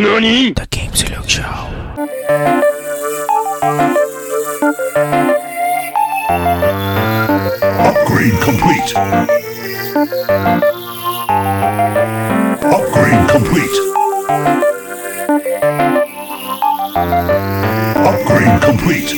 NANI? The Game Silog Show. Upgrade complete. Upgrade complete. Upgrade complete.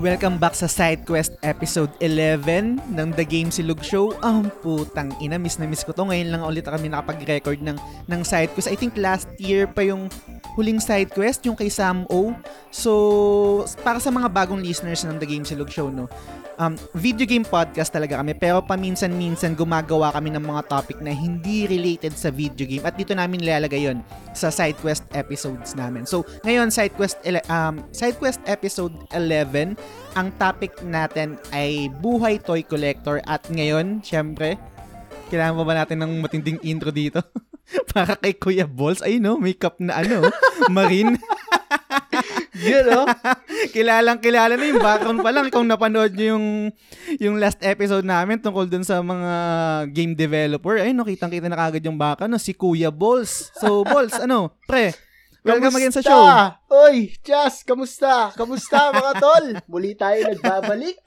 Welcome back sa Side Quest episode 11 ng The Game Silog Show. Ang putang ina, miss na miss ko to. Ngayon lang ulit kami nakapag-record ng, ng Side Quest. I think last year pa yung huling Side Quest, yung kay Sam O. So, para sa mga bagong listeners ng The Game Silog Show, no, um, video game podcast talaga kami pero paminsan-minsan gumagawa kami ng mga topic na hindi related sa video game at dito namin nilalagay yon sa side quest episodes namin. So, ngayon side quest um, side quest episode 11, ang topic natin ay buhay toy collector at ngayon, syempre, kailangan pa ba natin ng matinding intro dito? Para kay Kuya Balls, ay no, makeup na ano, marine. Yun, no? Kilalang kilala na yung background pa lang kung napanood nyo yung yung last episode namin tungkol dun sa mga game developer. Ay, no, kitang-kita na kagad yung baka, no, si Kuya Balls. So, Balls, ano, pre, welcome again sa show. Oy, Chas, kamusta? Kamusta mga tol? Muli tayo nagbabalik.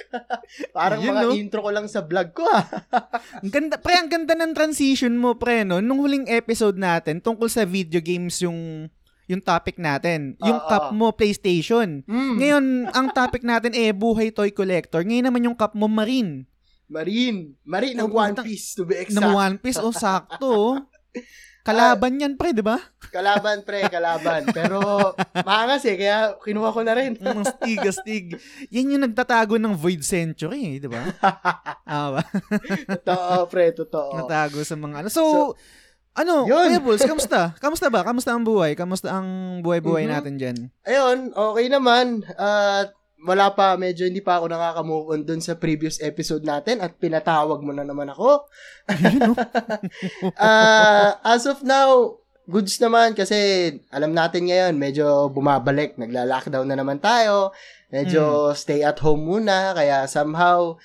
Parang Yun, mga no? intro ko lang sa vlog ko ah. Ang ganda, pre, ang ganda ng transition mo, pre, no? Nung huling episode natin, tungkol sa video games yung yung topic natin. Yung Oo. cup mo, PlayStation. Mm. Ngayon, ang topic natin eh, buhay toy collector. Ngayon naman yung cup mo, Marine. Marine. Marine ng Oh, One Piece to be exact. Ng One Piece, oh, sakto. Kalaban yan, pre, di ba? Kalaban, pre, kalaban. Pero, maangas eh, kaya kinuha ko na rin. Ang stig, astig. Yan yung nagtatago ng Void Century, eh, di ba? Ah, ba? totoo, pre, totoo. Natago sa mga ano. So, ano, Yun. Kuya Bulls, kamusta? Kamusta ba? Kamusta ang buhay? Kamusta ang buhay-buhay Mhm. natin dyan? Ayun, okay naman. At wala pa, medyo hindi pa ako nakaka-move on dun sa previous episode natin at pinatawag mo na naman ako. Ah, as of now, goods naman kasi alam natin ngayon, medyo bumabalik. Nagla-lockdown na naman tayo. Medyo stay at home muna. Kaya somehow,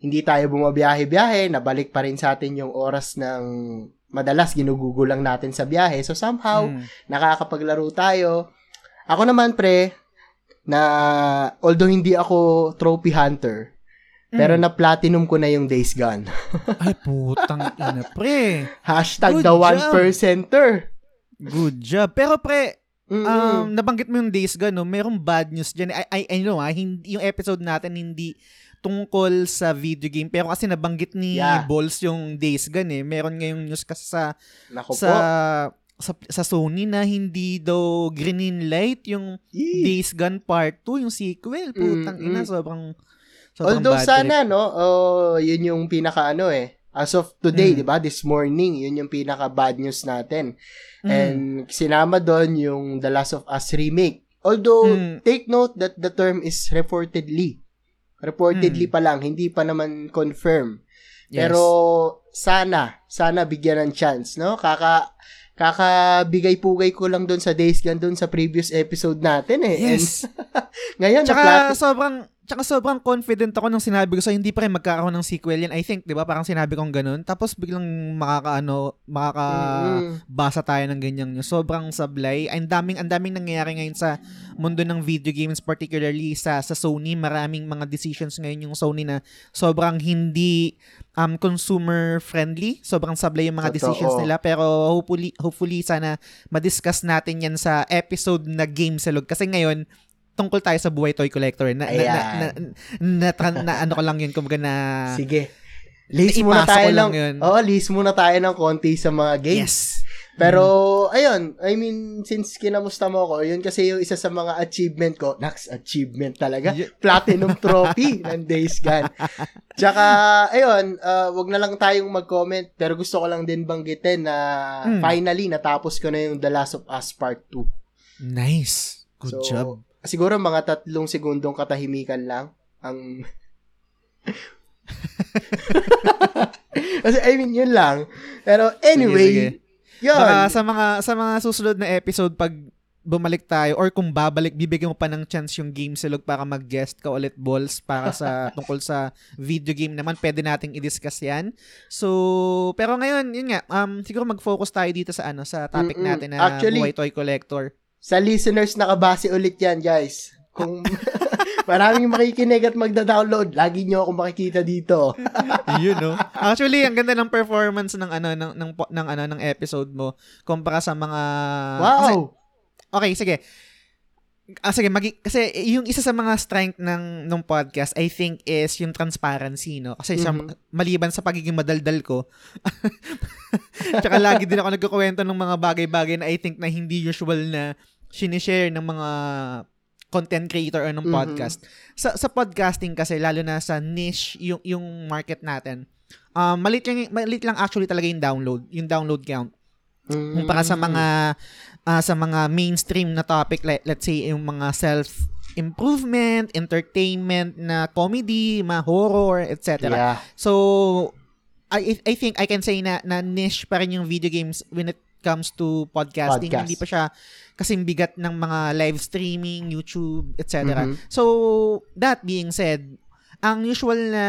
hindi tayo bumabiyahe-biyahe. Nabalik pa rin sa atin yung oras ng madalas ginugugulang natin sa biyahe. So somehow, Mm. nakakapaglaro tayo. Ako naman, pre, na although hindi ako trophy hunter, pero Mm. na platinum ko na yung Days Gone. Ay, putang ina, pre. Hashtag Good the job. one percenter. Good job. Pero, pre, Mm-mm. um, nabanggit mo yung Days Gone, no? Merong bad news dyan. I, I, I know, ah, hindi, yung episode natin hindi tungkol sa video game. Pero kasi nabanggit ni Yeah. Balls yung Days Gone, eh. Meron ngayong news kasi sa sa sa sa Sony na hindi daw green light yung Yee. Days Gone Part 2, yung sequel. Putang Mm, ina, sobrang sobrang Although bad sana, trip. no, oh, yun yung pinaka ano eh. As of today, Mm. di ba? This morning, yun yung pinaka bad news natin. Mm. And sinama doon yung The Last of Us remake. Although, Mm. take note that the term is reportedly. Reportedly Mm. pa lang, hindi pa naman confirm. Yes. Pero sana, sana bigyan ng chance, no? Kaka kakabigay-pugay ko lang doon sa Days Gone doon sa previous episode natin eh. Yes. And ngayon, Tsaka na-plat- sobrang tsaka sobrang confident ako nung sinabi ko sa hindi pa rin magkakaroon ng sequel yan. I think, 'di ba? Parang sinabi kong ganun. Tapos biglang makakaano, makakabasa tayo ng ganyang news. Sobrang sablay. Ang daming ang daming nangyayari ngayon sa mundo ng video games particularly sa sa Sony. Maraming mga decisions ngayon yung Sony na sobrang hindi um consumer friendly. Sobrang sablay yung mga Totoo. decisions nila pero hopefully hopefully sana ma-discuss natin yan sa episode na Game Salog kasi ngayon tungkol tayo sa buhay toy collector na na, na, na, Ayan. na, na- na- ano ko lang yun kumbaga na Sige. List muna tayo lang ng, yun. Oo, list muna tayo ng konti sa mga games. yes Pero, ayun, I mean, since kinamusta mo ko, yun kasi yung isa sa mga achievement ko, Nax, achievement talaga, Y- platinum trophy ng Days Gone. Tsaka, ayun, uh, wag na lang tayong mag-comment, pero gusto ko lang din banggitin na Mm. finally, natapos ko na yung The Last of Us Part 2. nice good So, job Siguro mga tatlong segundong katahimikan lang ang Kasi I mean yun lang. Pero anyway, Sige, yun. Baka sa mga sa mga susunod na episode pag bumalik tayo or kung babalik, bibigyan mo pa ng chance yung game silog para mag-guest ka ulit balls para sa tungkol sa video game naman, pwede nating i-discuss yan. So, pero ngayon, yun nga, um, siguro mag-focus tayo dito sa ano, sa topic Mm-mm. natin na Actually- buhay toy collector. Sa listeners, nakabase ulit yan, guys. Kung maraming makikinig at magda-download, lagi nyo akong makikita dito. Yun, no? Actually, ang ganda ng performance ng ano ng ng, ng ano ng episode mo kumpara sa mga Kasi, Wow! okay, sige. Ah, sige, magi- kasi yung isa sa mga strength ng ng podcast, I think is yung transparency, no? Kasi sa, Mhm. maliban sa pagiging madaldal ko, tsaka lagi din ako nagkukwento ng mga bagay-bagay na I think na hindi usual na sinishare ng mga content creator or ng Mhm. podcast. Sa sa podcasting kasi lalo na sa niche yung yung market natin. Um, malit lang, malit lang actually talaga yung download, yung download count. Kumpara sa mga ah, sa mga mainstream na topic like let's say yung mga self improvement, entertainment na comedy, mga horror, etc. Yeah. So I I think I can say na na niche pa rin yung video games when it comes to podcasting. Podcast. Hindi pa siya kasing bigat ng mga live streaming, YouTube, etc. Mhm. So that being said, ang usual na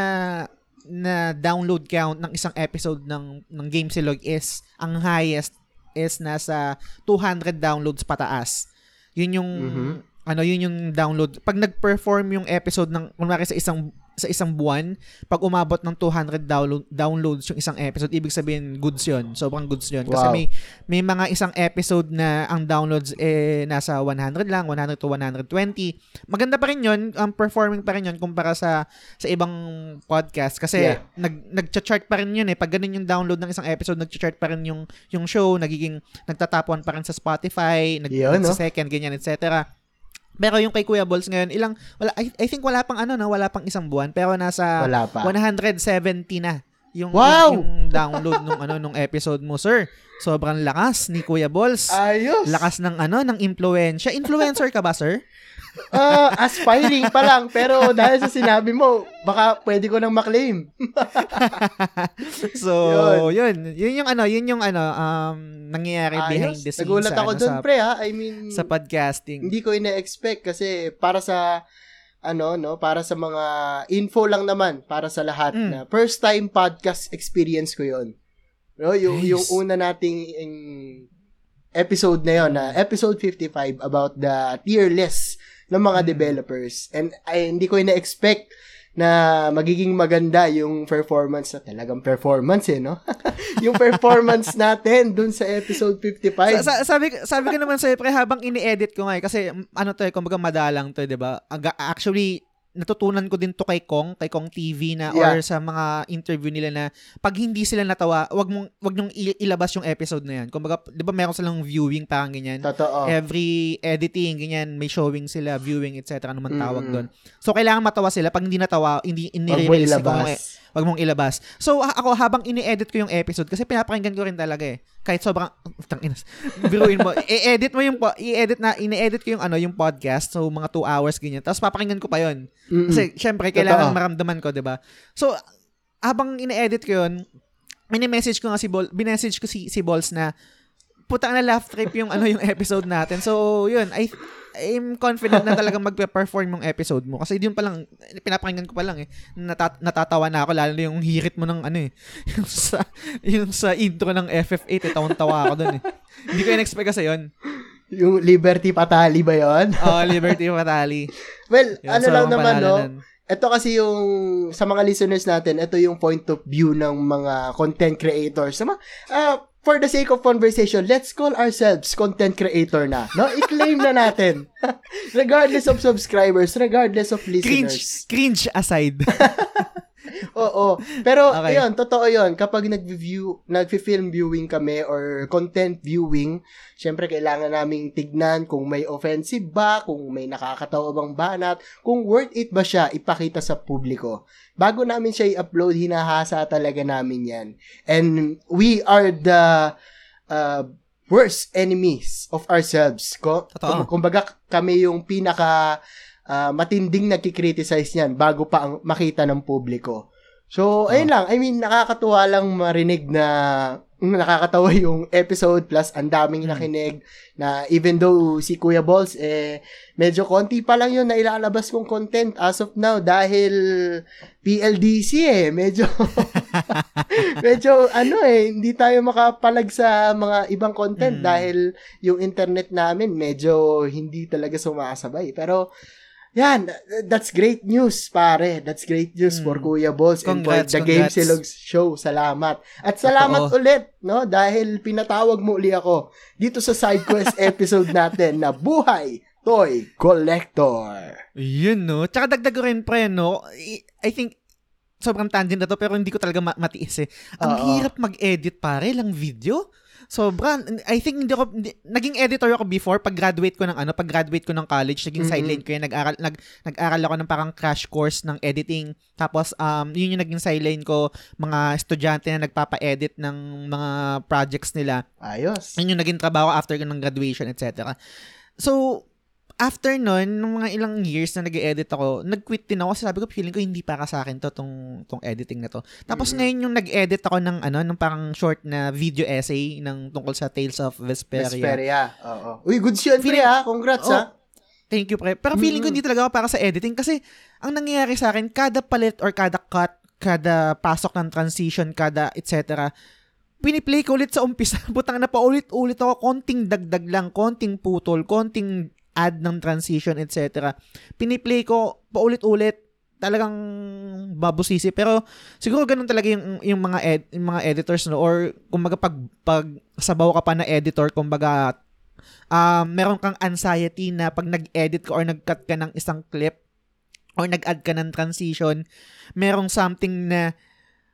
na download count ng isang episode ng ng Game Silog is ang highest is nasa 200 downloads pataas. Yun yung Mhm. ano yun yung download. Pag nag-perform yung episode ng kunwari sa isang sa isang buwan, pag umabot ng 200 download, downloads yung isang episode, ibig sabihin goods yun. Sobrang goods yun. Kasi Wow. may may mga isang episode na ang downloads eh nasa 100 lang, 100 to 120. Maganda pa rin yun, um, performing pa rin yun kumpara sa sa ibang podcast kasi Yeah. nag nagcha-chart pa rin yun eh. Pag ganun yung download ng isang episode, nagcha-chart pa rin yung yung show, nagiging nagtatap one pa rin sa Spotify, nag, Yun, no? sa second ganyan, etc. Pero yung kay Kuya Balls ngayon, ilang wala I, I think wala pang ano na, wala pang isang buwan pero nasa Wala pa. 170 na yung, Wow! yung, yung download nung ano nung episode mo, sir. Sobrang lakas ni Kuya Balls. Ayos! Lakas ng ano, ng impluensya. Influencer ka ba, sir? Ah, aspiring pa lang, pero dahil sa sinabi mo, baka pwede ko nang maklaim. so, yun. Yun yung ano, yun yung ano, um, nangyayari behind Ayos. the scenes Nagulat sa, ako ano, dun, sa, pre, ha? I mean, sa podcasting. hindi ko ina-expect kasi para sa ano no para sa mga info lang naman para sa lahat Mm. na first time podcast experience ko yon no yung Nice. yung una nating in- episode na yon na episode 55 about the tier list ng mga Mm. developers and ay hindi ko ina-expect na magiging maganda yung performance na talagang performance eh no yung performance natin dun sa episode 55 Sa, sa- sabi sabi ko naman sa pre habang ini-edit ko nga eh, kasi mm, ano to eh kumbaga madalang to, 'di ba? Aga- Actually natutunan ko din to kay Kong, kay Kong TV na or Yeah. sa mga interview nila na pag hindi sila natawa, wag mong wag niyong i- ilabas yung episode na 'yan. Kumbaga, 'di ba meron silang viewing parang ganyan. totoo Every editing ganyan, may showing sila, viewing, etc. ano man tawag Mm. doon. So kailangan matawa sila pag hindi natawa, hindi inire-release ko wag mong ilabas. So ako habang ini-edit ko yung episode kasi pinapakinggan ko rin talaga eh. Kahit sobrang tang inas. Biruin mo, i-edit mo yung po- i-edit na ini-edit ko yung ano yung podcast so mga 2 hours ganyan. Tapos papakinggan ko pa yon. Mm-mm. Kasi syempre kailangan Totoo. maramdaman ko, 'di ba? So habang ini-edit ko yun, mini-message ko nga si Bol, binessage ko si si Balls na puta na laugh trip yung ano yung episode natin. So, yun, I I'm confident na talagang magpe-perform yung episode mo. Kasi yun pa lang, pinapakinggan ko pa lang eh. Nata- natatawa na ako, lalo na yung hirit mo ng ano eh. Yung sa, yung sa intro ng FF8, eh, tawang-tawa ako dun eh. Hindi ko in-expect kasi yun. Yung Liberty Patali ba yon? Oh, Liberty Fatali. Well, Yun, ano so, lang ang naman, no? nun. Ito kasi yung, sa mga listeners natin, ito yung point of view ng mga content creators. Sama, ah, for the sake of conversation, let's call ourselves content creator na. No? I-claim na natin. regardless of subscribers, regardless of Cringe, listeners. cringe aside. Oo. Pero, Okay. ayun, totoo yun. Kapag nag-view, nag-film viewing kami or content viewing, syempre kailangan naming tignan kung may offensive ba, kung may nakakatawa bang banat, kung worth it ba siya ipakita sa publiko. Bago namin siya i-upload, hinahasa talaga namin yan. And we are the uh, worst enemies of ourselves. Ko, Totoo. kum- kumbaga kami yung pinaka ah, matinding nagkikriticize niyan bago pa ang makita ng publiko. So, ayun lang. I mean, nakakatuwa lang marinig na nakakatawa yung episode plus ang daming nakinig na even though si Kuya Balls eh medyo konti pa lang yun na ilalabas kong content as of now dahil PLDC eh. Medyo medyo ano eh hindi tayo makapalag sa mga ibang content Mm. dahil yung internet namin medyo hindi talaga sumasabay. Pero yan, that's great news, pare. That's great news for Kuya Balls and for Hmm. Congrats, the Game congrats. Silog Show. Salamat. At salamat Totoo. ulit, no? Dahil pinatawag mo uli ako dito sa side quest episode natin na Buhay Toy Collector. Yun, no? Tsaka dagdag rin, pre, no? I, think, sobrang tangent na to, pero hindi ko talaga ma- matiis eh. Ang Oo. hirap mag-edit, pare, lang video. Sobra. I think hindi hindi- naging editor ako before, pag-graduate ko ng ano, pag-graduate ko ng college, naging Mhm. sideline ko yun, nag-aral, nag, nag-aral ako ng parang crash course ng editing. Tapos, um, yun yung naging sideline ko, mga estudyante na nagpapa-edit ng mga projects nila. Ayos. Yun yung naging trabaho after ko ng graduation, etc. So, after nun, nung mga ilang years na nag edit ako, nag-quit din ako kasi sabi ko, feeling ko hindi para sa akin to, tong, tong editing na to. Tapos ngayon yung nag-edit ako ng ano, ng parang short na video essay ng tungkol sa Tales of Vesperia. Vesperia. Oo. Uy, good pre, Feeling- ha? Congrats, Oh, ha? Thank you, pre. Pero feeling ko Mm-mm. hindi talaga ako para sa editing kasi ang nangyayari sa akin, kada palit or kada cut, kada pasok ng transition, kada etc., piniplay ko ulit sa umpisa. Butang na pa ulit-ulit ako, konting dagdag lang, konting putol, konting add ng transition, etc. Piniplay ko paulit-ulit, talagang babusisi. Pero siguro ganun talaga yung, yung mga ed- yung mga editors no or kumbaga pag pag sabaw ka pa na editor kumbaga um, meron kang anxiety na pag nag-edit ka or nag-cut ka ng isang clip or nag-add ka ng transition, merong something na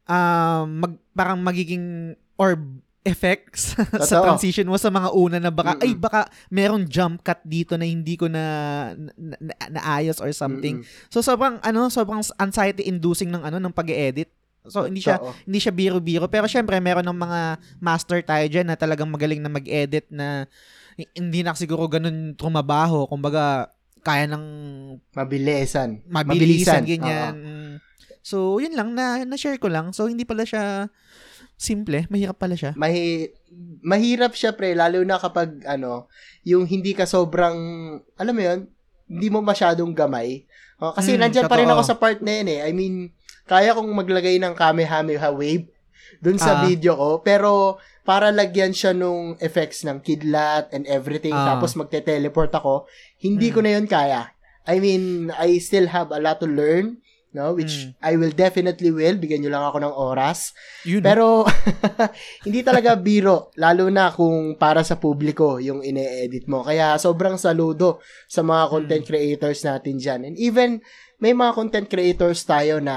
um, mag, parang magiging or effects sa Totoo. transition mo sa mga una na baka, Mm-mm. ay baka merong jump cut dito na hindi ko na, na, na naayos or something. Mm-mm. So sobrang ano, sobrang anxiety inducing ng ano ng pag-edit. So hindi siya Oo. hindi siya biro-biro pero syempre meron ng mga master tayo diyan na talagang magaling na mag-edit na hi- hindi na siguro ganun trumabaho, kumbaga kaya ng Mabilisan. mabilisan, Oo. ganyan. Mm. So, yun lang na na-share ko lang. So, hindi pala siya simple, mahirap pala siya. Mahi mahirap siya pre lalo na kapag ano yung hindi ka sobrang alam mo yun hindi mo masyadong gamay oh, kasi Mm, nandyan pa rin ako sa part na yun eh I mean kaya kong maglagay ng kamehameha wave dun sa Ah. video ko pero para lagyan siya nung effects ng kidlat and everything Ah. tapos magte-teleport ako hindi ko Mm. na yun kaya I mean I still have a lot to learn no which Mm. I will definitely will bigyan niyo lang ako ng oras Yun. pero hindi talaga biro lalo na kung para sa publiko yung ine-edit mo. Kaya sobrang saludo sa mga Hmm. content creators natin diyan. And even may mga content creators tayo na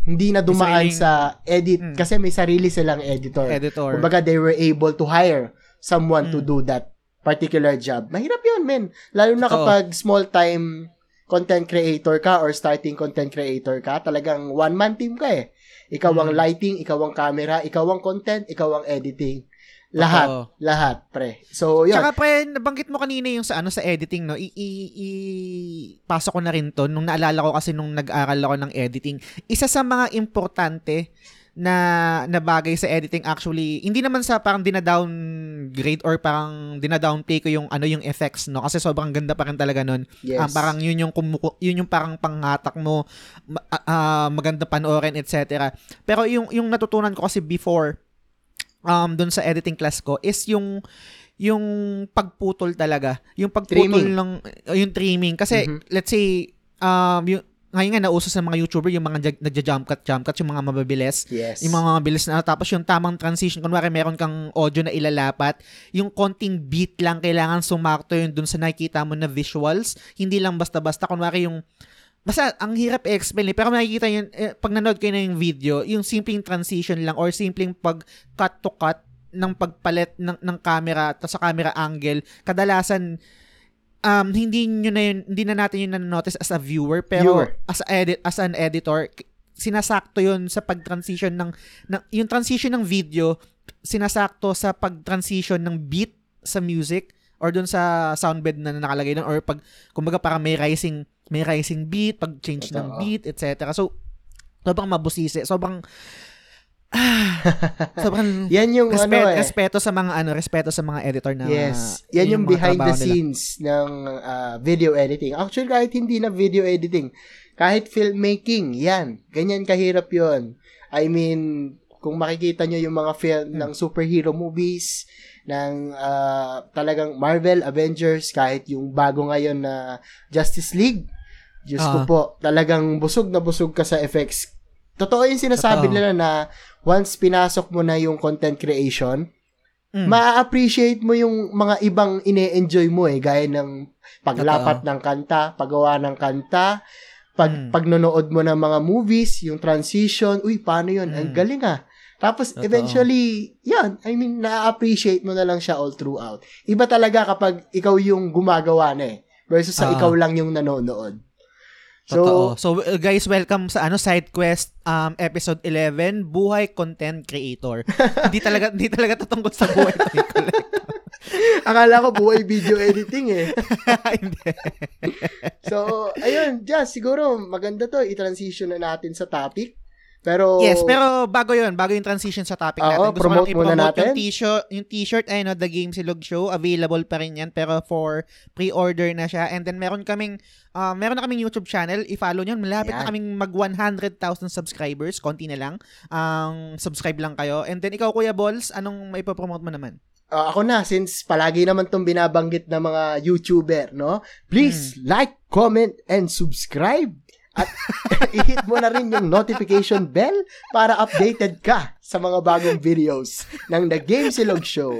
hindi na dumaan sariling- sa edit Hmm. kasi may sarili silang editor. editor. Kumbaga they were able to hire someone to Mm. do that particular job. Mahirap 'yun, men. Lalo na kapag small time content creator ka or starting content creator ka, talagang one man team ka eh. Ikaw ang Mm. lighting, ikaw ang camera, ikaw ang content, ikaw ang editing. Lahat, Totoo. lahat, pre. So, yun. Tsaka pre, nabanggit mo kanina yung sa ano sa editing, no? I, i, i- pasok ko na rin to nung naalala ko kasi nung nag-aral ako ng editing. Isa sa mga importante na na bagay sa editing actually hindi naman sa parang dinadown grade or parang dinadownplay ko yung ano yung effects no kasi sobrang ganda pa rin talaga nun yes. Ah, parang yun yung kumuku- yun yung parang panghatak mo ah, ah, maganda panoorin etc. Pero yung yung natutunan ko kasi before um doon sa editing class ko is yung yung pagputol talaga. Yung pagputol Trimming. ng yung trimming kasi Mhm. let's say um yung ngayon nga nauso sa mga YouTuber yung mga nagja-jump cut jump cut yung mga mababilis yes. yung mga mabilis na tapos yung tamang transition kunwari meron kang audio na ilalapat yung konting beat lang kailangan sumakto yun dun sa nakikita mo na visuals hindi lang basta-basta kunwari yung basta ang hirap i-explain eh, pero makikita yun eh, pag nanood kayo na yung video yung simpleng transition lang or simpleng pag cut to cut ng pagpalit ng, ng camera at sa camera angle kadalasan um hindi nyo na yun, hindi na natin yun na-notice as a viewer pero Viewer. as a edit as an editor sinasakto yun sa pag-transition ng, ng yung transition ng video sinasakto sa pag-transition ng beat sa music or dun sa soundbed na nakalagay doon or pag kumbaga parang may rising may rising beat pag change ng beat etc so sobrang mabusisi. Sobrang Sobrang Yan yung respe- ano eh. respeto sa mga ano, respeto sa mga editor na Yes. Yan yung, mga behind the trabaho nila. scenes ng ah, video editing. Actually, kahit hindi na video editing, kahit filmmaking, yan. Ganyan kahirap yon I mean, kung makikita nyo yung mga film Hmm. ng superhero movies, ng ah, talagang Marvel, Avengers, kahit yung bago ngayon na Justice League, Diyos ko Ah. po, talagang busog na busog ka sa effects. Totoo yung sinasabi Totoo. nila na once pinasok mo na yung content creation, Mm. ma-appreciate mo yung mga ibang ine-enjoy mo eh, gaya ng paglapat ng kanta, paggawa ng kanta, pag Mm. pagnonood mo ng mga movies, yung transition, uy, paano yun? Ang Mm. galing ah. Tapos, Totoo. eventually, yan, I mean, na-appreciate mo na lang siya all throughout. Iba talaga kapag ikaw yung gumagawa na eh, versus sa Ah. ikaw lang yung nanonood. So, Totoo. So, uh, guys, welcome sa ano side quest um episode 11, Buhay Content Creator. hindi talaga hindi talaga to tungkol sa buhay Collector. akala ko buhay video editing eh. So, ayun, just siguro maganda to i-transition na natin sa topic. Pero Yes, pero bago 'yon, bago yung transition sa topic Oo, natin, gusto ko lang promote i-promote natin. yung t-shirt, yung t-shirt ay no, The Game Silog Show, available pa rin 'yan pero for pre-order na siya. And then meron kaming uh, meron na kaming YouTube channel, i-follow niyo. Malapit na Yan. kaming mag 100,000 subscribers, konti na lang. Ang subscribe lang kayo. And then ikaw Kuya Balls, anong may promote mo naman? Ah, ako na, since palagi naman tong binabanggit ng mga YouTuber, no? Please, Hmm. like, comment, and subscribe. At i-hit mo na rin yung notification bell para updated ka sa mga bagong videos ng The Game Silog Show.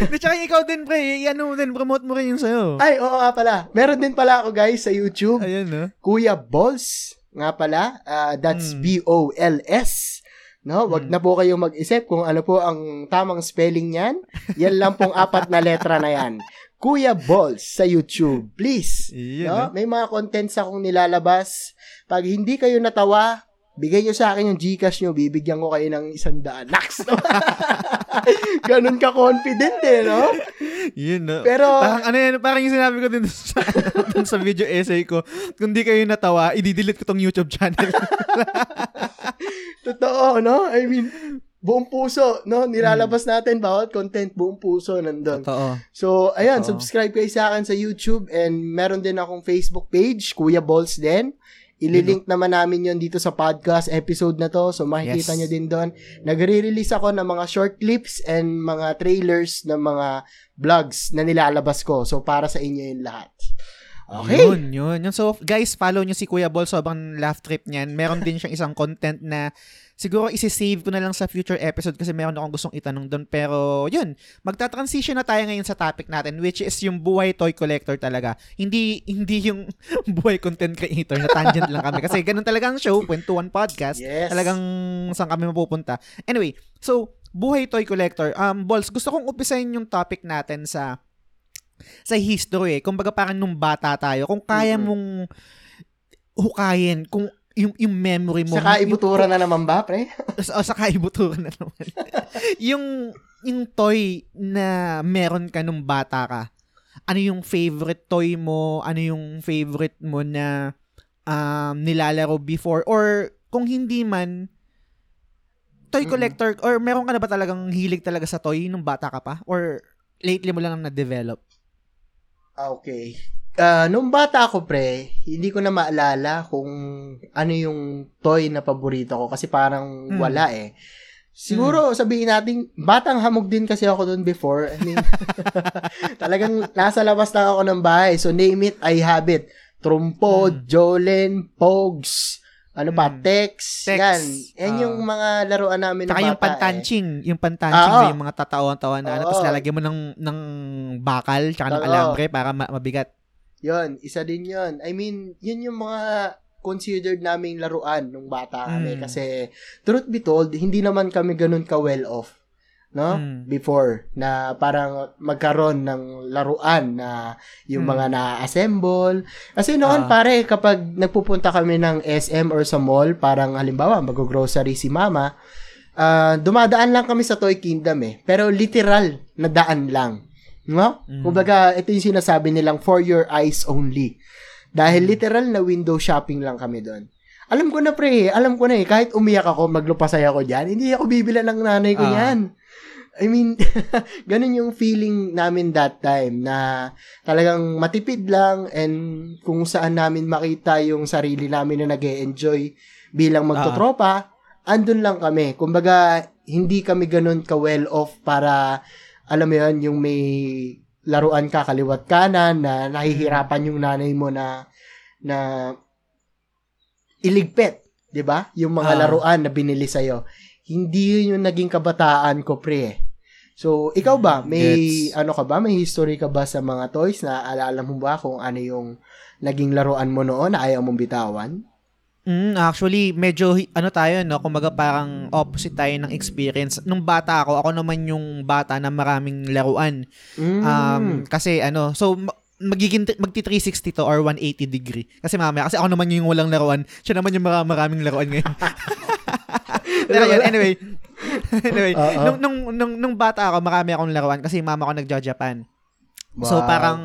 Hindi, tsaka ikaw din, pre. Ano din, promote mo rin yung sa'yo. Ay, oo nga pala. Meron din pala ako guys sa YouTube. Ayun, no? Kuya Balls nga pala. Ah, that's Hmm. B-O-L-S. No, wag Hmm. na po kayong mag-isip kung ano po ang tamang spelling niyan. Yan lang pong apat na letra na yan. Kuya Balls sa YouTube. Please. Iyon, no? no? May mga contents akong nilalabas. Pag hindi kayo natawa, bigay nyo sa akin yung Gcash nyo, bibigyan ko kayo ng isang daan. Nax! Ganun ka confident eh, no? Yun, no? Pero, Parang ano yan, parang yung sinabi ko din sa, dun sa video essay ko, kung di kayo natawa, i-delete ko tong YouTube channel. Totoo, no? I mean, buong puso, no? Hmm. Nilalabas natin bawat content, buong puso nandun. Totoo. So, ayan, Totoo. subscribe kayo sa akin sa YouTube and meron din akong Facebook page, Kuya Balls din. Ililink naman namin yon dito sa podcast episode na to. So, makikita Yes. nyo din doon. Nagre-release ako ng mga short clips and mga trailers ng mga vlogs na nilalabas ko. So, para sa inyo yung lahat. Okay. Yun, yun, yun. So, guys, follow nyo si Kuya Ball. Sobrang laugh trip niyan. Meron din siyang isang content na siguro isi-save ko na lang sa future episode kasi meron akong gustong itanong doon. Pero, yun. Magta-transition na tayo ngayon sa topic natin which is yung buhay toy collector talaga. Hindi hindi yung buhay content creator na tangent lang kami. Kasi ganun talaga ang show, Kwentuhan Podcast. Yes. Talagang saan kami mapupunta. Anyway, so, buhay toy collector. Um, Balls, gusto kong umpisahin yung topic natin sa sa history eh. Kumbaga parang nung bata tayo, kung kaya mong hukayin, kung yung, yung memory mo. Saka yung- ibutura na naman ba, pre? o sa kaibuturan na naman. yung, yung toy na meron ka nung bata ka, ano yung favorite toy mo? Ano yung favorite mo na um, nilalaro before? Or kung hindi man, toy collector, or meron ka na ba talagang hilig talaga sa toy nung bata ka pa? Or lately mo lang na-develop? Okay. Ah, nung bata ako, pre, hindi ko na maalala kung ano yung toy na paborito ko kasi parang Hmm. wala eh. Siguro sabihin natin, batang hamog din kasi ako doon before. I mean, talagang nasa labas lang ako ng bahay. So name it, I have it. Trumpo, Hmm. Jolen, Pogs, ano pa, Hmm. Tex, Tex. yan. Yan Ah. yung mga laruan namin ng Saka yung bata eh. pantanching, yung pantanching Ah, na yung mga tatawan-tawan na ano, tapos lalagyan mo ng, ng bakal, tsaka ng alambre para ma- mabigat. Yun, isa din yun. I mean, yun yung mga considered naming laruan nung bata kami. Mm. Kasi, truth be told, hindi naman kami ganun ka well off. No? Mm. Before, na parang magkaroon ng laruan na yung Mm. mga na-assemble. Kasi noon, Ah. pare, kapag nagpupunta kami ng SM or sa mall, parang halimbawa, mag-grocery si mama, ah, dumadaan lang kami sa Toy Kingdom eh. Pero literal na daan lang. No? Mm. Kumbaga, ito yung sinasabi nilang for your eyes only. Dahil literal na window shopping lang kami doon. alam ko na pre, alam ko na eh, kahit umiyak ako, maglupasay ako dyan, hindi ako bibila ng nanay ko Ah. yan. I mean, ganun yung feeling namin that time na talagang matipid lang and kung saan namin makita yung sarili namin na nag enjoy bilang magtotropa, andun lang kami. Kumbaga, hindi kami ganun ka well off para, alam mo yun, yung may laruan ka kaliwat kanan na nahihirapan yung nanay mo na na iligpit, 'di ba? Yung mga Ah. laruan na binili sa Hindi yun yung naging kabataan ko, pre. So, ikaw ba? May Gets. ano ka ba? May history ka ba sa mga toys na alala mo ba kung ano yung naging laruan mo noon na ayaw mong bitawan? Mm, actually, medyo ano tayo, no? Kumbaga parang opposite tayo ng experience. Nung bata ako, ako naman yung bata na maraming laruan. Mm. Um, kasi ano, so ma- magiging magti 360 to or 180 degree. Kasi mamaya, kasi ako naman yung walang laruan. Siya naman yung mara- maraming laruan ngayon. Pero yun, anyway. anyway, Oo. nung, nung, nung, nung bata ako, marami akong laruan kasi mama ko nagja-Japan. So Wow. parang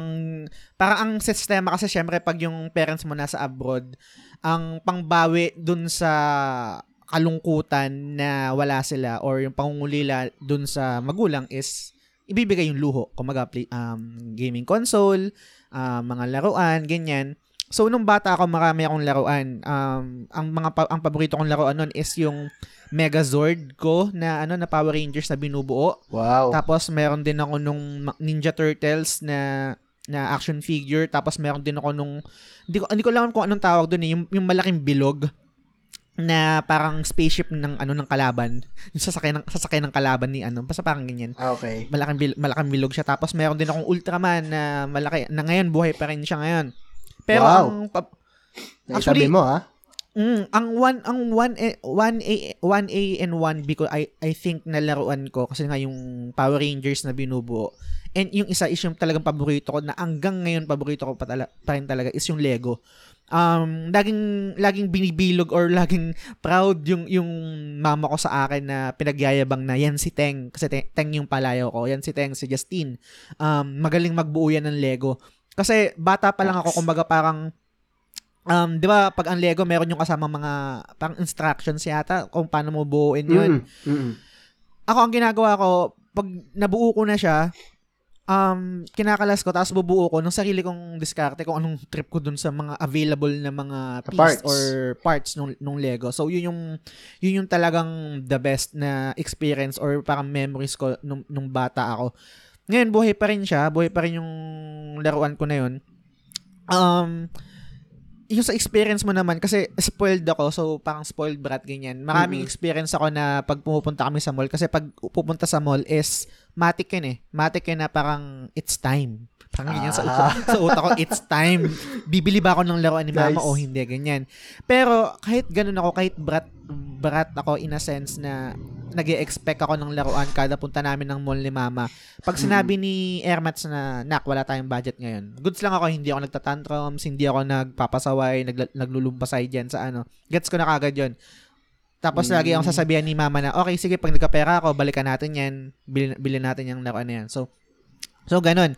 parang ang sistema kasi syempre pag yung parents mo nasa abroad, ang pangbawi dun sa kalungkutan na wala sila or yung pangungulila dun sa magulang is ibibigay yung luho. Kumaga play, um, gaming console, um, mga laruan, ganyan. So nung bata ako, marami akong laruan. Um, ang mga pa- ang paborito kong laruan nun is yung Megazord ko na ano na Power Rangers na binubuo. Wow. Tapos meron din ako nung Ninja Turtles na na action figure tapos meron din ako nung hindi ko hindi ko alam kung anong tawag doon eh, yung, yung malaking bilog na parang spaceship ng ano ng kalaban yung sasakay ng sasakay ng kalaban ni ano basta parang ganyan Okay. malaking bil, malaking bilog siya tapos meron din akong Ultraman na malaki na ngayon buhay pa rin siya ngayon pero Wow. ang pa- Actually- mo, ha? Mm, ang one ang 1A 1A 1A and 1B ko I I think na laruan ko kasi nga yung Power Rangers na binubuo. And yung isa is yung talagang paborito ko na hanggang ngayon paborito ko pa, tala, pa rin talaga is yung Lego. Um, laging laging binibilog or laging proud yung yung mama ko sa akin na pinagyayabang na yan si Teng kasi Teng, Teng yung palayo ko. Yan si Teng si Justine. Um, magaling magbuo yan ng Lego. Kasi bata pa lang ako kumbaga parang Um, 'di ba pag ang Lego meron yung kasama mga parang instructions yata kung paano mo buuin 'yun. Mm. Mm. Ako ang ginagawa ko pag nabuo ko na siya, um kinakalas ko tapos bubuo ko ng sarili kong diskarte kung anong trip ko dun sa mga available na mga piece Parts. or parts nung nung Lego. So yun yung yun yung talagang the best na experience or parang memories ko nung, nung bata ako. Ngayon buhay pa rin siya, buhay pa rin yung laruan ko na yun. Um yung sa experience mo naman, kasi spoiled ako, so parang spoiled brat, ganyan. Maraming Mm-mm. experience ako na pag pumupunta kami sa mall, kasi pag pupunta sa mall is, matic yun eh. Matic yun na parang, it's time. Parang ganyan sa, Ah. utak, sa utak ko, it's time. Bibili ba ako ng laruan ni mama Nice. o hindi, ganyan. Pero, kahit ganun ako, kahit brat, brat ako in a sense na nag expect ako ng laruan kada punta namin ng mall ni mama. Pag sinabi ni Ermats na, nak, wala tayong budget ngayon. Goods lang ako, hindi ako nagtatantrums, hindi ako nagpapasaway, nagla- naglulumpasay dyan sa ano. Gets ko na kagad yun. Tapos lagi akong sasabihan ni mama na, okay, sige, pag nagkapera ako, balikan natin yan, bilhin, bilhin natin yung laruan na yan. So, so ganun.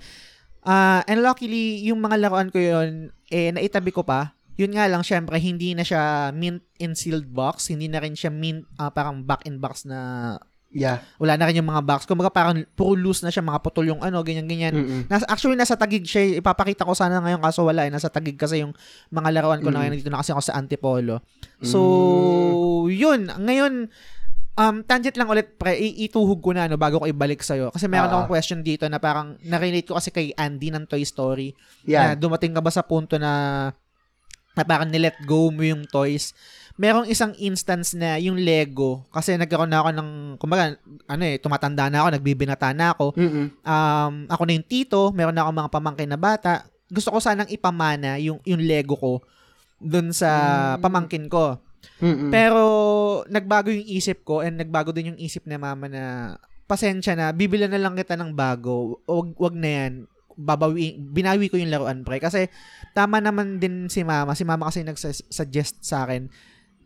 Ah, and luckily, yung mga laruan ko yun, eh, naitabi ko pa. Yun nga lang, syempre, hindi na siya mint in sealed box. Hindi na rin siya mint, ah, parang back in box na Yeah. wala na rin yung mga box. Kumbaga parang puro loose na siya, mga putol yung ano, ganyan-ganyan. Mm-mm. Nas, actually, nasa tagig siya. Ipapakita ko sana ngayon kaso wala eh. Nasa tagig kasi yung mga laruan ko na Mm. ngayon. Dito na kasi ako sa Antipolo. So, Mm. yun. Ngayon, um, tangent lang ulit, pre, i- ituhog ko na ano, bago ko ibalik sa'yo. Kasi meron Ah. akong question dito na parang na-relate ko kasi kay Andy ng Toy Story. Yan. Na dumating ka ba sa punto na na parang nilet go mo yung toys. Merong isang instance na yung Lego, kasi nagkaroon na ako ng, kumbaga, ano eh, tumatanda na ako, nagbibinata na ako. Mm-mm. Um, ako na yung tito, meron na ako mga pamangkin na bata. Gusto ko sanang ipamana yung, yung Lego ko dun sa Mm. pamangkin ko. Mm-mm. Pero nagbago yung isip ko and nagbago din yung isip ni mama na pasensya na, bibila na lang kita ng bago. Wag, wag na yan. Babawi, binawi ko yung laruan, pre. Kasi tama naman din si mama. Si mama kasi nag-suggest sa akin.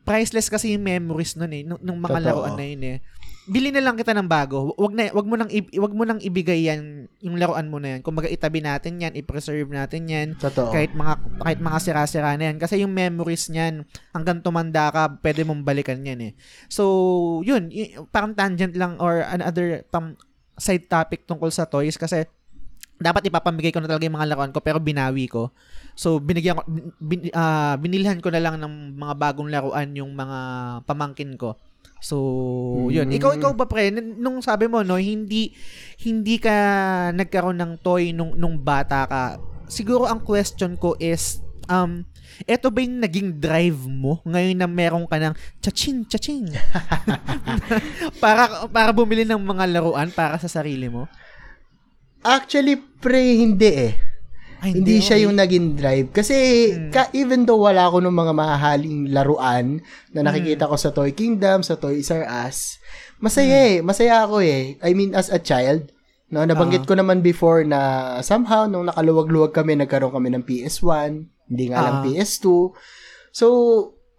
Priceless kasi yung memories nun eh, nung, nung mga Totoo. laruan na yun eh. bili na lang kita ng bago. Wag na wag mo nang wag mo nang ibigay yan yung laruan mo na yan. Kumbaga itabi natin yan, i-preserve natin yan. Totoo. Kahit mga kahit mga sira-sira na yan kasi yung memories niyan hanggang tumanda ka, pwede mong balikan yan eh. So, yun, y- parang tangent lang or another pang side topic tungkol sa toys kasi dapat ipapamigay ko na talaga yung mga laruan ko pero binawi ko. So binigyan ko bin, ah, binilhan ko na lang ng mga bagong laruan yung mga pamangkin ko. So, yun. Mm. Ikaw ikaw ba pre nung sabi mo no, hindi hindi ka nagkaroon ng toy nung nung bata ka. Siguro ang question ko is um eto ba yung naging drive mo ngayon na meron ka ng chaching chaching para para bumili ng mga laruan para sa sarili mo? Actually, pre, hindi eh. Ay, Hindi siya okay. yung naging drive. Kasi, Hmm. ka, even though wala ako ng mga mahahaling laruan na nakikita Hmm. ko sa Toy Kingdom, sa Toys R Us, masaya eh. Masaya ako eh. I mean, as a child, no, nabanggit Ah. ko naman before na somehow, nung nakaluwag-luwag kami, nagkaroon kami ng PS1, hindi nga lang Ah. PS2. So,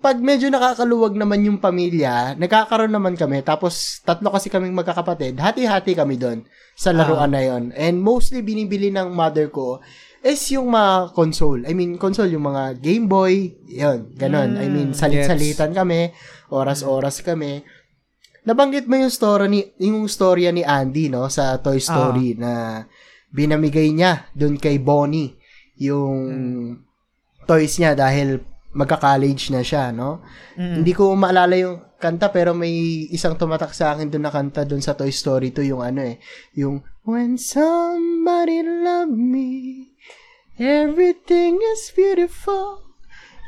pag medyo nakakaluwag naman yung pamilya, nagkakaroon naman kami, tapos tatlo kasi kaming magkakapatid, hati-hati kami doon sa laruan na yon. And mostly binibili ng mother ko is yung mga console. I mean, console, yung mga Game Boy, yun, ganon. I mean, Mm, salit-salitan kami, oras-oras kami. Nabanggit mo yung story ni yung storya ni Andy no sa Toy Story na binamigay niya doon kay Bonnie yung toys niya dahil magka-college na siya, no? Mm. Hindi ko maalala yung kanta pero may isang tumatak sa akin doon na kanta doon sa Toy Story 2 yung ano eh, yung When somebody love me, everything is beautiful.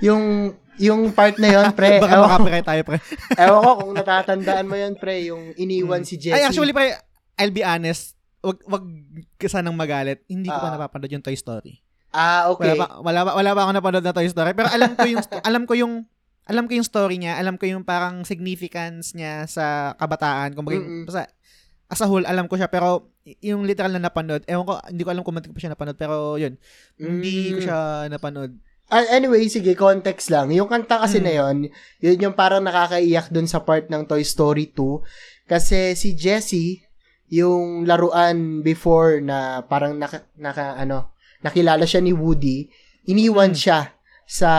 Yung yung part na yon pre, Baka ewan, makapirate tayo, pre. ewan ko kung natatandaan mo yon pre, yung iniwan si Jessie. Ay, actually, pre, I'll be honest, wag, wag ka sanang magalit. Hindi ko pa Ah. napapanood yung Toy Story. ah, okay. Wala pa, wala, wala pa ako napanood na Toy Story. Pero alam ko yung, alam ko yung, alam ko yung story niya, alam ko yung parang significance niya sa kabataan. Kung Mm-mm. basta, as a whole, alam ko siya. Pero, yung literal na napanood, ewan ko, hindi ko alam kung ko pa siya napanood. Pero, yun, hindi ko Mm. siya napanood. Ah, anyway, sige, context lang. Yung kanta kasi Mm. na yon, yun yung parang nakakaiyak dun sa part ng Toy Story 2. Kasi si Jessie, yung laruan before na parang naka, naka ano, nakilala siya ni Woody, iniwan Mm. siya sa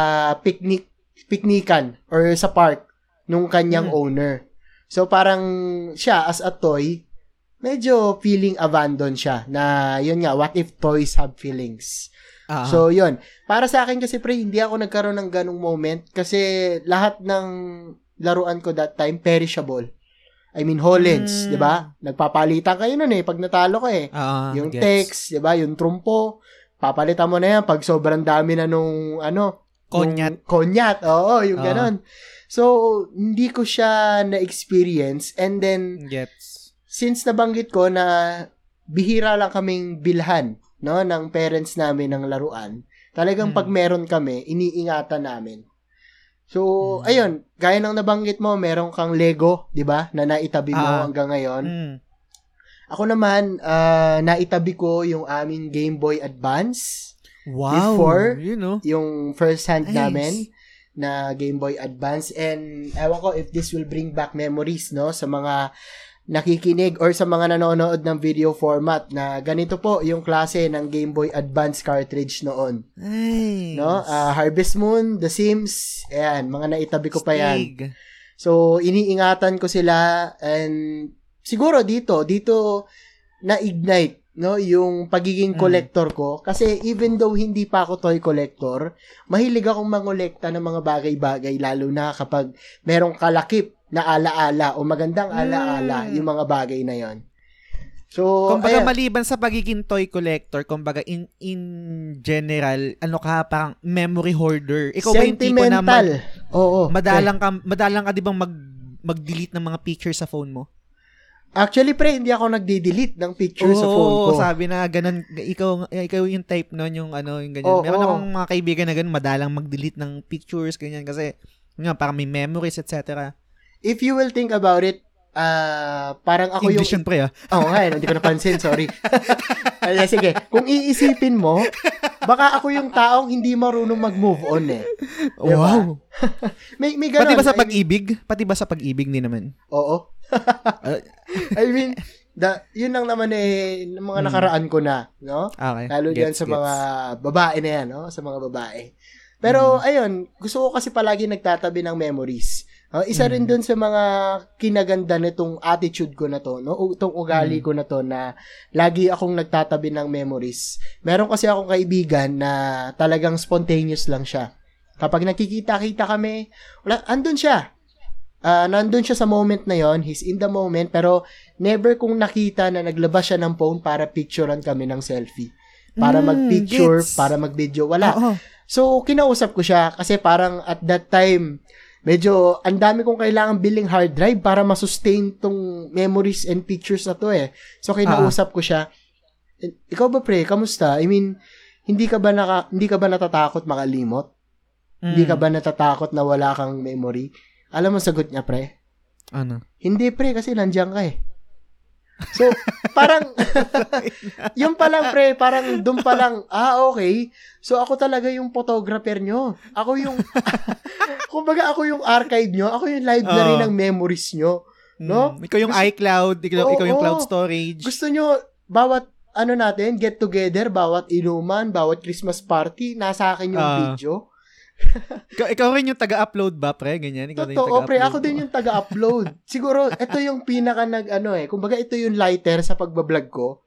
picnic, picnican or sa park nung kanyang Mm. owner. So parang siya as a toy, medyo feeling abandoned siya na yun nga, what if toys have feelings? Ah, So, yun. Para sa akin kasi, pre, hindi ako nagkaroon ng ganong moment kasi lahat ng laruan ko that time, perishable. I mean, Hollens, Mm. di ba? Nagpapalitan kayo nun eh, pag natalo ka eh. ah, yung gets. text, di ba? Yung trumpo, papalitan mo na yan pag sobrang dami na nung, ano, Konyat. nung konyat, oo, yung Ah. ganon. So, hindi ko siya na-experience and then, Gets. Since nabanggit ko na bihira lang kaming bilhan no ng parents namin ng laruan talagang Hmm. pag meron kami iniingatan namin so Hmm. ayun gaya ng nabanggit mo meron kang Lego di ba na naitabi mo Ah. hanggang ngayon Mm. ako naman ah, naitabi ko yung aming Game Boy Advance Wow. Before, you know. yung first hand Nice. namin na Game Boy Advance and ewan ko if this will bring back memories no sa mga nakikinig or sa mga nanonood ng video format na ganito po yung klase ng Game Boy Advance cartridge noon Nice. no Ah, Harvest Moon The Sims ayan mga naitabi ko pa yan. So, iniingatan ko sila and siguro dito, dito na-ignite no yung pagiging Mm. collector ko kasi even though hindi pa ako toy collector mahilig akong mangolekta ng mga bagay-bagay lalo na kapag merong kalakip na alaala o magandang alaala Mm. yung mga bagay na yon so Kumbaga ayan. maliban sa pagiging toy collector, kumbaga in in general, ano ka parang memory hoarder. Ikaw ba yung tipo na mag, oo madalang ka madalang ka 'di bang mag mag-delete ng mga pictures sa phone mo? actually pre hindi ako nagde-delete ng picture sa phone ko sabi na ganun ikaw ikaw yung type noon yung ano yung ganyan. Oo. Meron akong mga kaibigan na ganun madalang mag-delete ng pictures ganyan kasi nga parang may memories etc. if you will think about it ah parang ako English yung yun pre ah. Oo nga, eh, hindi ko napansin, sorry. Sige, kung iisipin mo, baka ako yung taong hindi marunong mag-move on eh. Diba? Wow. May, may ganun. Pati ba sa pag-ibig? Pati ba sa pag-ibig din naman? Oo. I mean, da, yun lang naman eh, ng mga Mm. nakaraan ko na, no? Okay. Lalo Gets, diyan sa gets. mga babae na yan, no? Sa mga babae. Pero, Mm. ayun, gusto ko kasi palagi nagtatabi ng memories. Uh, isa rin Mm. dun sa mga kinaganda nitong attitude ko na to, no? O itong ugali Mm. ko na to na lagi akong nagtatabi ng memories. Meron kasi akong kaibigan na talagang spontaneous lang siya. Kapag nakikita-kita kami, wala, andun siya. Ah, nandun siya sa moment na yon, he's in the moment, pero never kong nakita na naglabas siya ng phone para picturean kami ng selfie. Para Mm, mag-picture, gets. para mag-video, wala. Oo. So, kinausap ko siya kasi parang at that time, medyo ang dami kong kailangan billing hard drive para masustain tong memories and pictures na to eh. So, kinausap ko siya. "Eh, Ikaw ba pre, kamusta? I mean, hindi ka ba naka, hindi ka ba natatakot makalimot? Hindi Mm. ka ba natatakot na wala kang memory? Alam mo sagot niya pre? Ano? Hindi pre kasi nandiyan ka eh. So, parang yung pa lang pre, parang doon pa lang, ah okay. So ako talaga yung photographer nyo. Ako yung kumbaga ako yung archive nyo, ako yung library Oo. ng memories nyo. No? Mm. Ikaw yung iCloud, ikaw, Oo, ikaw yung cloud storage. Gusto nyo bawat ano natin, get together, bawat inuman, bawat Christmas party, nasa akin yung Ah. video. Ikaw, ikaw rin yung taga-upload ba, pre? Ganyan, ikaw Totoo, pre. Ako din yung taga-upload. Siguro, ito yung pinaka nag, ano eh, kumbaga ito yung lighter sa pagbablog ko.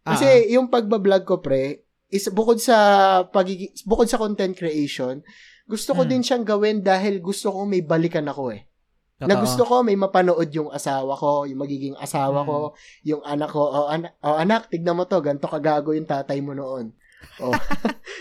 Kasi Ah, yung pagbablog ko, pre, is bukod sa pagigi, bukod sa content creation, gusto ko Hmm. din siyang gawin dahil gusto ko may balikan ako eh. totoo. Na gusto ko may mapanood yung asawa ko, yung magiging asawa Hmm. ko, yung anak ko, oh, anak, oh, anak, tignan mo to, ganto kagago yung tatay mo noon. Oh.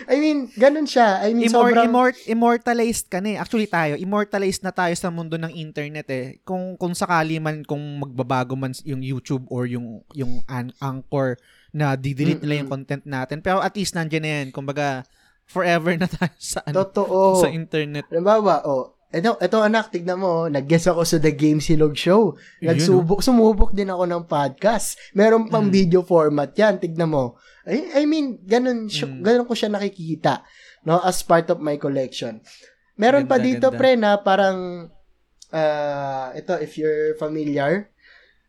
I mean, ganun siya. I mean, Immor- sobrang... immort- immortalized ka na eh. Actually tayo, immortalized na tayo sa mundo ng internet eh. Kung kung sakali man kung magbabago man yung YouTube or yung yung an- Anchor na di-delete nila yung content natin. Pero at least nandiyan na yan. Kumbaga, forever na tayo sa ano, Totoo. sa internet. Halimbawa, oh, eto, eto anak, tignan mo, oh, nag-guest ako sa The Game Silog Show. Yun, Nagsubok, sumubok din ako ng podcast. Meron pang Mm. video format yan, tignan mo. I, I mean, ganun, Mm. ganun ko siya nakikita, no, as part of my collection. Meron pa Ganda, dito, ganda. pre, na parang, ah, ito, if you're familiar,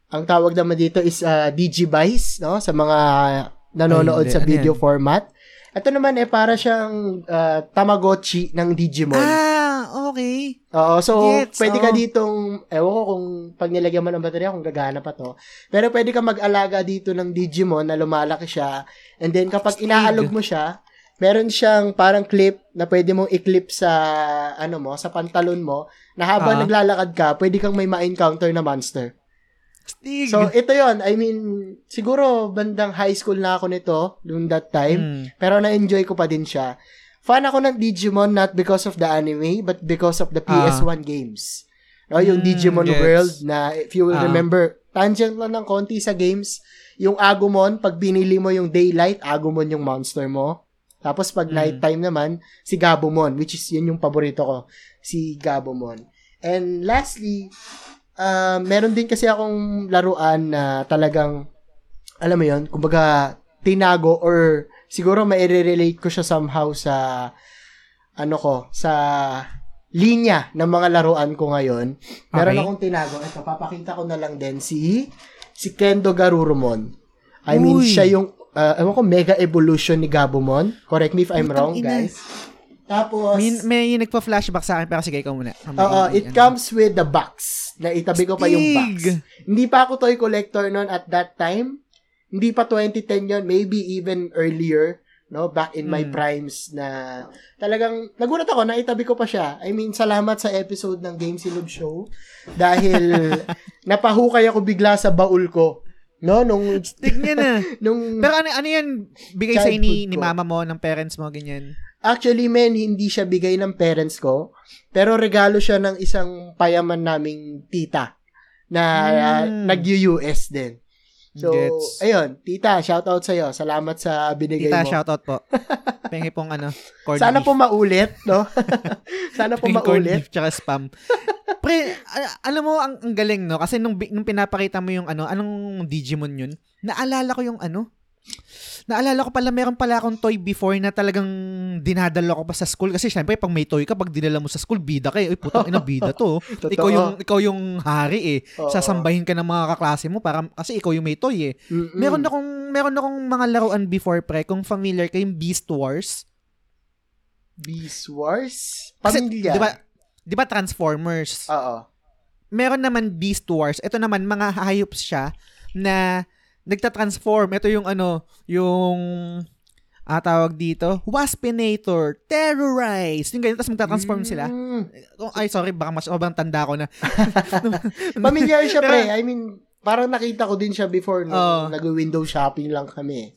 ang tawag naman dito is uh, Digivice, no, sa mga nanonood Ay, hindi. sa Ano video yan? format. Ito naman eh, para siyang ah, Tamagotchi ng Digimon. Ah, okay. Oo, so Gets, pwede ka oo. ditong, ewan ko kung pag nilagyan mo ng baterya, kung gagana pa to. Pero pwede ka mag-alaga dito ng Digimon na lumalaki siya. And then kapag inaalog mo siya, meron siyang parang clip na pwede mong i-clip sa, ano mo, sa pantalon mo, na habang Ah. naglalakad ka, pwede kang may ma-encounter na monster. Stig. So, ito yon I mean, siguro bandang high school na ako nito, noong that time. Mm. Pero na-enjoy ko pa din siya. Fan ako ng Digimon not because of the anime, but because of the PS1 games. No, yung Ah. Mm, Digimon gets. World na if you will Ah. remember, tangent lang ng konti sa games, yung Agumon, pag binili mo yung Daylight, Agumon yung monster mo. Tapos pag Mm. nighttime naman, si Gabumon, which is yun yung paborito ko, si Gabumon. And lastly, uh, meron din kasi akong laruan na talagang, alam mo yon kumbaga, tinago or siguro mai-relate ko siya somehow sa, ano ko, sa linya ng mga laruan ko ngayon. Meron Okay. akong tinago. Ito, papakita ko na lang din si, si Kendo Garurumon. I mean, Uy. siya yung, uh, ewan ko, mega evolution ni Gabumon. Correct me if I'm wrong, ina. guys. Tapos, May, may nagpa-flashback sa akin pero sige ikaw muna. Oo, it Ano? comes with the box. Na itabi ko pa yung box. Hindi pa ako toy collector noon at that time. Hindi pa 2010 yon maybe even earlier, no? Back in my Mm. primes na talagang nagulat ako na itabi ko pa siya. I mean, salamat sa episode ng Game Silog Show dahil napahukay ako bigla sa baul ko. No, nung Stig niya na. nung Pero ano, ano yan? Bigay sa ni, ni mama mo, ng parents mo, ganyan. Actually, men, hindi siya bigay ng parents ko. Pero regalo siya ng isang payaman naming tita na uh, Mm. nag-US din. So, Gets. ayun, tita, shoutout sa'yo. Salamat sa binigay Tita, mo. shoutout po. Pengi pong ano, corned Sana beef. po maulit, no? Sana po corned maulit. beef tsaka spam. Pre, alam mo, ang, ang galing, no? Kasi nung, nung pinapakita mo yung ano, anong Digimon yun, naalala ko yung ano, naalala ko pala, meron pala akong toy before na talagang dinadala ko pa sa school. Kasi syempre, pag may toy ka, pag dinala mo sa school, bida ka eh. Uy, putang ina, bida to. Ikaw yung, ikaw yung hari eh. Oo. Sasambahin ka ng mga kaklase mo para, kasi ikaw yung may toy eh. Mm-mm. Meron akong, meron akong mga laruan before, pre, kung familiar kayo, yung Beast Wars. Beast Wars? Pamilya. di ba, di ba Transformers? Oo. meron naman Beast Wars. Ito naman, mga hayop siya na nagta-transform. Ito yung ano, yung ah, tawag dito, Waspinator, Terrorize. Yung ganyan, tapos magta-transform sila. Mm. Oh, ay, sorry, baka mas sobrang tanda ko na. Familiar siya, pre. I mean, parang nakita ko din siya before nung Oo. nag-window shopping lang kami.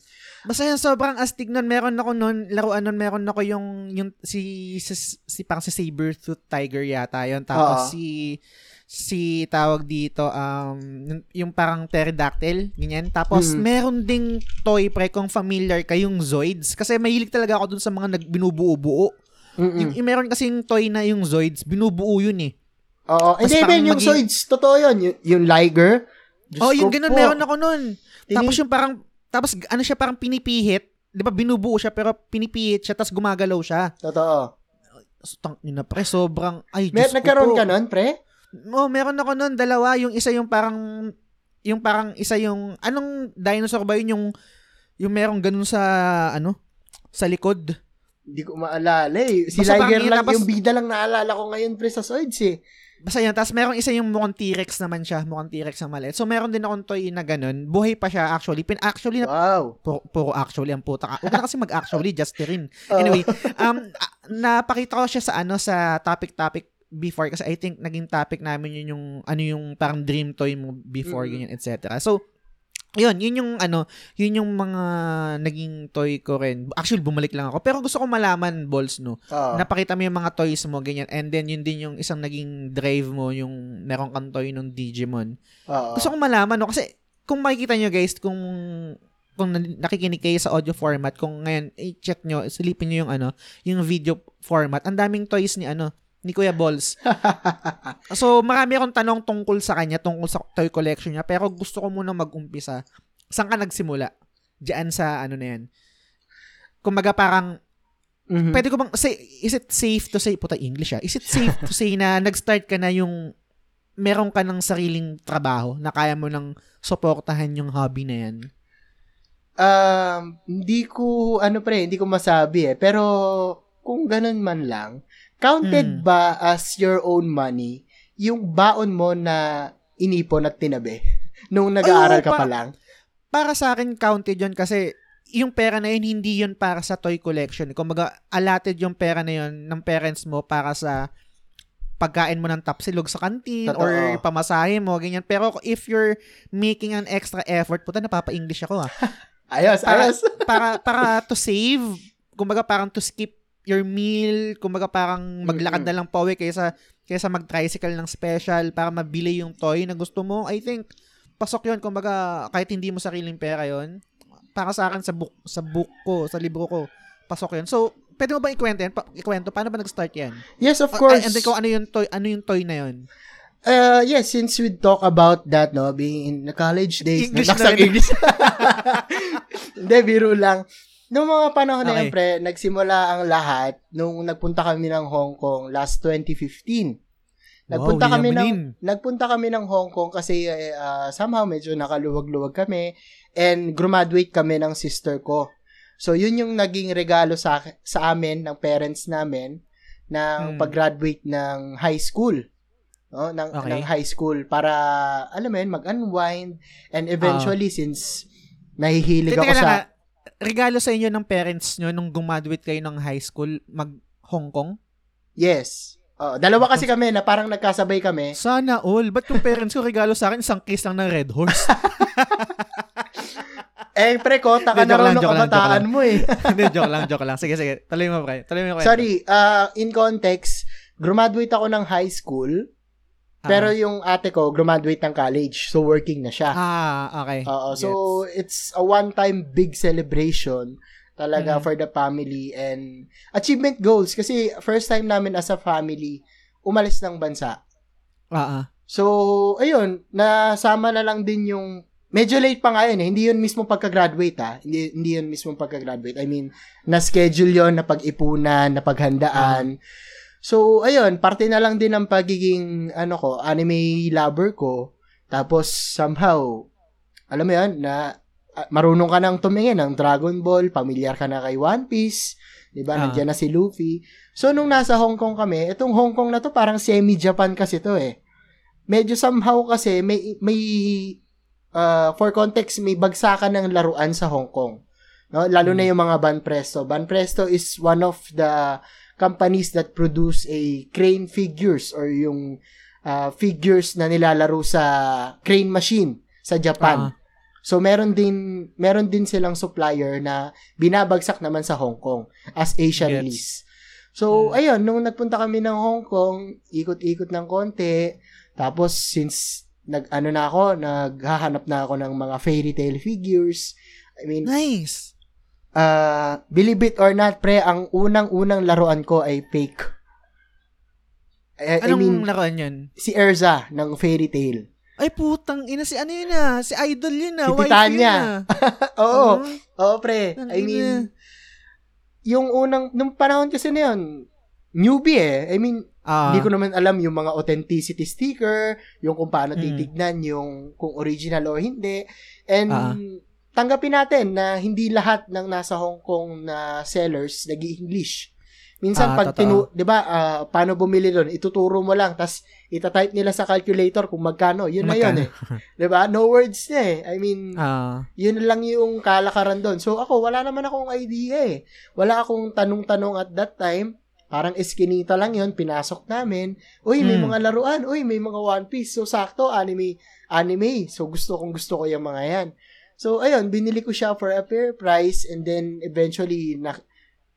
Basta yan, sobrang astig nun. Meron ako nun, laruan nun, meron ako yung, yung si, si, si parang si Sabertooth Tiger yata yon Tapos Oo. si, si tawag dito, um, yung, parang pterodactyl, ganyan. Tapos Mhm. meron ding toy, pre, kung familiar kayong Zoids. Kasi mahilig talaga ako dun sa mga nagbinubuo-buo. Yung, yung meron kasing toy na yung Zoids, binubuo yun eh. Oo. Hindi, Ben, yung maging- Zoids, totoo yun. Yung, yung Liger. Diyos oh, yung ganun, po. meron ako nun. Tapos yung parang, tapos ano siya, parang pinipihit. Di ba, binubuo siya, pero pinipihit siya, tapos gumagalaw siya. Totoo. So, tang ina pre, sobrang, ay, Mer- nagkaroon po. ka nun, pre? Oh, meron ako nun, dalawa. Yung isa yung parang, yung parang isa yung, anong dinosaur ba yun? Yung, yung merong ganun sa, ano, sa likod. Hindi ko maalala eh. Si Basta Liger lang, tapos- yung bida lang naalala ko ngayon, pre, sa Zoids eh. Basta yan. Tapos merong isa yung mukhang T-Rex naman siya. Mukhang T-Rex na maliit. So, meron din akong toy na ganun. Buhay pa siya actually. Pin actually na Wow. puro, puro actually ang puta ka. Huwag na kasi mag-actually, just rin. Anyway, um, napakita ko siya sa ano sa topic-topic before kasi I think naging topic namin yun yung ano yung parang dream toy mo before Mm. ganyan etc. So yun, yun yung ano, yun yung mga naging toy ko rin. Actually, bumalik lang ako. Pero gusto ko malaman, Balls, no? Oo. Napakita mo yung mga toys mo, ganyan. And then, yun din yung isang naging drive mo, yung meron kang toy ng Digimon. Oo. Gusto ko malaman, no? Kasi, kung makikita nyo, guys, kung kung nakikinig kayo sa audio format, kung ngayon, i-check nyo, silipin nyo yung ano, yung video format. Ang daming toys ni ano, ni Kuya Balls. so, marami akong tanong tungkol sa kanya, tungkol sa toy collection niya, pero gusto ko muna mag-umpisa. Saan ka nagsimula? Diyan sa ano na yan. Kumbaga parang, Mhm. pwede ko bang, say, is it safe to say, puta English ah, is it safe to say na nag-start ka na yung meron ka ng sariling trabaho na kaya mo nang suportahan yung hobby na yan? Um, hindi ko, ano pre, hindi ko masabi eh. Pero, kung ganun man lang, counted Hmm. ba as your own money yung baon mo na inipon at tinabi nung nag-aaral oo, ka pa- pa lang? Para sa akin, counted yun kasi yung pera na yun, hindi yun para sa toy collection. Kumbaga, allotted yung pera na yun ng parents mo para sa pagkain mo ng tapsilog sa kantin Totoo. or pamasahe mo, ganyan. Pero if you're making an extra effort, puta, napapa-English ako ah. Ayos, Para- ayos. para para to save, kumbaga parang to skip your meal, kumbaga parang maglakad na lang pauwi kaysa kaysa mag-tricycle ng special para mabili yung toy na gusto mo. I think pasok 'yon kumbaga kahit hindi mo sariling pera 'yon. Para sa akin sa book sa book ko, sa libro ko, pasok 'yon. So, pwede mo ba ikwento yan? Pa- ikwento paano ba nag-start 'yan? Yes, of Ah, course. and then kung ano yung toy, ano yung toy na 'yon? Uh, yes, since we talk about that, no, being in the college days, English na rin. English. Hindi, biro lang. Noong mga panahon na Okay. yun, pre, nagsimula ang lahat nung nagpunta kami ng Hong Kong last 2015. Nagpunta Wow, kami ng nagpunta kami ng Hong Kong kasi ah, somehow medyo nakaluwag-luwag kami and graduate kami ng sister ko. So yun yung naging regalo sa sa amin ng parents namin ng Hmm. pag-graduate ng high school. No, ng Okay. ng high school para alam mo yun, mag-unwind and eventually since nahihilig Teka ako lang, sa ah, regalo sa inyo ng parents nyo nung gumaduate kayo ng high school, mag Hong Kong? Yes. Oh, dalawa kasi kami na parang nagkasabay kami. Sana all. Ba't yung parents ko regalo sa akin isang case lang ng Red Horse? Eh, pre ko, taka Hindi, na lang, ng kabataan mo eh. Hindi, joke lang, joke lang. Sige, sige. Tuloy mo, pre. Tuloy mo, pre. Sorry, uh, in context, graduate ako ng high school, pero yung ate ko, graduate ng college, so working na siya. Ah, okay. Oo, so it's a one-time big celebration talaga Mhm. for the family and achievement goals kasi first time namin as a family umalis ng bansa. Ah, ah. So, ayun, nasama na lang din yung medyo late pa nga yun eh. Hindi yun mismo pagka-graduate ah. Hindi, hindi yun mismo pagka-graduate. I mean, na-schedule yun, na pag-ipunan, na paghandaan. So, ayun, parte na lang din ng pagiging, ano ko, anime lover ko. Tapos, somehow, alam mo yun, na marunong ka nang tumingin ng Dragon Ball, pamilyar ka na kay One Piece, di ba? Ah. Nandiyan na si Luffy. So, nung nasa Hong Kong kami, itong Hong Kong na to parang semi-Japan kasi to eh. Medyo somehow kasi may, may uh, for context, may bagsakan ng laruan sa Hong Kong. No? Lalo na yung mga Banpresto. Banpresto is one of the companies that produce a crane figures or yung uh, figures na nilalaro sa crane machine sa Japan. Ah. So meron din meron din silang supplier na binabagsak naman sa Hong Kong as Asia Gets. release. So ayun, nung nagpunta kami ng Hong Kong, ikot-ikot ng konti, tapos since nag ano na ako, naghahanap na ako ng mga fairy tale figures. I mean, Nice. Uh, believe it or not, pre, ang unang-unang laruan ko ay fake. I, I Anong mean, laruan yun? si Erza ng fairy tale. Ay, putang ina. Si ano yun ah? Si Idol yun ah. Si Titania. Oo, Ah, oo, pre. Ang I mean, ina. yung unang, nung panahon kasi na yun, newbie eh. I mean, ah. hindi ko naman alam yung mga authenticity sticker, yung kung paano Mm. titignan, yung kung original o hindi. And, Ah. Tanggapin natin na hindi lahat ng nasa Hong Kong na sellers nag english Minsan Ah, pag tinu, 'di ba, ah, paano bumili doon? Ituturo mo lang tas ita-type nila sa calculator kung magkano. Yun na yun eh. 'Di ba? No words na eh. I mean, Ah. yun lang yung kalakaran doon. So ako, wala naman akong idea eh. Wala akong tanong-tanong at that time. Parang eskinita lang yun, pinasok namin. Uy, may Mm. mga laruan. Uy, may mga One Piece. So, sakto, anime. Anime. So, gusto kong gusto ko yung mga yan. So, ayun, binili ko siya for a fair price and then eventually, na,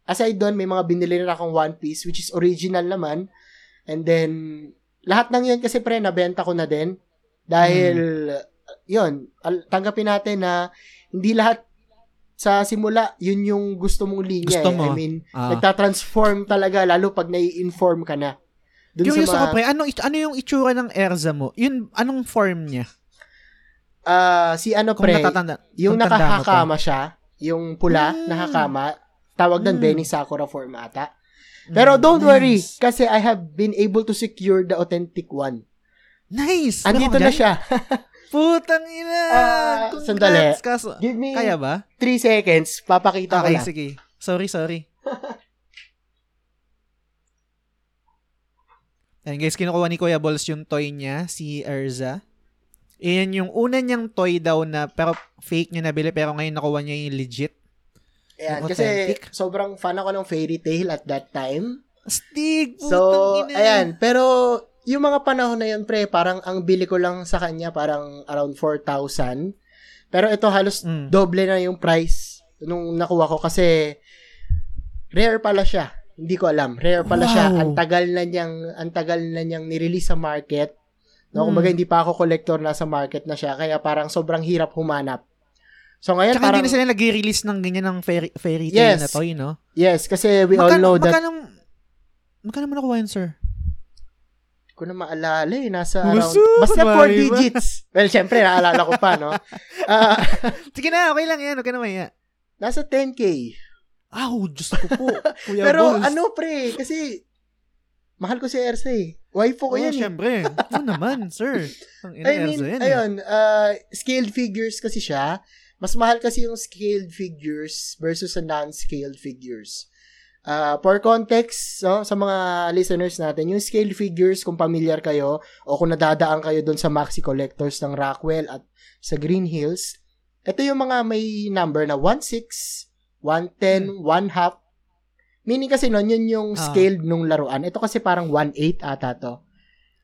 aside doon, may mga binili rin akong One Piece which is original naman. And then, lahat ng yun kasi pre, nabenta ko na din. Dahil, yun, al- tanggapin natin na hindi lahat sa simula, yun yung gusto mong linya. Gusto eh. mo. I mean, Ah. nagtatransform talaga, lalo pag nai-inform ka na. Dun Curious sa ako, pre. Ano, ano yung itsura ng Erza mo? Yun, anong form niya? Ah, si ano Kung pre, natatanda. yung nakahakama siya, yung pula, Mm. nakakama, tawag doon Mm. Benny Sakura form ata. Pero Mm, don't worry, nice. kasi I have been able to secure the authentic one. Nice! Andito na siya. Putang ina! Congrats! sandali. Kaso, Give me kaya ba? 3 seconds, papakita ko Okay, lang. sige. Sorry, sorry. Ayan guys, kinukuha ni Kuya Balls yung toy niya, si Erza. Iyan yung una niyang toy daw na, pero fake niya nabili, pero ngayon nakuha niya yung legit. Ayan, Yung kasi sobrang fan ako ng fairy tale at that time. Stig! So, ina. ayan. Pero, yung mga panahon na yun, pre, parang ang bili ko lang sa kanya, parang around 4,000. Pero ito halos Mm. doble na yung price nung nakuha ko kasi rare pala siya. Hindi ko alam. Rare pala siya. Wow. Ang tagal na niyang, ang tagal na niyang nirelease sa market. No, Mm. kumbaga hindi pa ako collector na sa market na siya kaya parang sobrang hirap humanap. So ngayon Tsaka parang hindi na sila nag-release ng ganyan ng fairy, fairy tale Yes. na toy, no? yes, kasi we all Magkano- know that Magkano, magkano mo nakuha yun, sir? ko na maalala eh. Nasa around, basta 4 mali ba? digits. Well, syempre, naalala ko pa, no? Ah, Sige na, okay lang yan. Ka na maya. nasa 10K. Ah, oh, Diyos ko po. Kuya Pero Balls. ano, pre, kasi mahal ko si Ersa eh. Waifu ko Oh, yan eh. syempre. Oo naman, sir. Ang ina I mean, yan, eh. ayun, uh, scaled figures kasi siya. Mas mahal kasi yung scaled figures versus sa non-scaled figures. Uh, for context, no, sa mga listeners natin, yung scaled figures, kung familiar kayo, o kung nadadaan kayo doon sa Maxi Collectors ng Rockwell at sa Green Hills, ito yung mga may number na 1.6, 1.10, 1 half. Meaning kasi nun, yun yung Ah. scaled nung laruan. Ito kasi parang 1.8 ata to.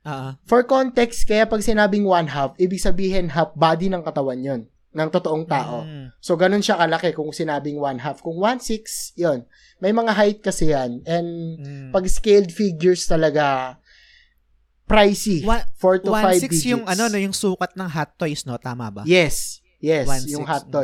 Ah, For context, kaya pag sinabing one half, ibig sabihin half body ng katawan yon ng totoong tao. Mm. So, ganun siya kalaki kung sinabing one half. Kung one six, yon May mga height kasi yan. And Mm. pag scaled figures talaga, pricey. One- 4 to 5 1.6 digits. yung ano no yung sukat ng hot toys no tama ba? Yes. Yes. 1.6, yung hot mm.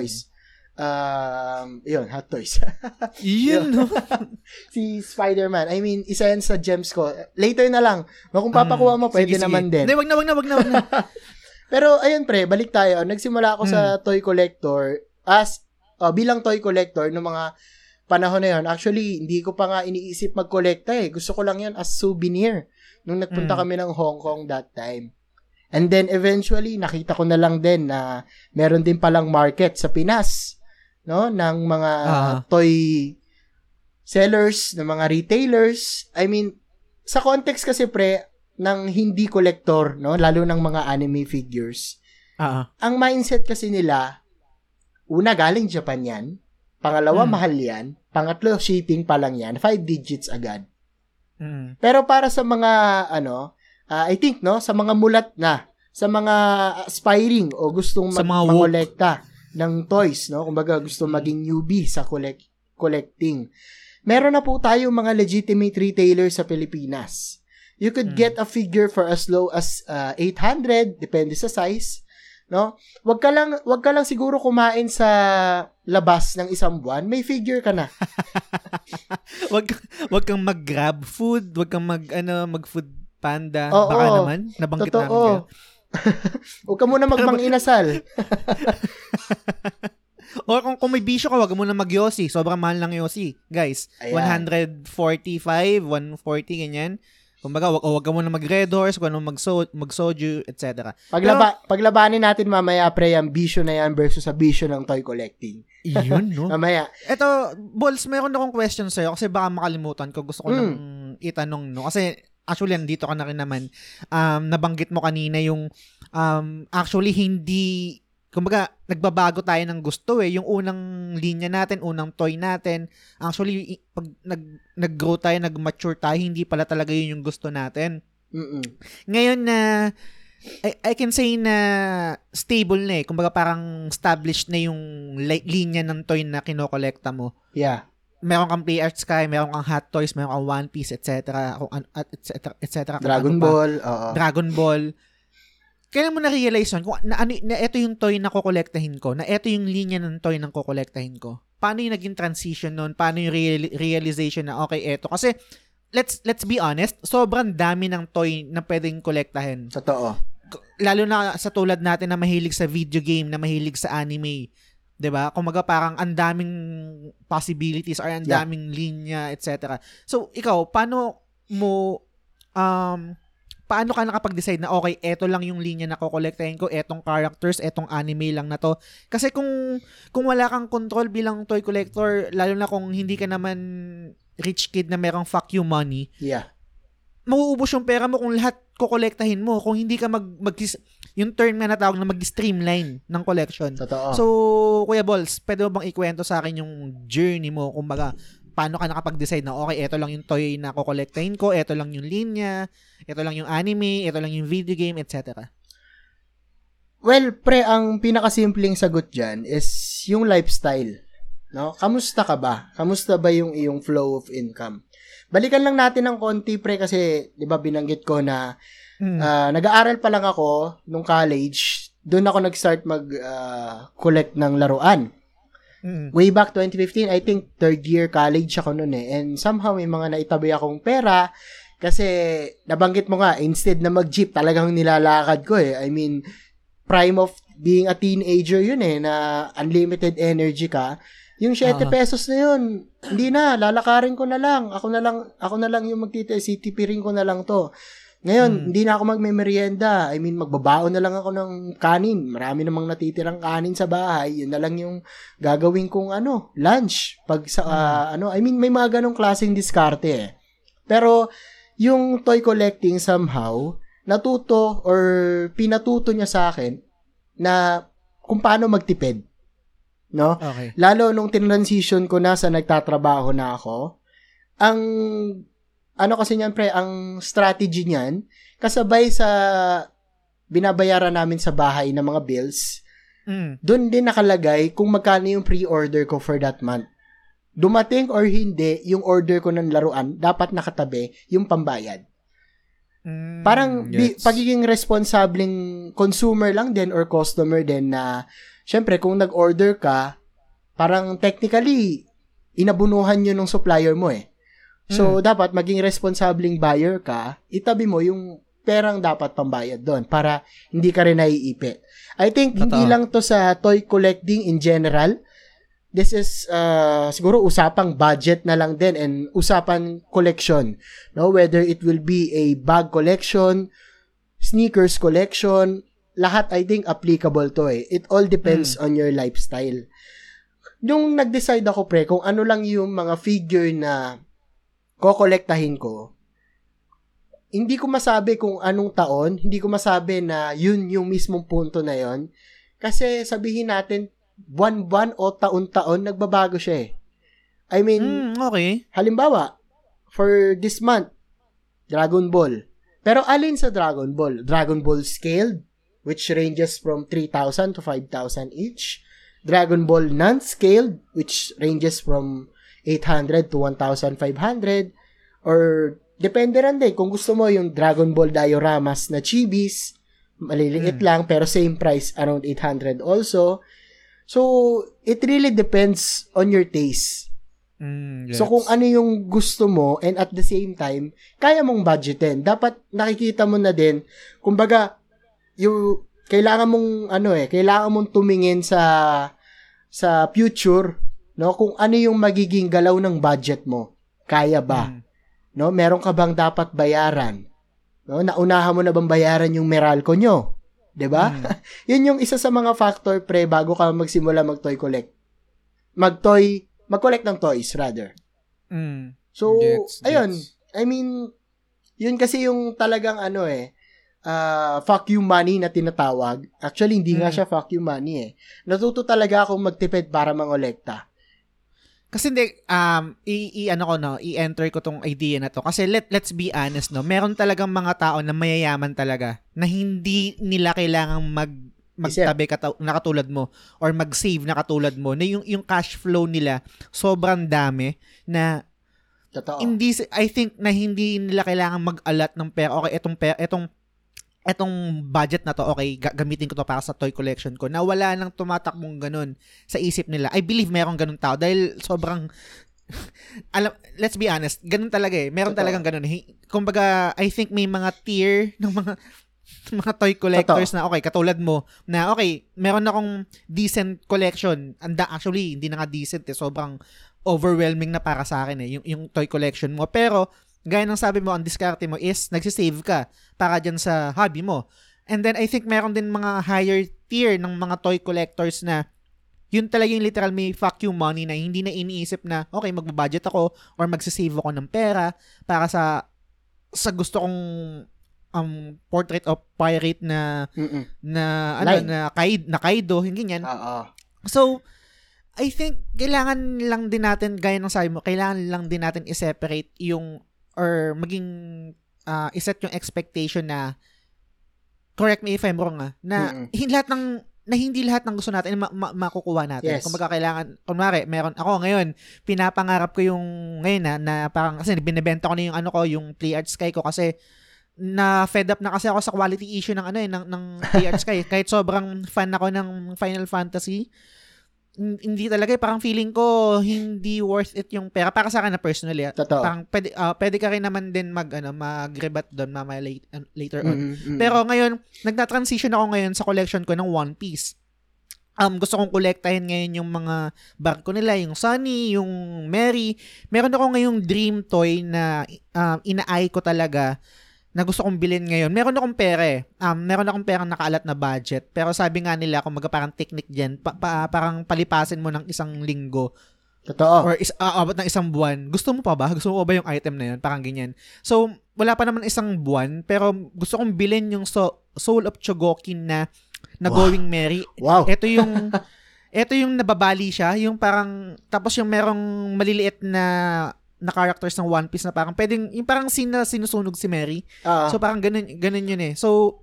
Um, yun, hot toys. Yun no. si Spider-Man. I mean, isa yan sa gems ko. Later na lang. Kung papakuha mo, Mm. pwede Sige, sige. naman din. Hindi, wag na, wag na, wag na, wag na. Pero ayun pre, balik tayo. Nagsimula ako sa Hmm. toy collector as uh, bilang toy collector ng mga panahon na yun. Actually, hindi ko pa nga iniisip mag-collecta eh. Gusto ko lang yan as souvenir nung nagpunta Hmm. kami ng Hong Kong that time. And then eventually, nakita ko na lang din na meron din palang market sa Pinas no ng mga Ah. toy sellers, ng mga retailers. I mean, sa context kasi pre ng hindi collector, no, lalo ng mga anime figures. Ah, Ang mindset kasi nila una galing Japan 'yan, pangalawa Hmm. mahal 'yan, pangatlo shipping pa lang 'yan, five digits agad. mm. Pero para sa mga ano, ah, I think no, sa mga mulat na, sa mga aspiring o gustong Sa mag- mga woke. mangolekta ng toys, no? Kumbaga gusto maging newbie sa collect collecting. Meron na po tayo mga legitimate retailers sa Pilipinas. You could Hmm. get a figure for as low as ah, 800, depende sa size, no? Wag ka lang wag ka lang siguro kumain sa labas ng isang buwan, may figure ka na. wag wag kang mag-grab food, wag kang mag ano, mag-food panda. Oo, Baka naman nabanggit namin kayo. Huwag ka muna magmang inasal. Or kung, kung may bisyo ka, wag mo na mag-Yossi. Sobrang mahal ng Yossi. Guys, Ayan. 145, 140, ganyan. Kumbaga, wag, wag ka muna mag-Red Horse, ka muna mag-so, mag-soju, etc. Paglaba, paglabanin natin mamaya pre ang bisyo na yan versus sa bisyo ng toy collecting. Yun, no? Mamaya. Eto, Balls, meron akong question sa'yo kasi baka makalimutan ko. Gusto ko Mm. nang itanong, no? Kasi actually, nandito ka na rin naman. Um, nabanggit mo kanina yung um, actually hindi kumbaga, nagbabago tayo ng gusto eh. Yung unang linya natin, unang toy natin, actually, pag nag, nag-grow tayo, nag-mature tayo, hindi pala talaga yun yung gusto natin. Mm-mm. Ngayon na, I, I can say na stable na eh. Kumbaga parang established na yung li- linya ng toy na kinokolekta mo Yeah. Meron kang Play Arts Sky, meron kang Hot Toys, meron kang One Piece, etc. Kung an- at etc. etc. Dragon ano. Ball. Oo. Dragon Ball. Kailan mo na-realize yun? Kung na, ano, na ito yung toy na kukolektahin ko, na ito yung linya ng toy ng kukolektahin ko. Paano yung naging transition nun? Paano yung real- realization na, okay, eto. Kasi, let's let's be honest, sobrang dami ng toy na pwedeng kolektahin. Totoo. Lalo na sa tulad natin na mahilig sa video game, na mahilig sa anime. 'Di ba? Kumaga parang ang daming possibilities or ang Yeah. daming linya, etc. So, ikaw, paano mo um paano ka nakapag-decide na okay, eto lang yung linya na kokolektahin ko, etong characters, etong anime lang na to. Kasi kung kung wala kang control bilang toy collector, lalo na kung hindi ka naman rich kid na merong fuck you money, Yeah. Mauubos yung pera mo kung lahat kokolektahin mo. Kung hindi ka mag, mag yung term nga natawag na mag-streamline ng collection. Totoo. So, Kuya Balls, pwede mo bang ikwento sa akin yung journey mo? Kung baga, paano ka nakapag-decide na, okay, ito lang yung toy na kokolektahin ko, ito lang yung linya, ito lang yung anime, ito lang yung video game, etc. Well, pre, ang pinakasimpleng sagot dyan is yung lifestyle. No? Kamusta ka ba? Kamusta ba yung iyong flow of income? Balikan lang natin ng konti, pre, kasi, di ba, binanggit ko na Mm. ah, nag-aaral pa lang ako nung college. Doon ako nag-start mag-collect ng laruan. Mm. Way back 2015, I think third year college ako noon eh. And somehow may mga naitabi akong pera kasi nabanggit mo nga, instead na mag-jeep, talagang nilalakad ko eh. I mean, prime of being a teenager yun eh, na unlimited energy ka. Yung 7 Ah. pesos na yun, hindi na, lalakarin ko na lang. Ako na lang, ako na lang yung magtita, sitipirin ko na lang to. Ngayon, Hmm. hindi na ako magme-merienda. I mean, magbabaon na lang ako ng kanin. Marami namang natitirang kanin sa bahay. Yun na lang yung gagawin kong ano, lunch. Pag sa, ah, ano, I mean, may mga ganong klaseng diskarte eh. Pero, yung toy collecting somehow, natuto or pinatuto niya sa akin na kung paano magtipid. No? Okay. Lalo nung tinransition ko na sa nagtatrabaho na ako, ang ano kasi niyan pre, ang strategy niyan, kasabay sa binabayaran namin sa bahay ng mga bills, Mm. doon din nakalagay kung magkano yung pre-order ko for that month. Dumating or hindi, yung order ko ng laruan, dapat nakatabi yung pambayad. Mm, Parang bi- gets. pagiging responsableng consumer lang din or customer din na syempre kung nag-order ka, parang technically inabunuhan yun ng supplier mo eh. So, dapat maging responsableng buyer ka, itabi mo yung perang dapat pambayad doon para hindi ka rin naiipit. I think hindi Totoo. lang to sa toy collecting in general. This is uh, siguro usapang budget na lang din and usapan collection. No, whether it will be a bag collection, sneakers collection, lahat I think applicable to eh. It all depends on your lifestyle. Yung nag-decide ako pre kung ano lang yung mga figure na kokolektahin ko, hindi ko masabi kung anong taon, hindi ko masabi na yun yung mismong punto na yon. Kasi sabihin natin, buwan-buwan o taon-taon, nagbabago siya eh. I mean, Mm, okay. halimbawa, for this month, Dragon Ball. Pero alin sa Dragon Ball? Dragon Ball Scaled, which ranges from 3,000 to 5,000 each. Dragon Ball Non-Scaled, which ranges from 800 to 1,500. Or, depende rin din. Kung gusto mo yung Dragon Ball dioramas na chibis, maliliit lang, pero same price, around 800 also. So, it really depends on your taste. Mm, So kung ano yung gusto mo and at the same time, kaya mong budgetin. Dapat nakikita mo na din, kumbaga, yung kailangan mong ano eh, kailangan mong tumingin sa sa future, no? Kung ano yung magiging galaw ng budget mo. Kaya ba? Mm. No? Meron ka bang dapat bayaran? No? Naunahan mo na bang bayaran yung Meralco nyo? 'Di ba? Mm. Yun yung isa sa mga factor pre bago ka magsimula mag-toy collect. Mag-toy, mag-collect ng toys rather. Mm. So, Gets, ayun. gets. I mean, yun kasi yung talagang ano eh, ah, fuck you money na tinatawag. Actually, hindi nga Mm. siya fuck you money eh. Natuto talaga akong magtipid para mangolekta. Kasi hindi, um, i, i- ano ko no, i-enter ko tong idea na to. Kasi let, let's be honest no, meron talagang mga tao na mayayaman talaga na hindi nila kailangang mag magtabi kata- na katulad mo or mag-save na katulad mo na yung yung cash flow nila sobrang dami na Totoo. hindi I think na hindi nila kailangan mag-alat ng pera. Okay, etong pera, etong etong budget na to, okay, ga- gamitin ko to para sa toy collection ko. Na wala nang tumatakbong ganun sa isip nila. I believe meron ganun tao dahil sobrang alam, let's be honest, ganun talaga eh. Meron Totoo. talagang ganun. Kumbaga, I think may mga tier ng mga mga toy collectors na okay, katulad mo, na okay, meron akong decent collection. Anda, actually, hindi na nga decent eh. Sobrang overwhelming na para sa akin eh, yung, yung toy collection mo. Pero, gaya ng sabi mo, ang diskarte mo is nagsisave ka para dyan sa hobby mo. And then, I think meron din mga higher tier ng mga toy collectors na yun talaga yung literal may fuck you money na hindi na iniisip na, okay, magbabudget ako or magsisave ako ng pera para sa sa gusto kong um, portrait of pirate na Mm-mm. na ano Line. na kaid na kaido yung ganyan Oo. So, I think kailangan lang din natin, gaya ng sabi mo, kailangan lang din natin i-separate yung, or maging, uh, iset yung expectation na, correct me if I'm wrong ah, na Mm-mm. hindi lahat ng, na hindi lahat ng gusto natin ma- ma- makukuha natin. Yes. Kung kailangan, kunwari, meron ako ngayon, pinapangarap ko yung ngayon na, na parang kasi binebenta ko na yung ano ko, yung Play Art Sky ko kasi na fed up na kasi ako sa quality issue ng ano eh ng ng Play Art Sky kahit sobrang fan ako ng Final Fantasy hindi talaga eh, parang feeling ko hindi worth it yung pera para sa akin na personally ah. Totoo. parang pwede, ah, pwede ka rin naman din mag ano mag-rebat doon mamaya late, later on Mm-mm, mm-mm. pero ngayon, nagna-transition ako ngayon sa collection ko ng One Piece. Um, gusto kong kolektahin ngayon yung mga barko nila, yung Sunny, yung Mary. Meron ako ngayong dream toy na um, inaay ko talaga na gusto kong bilhin ngayon. Meron akong pera eh. Um, meron akong perang nakaalat na budget. Pero sabi nga nila, kung maga parang technique dyan, pa- pa- parang palipasin mo ng isang linggo Totoo. or is, ah, abot ng isang buwan. Gusto mo pa ba? Gusto mo pa ba yung item na yun? Parang ganyan. So, wala pa naman isang buwan, pero gusto kong bilhin yung so, Soul of Chogokin na na Wow. Going Merry. wow. Ito yung ito yung nababali siya, yung parang tapos yung merong maliliit na na characters ng One Piece na parang pwedeng yung parang scene na sinusunog si Mary. Ah, So parang ganun ganun yun eh. So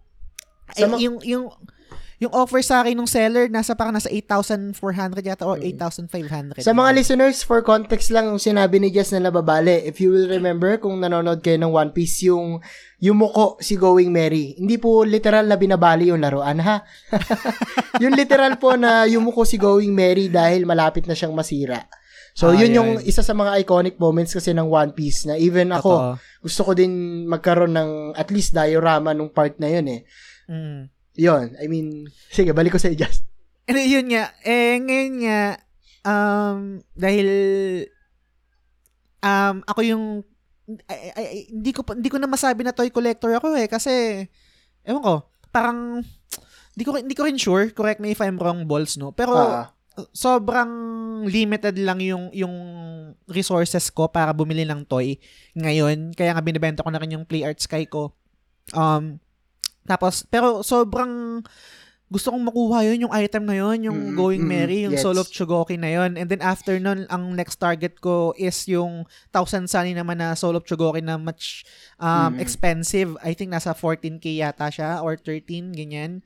Sa eh, ma- yung yung yung offer sa akin ng seller nasa parang nasa 8,400 yata or 8,500. Sa mga listeners, for context lang yung sinabi ni Jess na nababali. If you will remember, kung nanonood kayo ng One Piece, yung yumuko si Going Merry. Hindi po literal na binabali yung laruan, ha? yung literal po na yumuko si Going Merry dahil malapit na siyang masira. So, Ah, yun yung yun. isa sa mga iconic moments kasi ng One Piece na even ako, Totoo. gusto ko din magkaroon ng at least diorama nung part na yun eh. Mm. Yun, I mean, sige, balik ko sa Just. And yun nga, eh, ngayon nga, um, dahil, um, ako yung, ay, ay, hindi ko, hindi ko na masabi na toy collector ako eh, kasi, ewan ko, parang, hindi ko, hindi ko rin sure, correct me if I'm wrong, balls, no? Pero, Ah, sobrang limited lang yung yung resources ko para bumili ng toy ngayon. Kaya nga binibenta ko na rin yung Play Art Sky ko. Um, tapos, pero sobrang gusto kong makuha yun, yung item na yun, yung Mm, Going Merry, yung yes. Soul of Chogoki na yun. And then after nun, ang next target ko is yung Thousand Sunny naman na Soul of Chogoki na much um, Mm. expensive. I think nasa 14k yata siya or 13, ganyan.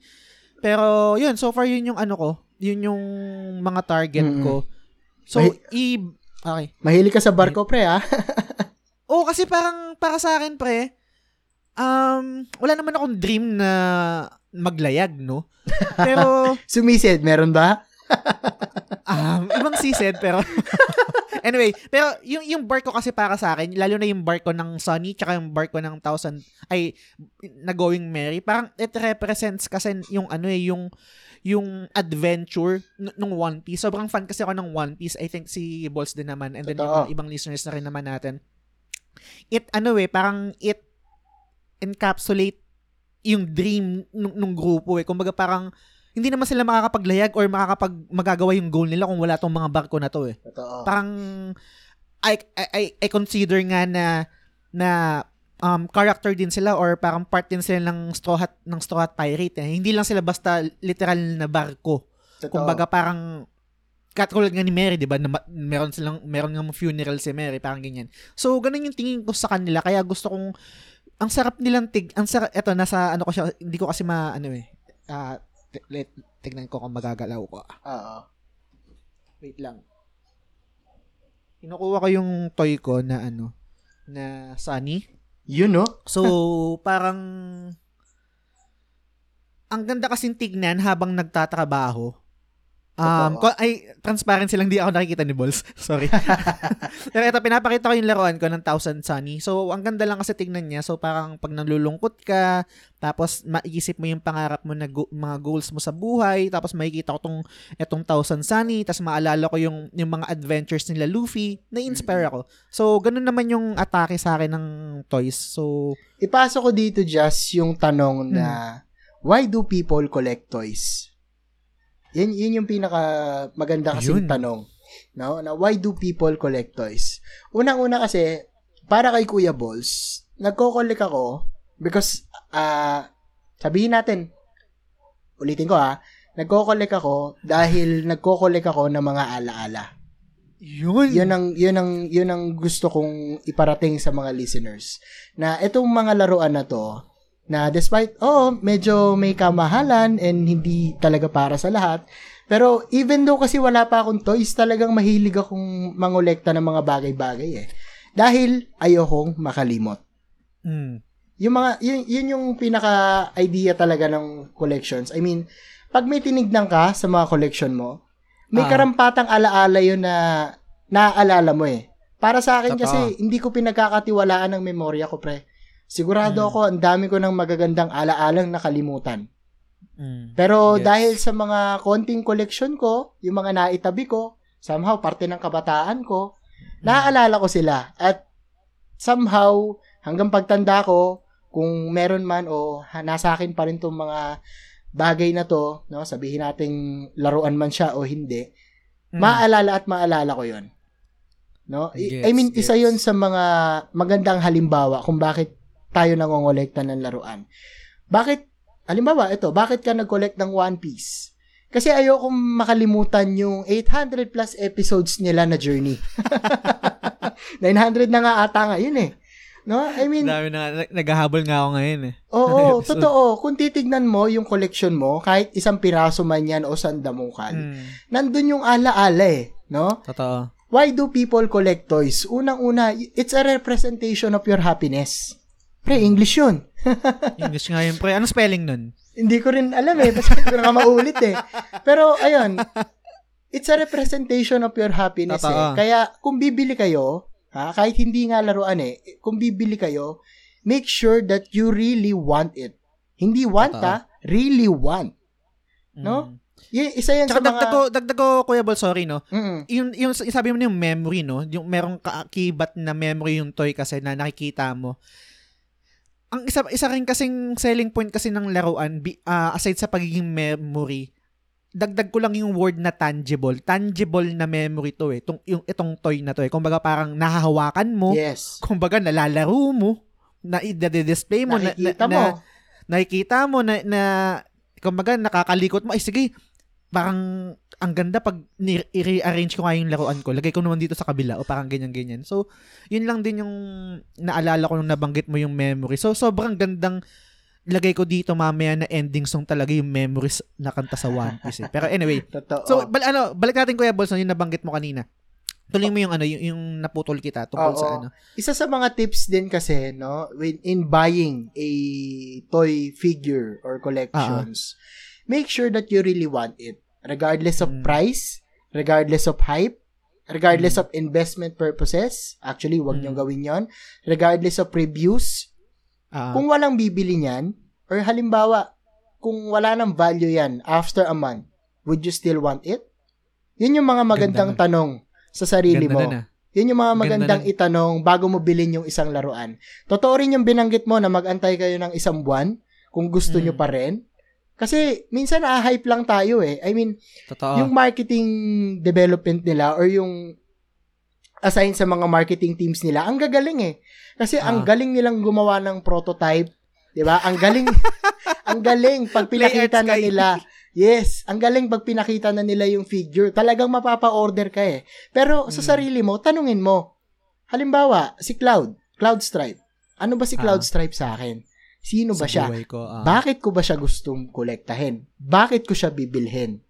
Pero yun, so far yun yung ano ko, yun yung mga target Mm-mm. ko. So, May- i... Okay. mahilig ka sa barko, pre, ah. Oo, kasi parang para sa akin, pre, um, wala naman akong dream na maglayag, no? Pero, Sumisid, meron ba? um, ibang season, pero... anyway, pero yung, yung barko kasi para sa akin, lalo na yung barko ng Sunny, tsaka yung barko ng Thousand, ay, na Going Merry, parang it represents kasi yung ano eh, yung yung adventure n- nung One Piece. Sobrang fan kasi ako ng One Piece. I think si Balls din naman and then yung Totoo. mga ibang listeners na rin naman natin. It, ano eh, parang it encapsulate yung dream nung, nung grupo eh. Kumbaga parang hindi naman sila makakapaglayag or makakapag magagawa yung goal nila kung wala tong mga barko na to eh. Totoo. Parang I I I, I consider nga na na um character din sila or parang part din sila ng Straw Hat ng Straw Hat Pirate eh. Hindi lang sila basta literal na barko. Totoo. Kumbaga parang katulad nga ni Mary, 'di ba? Na, meron silang meron nga funeral si Mary, parang ganyan. So ganun yung tingin ko sa kanila kaya gusto kong ang sarap nilang tig ang sarap eto nasa ano ko siya hindi ko kasi ma ano eh ah t- let tignan ko kung magagalaw ko. Oo. Wait lang. Kinukuha ko yung toy ko na ano, na Sunny. Yun, no? So, parang ang ganda kasing tignan habang nagtatrabaho. Um, ko, ay, transparency lang, di ako nakikita ni Balls. Sorry. Pero ito, pinapakita ko yung laruan ko ng Thousand Sunny. So, ang ganda lang kasi tignan niya. So, parang pag nalulungkot ka, tapos maiisip mo yung pangarap mo na go- mga goals mo sa buhay, tapos makikita ko tong etong Thousand Sunny, tapos maalala ko yung, yung mga adventures nila Luffy, na-inspire ako. So, ganun naman yung atake sa akin ng toys. So, Ipasok ko dito just yung tanong na why do people collect toys? Yan, yun yung pinaka maganda kasing tanong. No? Na why do people collect toys? Unang-una kasi, para kay Kuya Balls, nagko-collect ako because, ah, sabihin natin, ulitin ko ha, nagko-collect ako dahil nagko-collect ako ng mga alaala. yun. Yun ang yun ang yun ang gusto kong iparating sa mga listeners. Na itong mga laruan na to na despite oh medyo may kamahalan and hindi talaga para sa lahat pero even though kasi wala pa akong toys talagang mahilig akong mangolekta ng mga bagay-bagay eh dahil ayokong makalimot Mm. yung mga yun, yun yung pinaka idea talaga ng collections I mean pag may tinignan ka sa mga collection mo may Ah. karampatang alaala yun na naaalala mo eh para sa akin Totoo. kasi hindi ko pinagkakatiwalaan ng memorya ko pre sigurado Mm. ako ang dami ko ng magagandang alaalang nakalimutan Mm. pero Yes. dahil sa mga konting collection ko yung mga naitabi ko somehow parte ng kabataan ko naaalala ko sila at somehow hanggang pagtanda ko kung meron man o nasa akin pa rin tong mga bagay na to, no, sabihin nating laruan man siya o hindi, Mm. maalala at maalala ko 'yon. No? I, I mean, isa gets. 'yon sa mga magandang halimbawa kung bakit tayo nangongolekta ng laruan. Bakit halimbawa ito, bakit ka nag-collect ng One Piece? Kasi ayokong makalimutan yung 800 plus episodes nila na journey. 900 na nga ata ngayon eh. No? I mean, Dami na, nag- naghahabol nga ako ngayon eh. oo, totoo. Kung titignan mo yung collection mo, kahit isang piraso man yan o sandamukan, Mm. nandun yung ala-ala eh. No? Totoo. Why do people collect toys? Unang-una, it's a representation of your happiness. Pre, English yun. English nga yun, pre. Anong spelling nun? Hindi ko rin alam eh. Basta hindi ko na maulit eh. Pero, ayun. it's a representation of your happiness eh. Totoo. Kaya kung bibili kayo, ha, kahit hindi nga laruan eh, kung bibili kayo, make sure that you really want it. Hindi want Totoo. ha, really want. No? Mm. Y- isa yan Tsaka sa mga... dagdag ko, dagdag ko, Kuya Bol, sorry, no? Mm-mm. Yung, yung sabi mo na yung memory, no? Yung merong kaakibat na memory yung toy kasi na nakikita mo. Ang isa, isa rin kasing selling point kasi ng laruan, bi- ah, aside sa pagiging memory, dagdag ko lang yung word na tangible. Tangible na memory to eh. Itong, yung, itong toy na to eh. Kumbaga parang nahahawakan mo. Yes. Kumbaga nalalaro mo. Na i-display mo. na- Nakikita na, mo. Na, nakikita mo na, na kumbaga nakakalikot mo. Ay sige, parang ang ganda pag i-rearrange ko nga yung laruan ko. Lagay ko naman dito sa kabila o parang ganyan-ganyan. So, yun lang din yung naalala ko nung nabanggit mo yung memory. So, sobrang gandang lagay ko dito mamaya na ending song talaga yung memories na kanta sa One Piece. Eh. Pero anyway, Totoo. so bal ano, balik natin Kuya Bolson yung nabanggit mo kanina. Tuloy mo yung ano, yung, yung naputol kita tungkol Oo. sa ano. isa sa mga tips din kasi, no, when, in buying a toy figure or collections, make sure that you really want it. Regardless of Mm. price, regardless of hype, regardless Mm. of investment purposes, actually, wag Mm. niyong gawin yon regardless of reviews, Ah, kung walang bibili niyan, or halimbawa, kung wala ng value yan after a month, would you still want it? Yun yung mga magandang Ganda tanong sa sarili ganda mo. na na. Yun yung mga Ganda magandang nun. itanong bago mo bilhin yung isang laruan. Totoo rin yung binanggit mo na magantay kayo ng isang buwan kung gusto Mm. nyo pa rin. Kasi minsan na-hype lang tayo eh. I mean, Totoo. yung marketing development nila or yung assign sa mga marketing teams nila, ang gagaling eh. Kasi ang Ah. galing nilang gumawa ng prototype, 'di ba? Ang galing ang galing pag pinakita na nila. Yes, ang galing pag pinakita na nila yung figure. Talagang mapapa-order ka eh. Pero sa Mm. sarili mo, tanungin mo. Halimbawa, si Cloud, Cloud Stripe. Ano ba si Cloud Ah. Stripe sa akin? Sino ba siya? ko. ah. Bakit ko ba siya gustong kolektahin? Bakit ko siya bibilhin?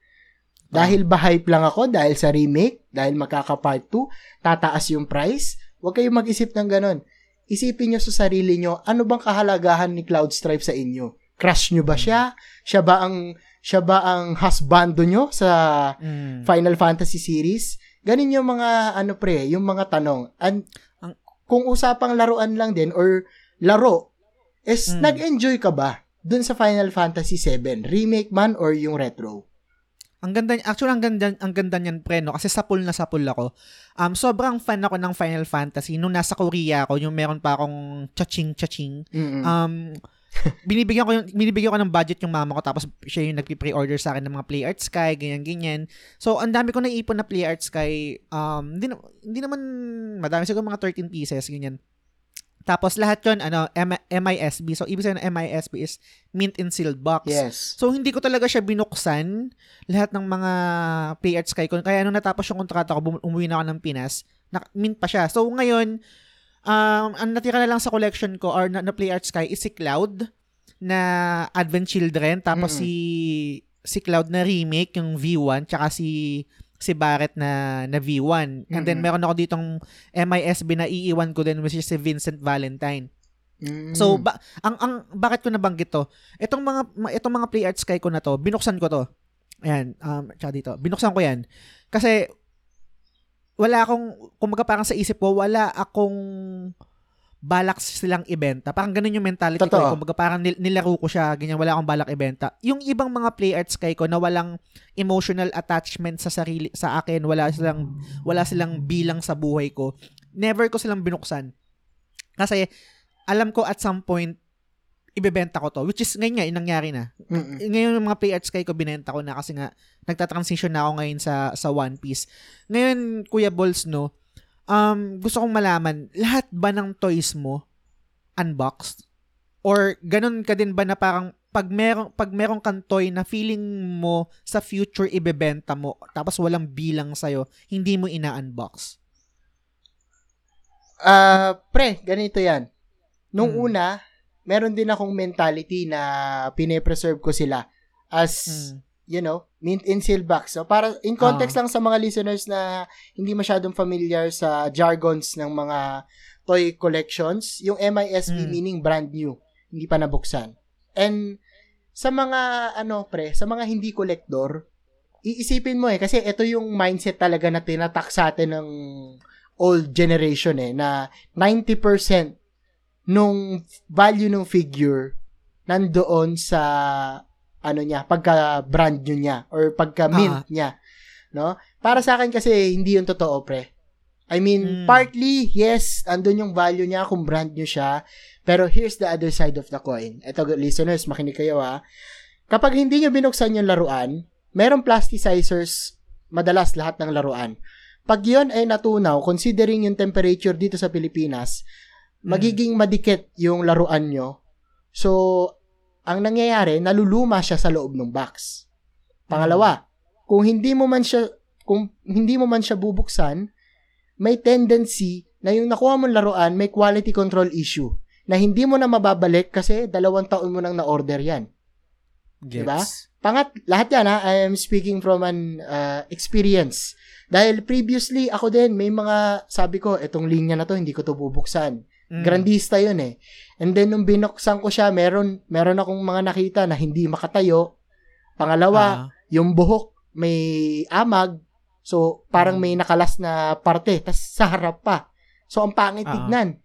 Dahil ba hype lang ako? Dahil sa remake? Dahil makaka-part 2? Tataas yung price? Huwag kayong mag-isip ng ganon. Isipin nyo sa sarili nyo, ano bang kahalagahan ni Cloud Stripe sa inyo? Crush nyo ba siya? Siya ba ang siya ba ang husbando nyo sa Mm. Final Fantasy series? Ganin yung mga ano pre, yung mga tanong. And Ang- kung usapang laruan lang din or laro, is Mm. nag-enjoy ka ba dun sa Final Fantasy 7? Remake man or yung retro? Ang ganda, actually ang ganda, ang ganda niyan pre, no? Kasi sapul na sapul ako. Um, sobrang fan ako ng Final Fantasy. Nung nasa Korea ako, yung meron pa akong chaching-chaching. Mm-mm. Um, binibigyan ko yung binibigyan ko ng budget yung mama ko tapos siya yung nagpi-pre-order sa akin ng mga Play Arts Sky ganyan ganyan. So ang dami ko naipon na Play Arts Sky um hindi, hindi naman madami siguro mga 13 pieces ganyan. Tapos lahat 'yon ano M- MISB. So ibig sabihin ng MISB is mint in sealed box. yes. So hindi ko talaga siya binuksan lahat ng mga Play Arts Sky ko. Kaya nung natapos yung kontrata ko, bum- umuwi na ako ng Pinas, na, mint pa siya. So ngayon, um, ang natira na lang sa collection ko or na, na Play Arts Sky is si Cloud na Advent Children. Tapos Mm-mm. si si Cloud na remake, yung V1, tsaka si si Barrett na na V1. And then Mm-mm. meron ako ditong MISB na iiwan ko din which is si Vincent Valentine. Mm. So ba ang ang bakit ko nabanggit to? Itong mga itong mga Play Arts Sky ko na to, binuksan ko to. Ayan, um tsaka dito. Binuksan ko 'yan. Kasi wala akong kumaga parang sa isip ko, wala akong balak silang ibenta. Parang ganun yung mentality ko. Totoo. Eh. Kumbaga parang nil- nilaro ko siya, ganyan, wala akong balak ibenta. Yung ibang mga Play Arts Sky ko na walang emotional attachment sa sarili sa akin, wala silang wala silang bilang sa buhay ko. Never ko silang binuksan. Kasi alam ko at some point ibebenta ko to which is ngayon nga yung nangyari na Mm-mm. ngayon yung mga Play Arts Sky ko binenta ko na kasi nga nagta-transition na ako ngayon sa sa One Piece ngayon Kuya Balls no um gusto kong malaman lahat ba ng toys mo unboxed or ganun ka din ba na parang pag merong pag merong kang toy na feeling mo sa future ibebenta mo tapos walang bilang sa'yo hindi mo ina-unbox Ah, pre, ganito 'yan. Nung Mm. una, meron din akong mentality na pine-preserve ko sila as Mm. You know, mint in seal box. So, para in context lang sa mga listeners na hindi masyadong familiar sa jargons ng mga toy collections, yung MISB Mm. meaning brand new, hindi pa nabuksan. And sa mga ano pre, sa mga hindi collector, iisipin mo eh, kasi ito yung mindset talaga na tinatak sa atin ng old generation eh, na 90% nung value ng figure nandoon sa ano niya, pagka brand new niya or pagka mint niya, no? Para sa akin kasi hindi yung totoo, pre. I mean, Mm. partly, yes, andun yung value niya kung brand new siya, pero here's the other side of the coin. Ito, listeners, makinig kayo ha. Kapag hindi nyo binuksan yung laruan, merong plasticizers madalas lahat ng laruan. Pag yon ay natunaw, considering yung temperature dito sa Pilipinas, magiging madikit yung laruan nyo. So, ang nangyayari, naluluma siya sa loob ng box. Pangalawa, kung hindi mo man siya kung hindi mo man siya bubuksan, may tendency na yung nakuha mong laruan may quality control issue na hindi mo na mababalik kasi dalawang taon mo nang na-order yan. Diba? Pangat, lahat yan ha, I am speaking from an uh, experience. Dahil previously, ako din, may mga, sabi ko, etong linya na to, hindi ko to bubuksan. Mm. Grandista yun eh. And then, nung binuksan ko siya, meron, meron akong mga nakita na hindi makatayo. Pangalawa, Ah. yung buhok, may amag. So, parang Mm. may nakalas na parte. tas sa harap pa. So, ang pangit Ah. tignan.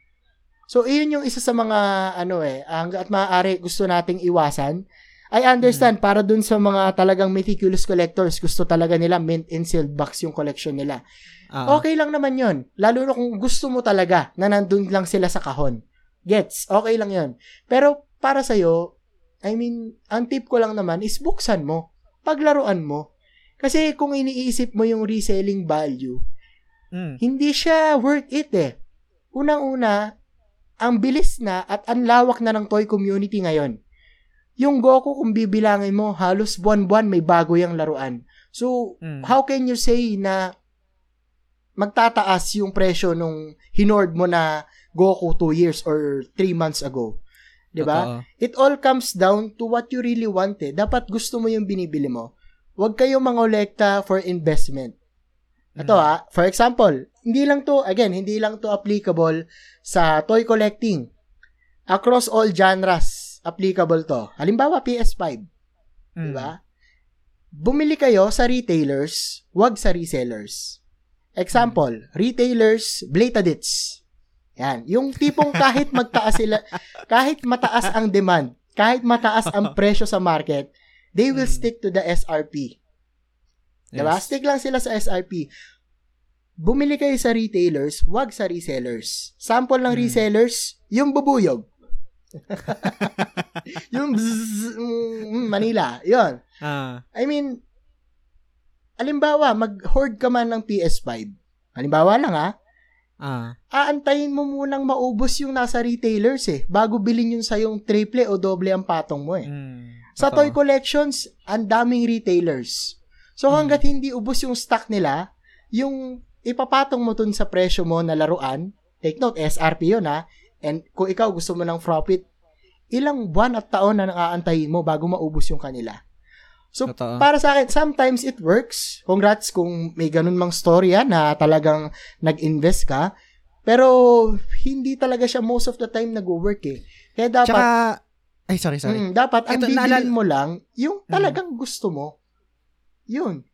So, iyon yung isa sa mga, ano eh, hanggat maaari gusto nating iwasan. I understand, para dun sa mga talagang meticulous collectors, gusto talaga nila mint and sealed box yung collection nila. Ah. Okay lang naman yon Lalo na kung gusto mo talaga na nandun lang sila sa kahon. Gets? Okay lang yon Pero para sa'yo, I mean, ang tip ko lang naman is buksan mo. Paglaruan mo. Kasi kung iniisip mo yung reselling value, Mm. hindi siya worth it eh. Unang-una, ang bilis na at ang lawak na ng toy community ngayon. Yung Goku, kung bibilangin mo, halos buwan-buwan may bago yung laruan. So, Mm. how can you say na magtataas yung presyo nung hinord mo na Goku 2 years or 3 months ago? 'Di ba? It all comes down to what you really want eh. Dapat gusto mo yung binibili mo. Huwag kayo mangolekta for investment. Ito Mm. ah, for example, hindi lang to, again, hindi lang to applicable sa toy collecting. Across all genres, applicable to. Halimbawa, PS5. Mm. Di ba? Bumili kayo sa retailers, wag sa resellers. Example, retailers, Blatadits. Yan. Yung tipong kahit magtaas sila, kahit mataas ang demand, kahit mataas ang presyo sa market, they will Mm. stick to the SRP. Diba? Yes. Stick lang sila sa SRP. Bumili kayo sa retailers, wag sa resellers. Sample ng Mm. resellers, yung bubuyog. yung bzzz, mm, Manila. Yon. Ah. I mean, alimbawa, mag-hoard ka man ng PS5. Halimbawa lang ha, Ah. aantayin mo munang maubos yung nasa retailers eh, bago bilhin yung sa yung triple o doble ang patong mo eh. Mm. Sa toy collections, ang daming retailers. So Mm. hanggat hindi ubos yung stock nila, yung ipapatong mo dun sa presyo mo na laruan, take note, SRP yun ha, and kung ikaw gusto mo ng profit, ilang buwan at taon na naaantayin mo bago maubos yung kanila. So, Totoo. para sa akin, sometimes it works. Congrats kung may ganun mang storya na talagang nag-invest ka. Pero, hindi talaga siya most of the time nag-work eh. Kaya dapat, Tsaka, ay sorry, sorry. Mm, dapat ang Ito, bibilin naalala- mo lang yung Mm. talagang gusto mo. Yun.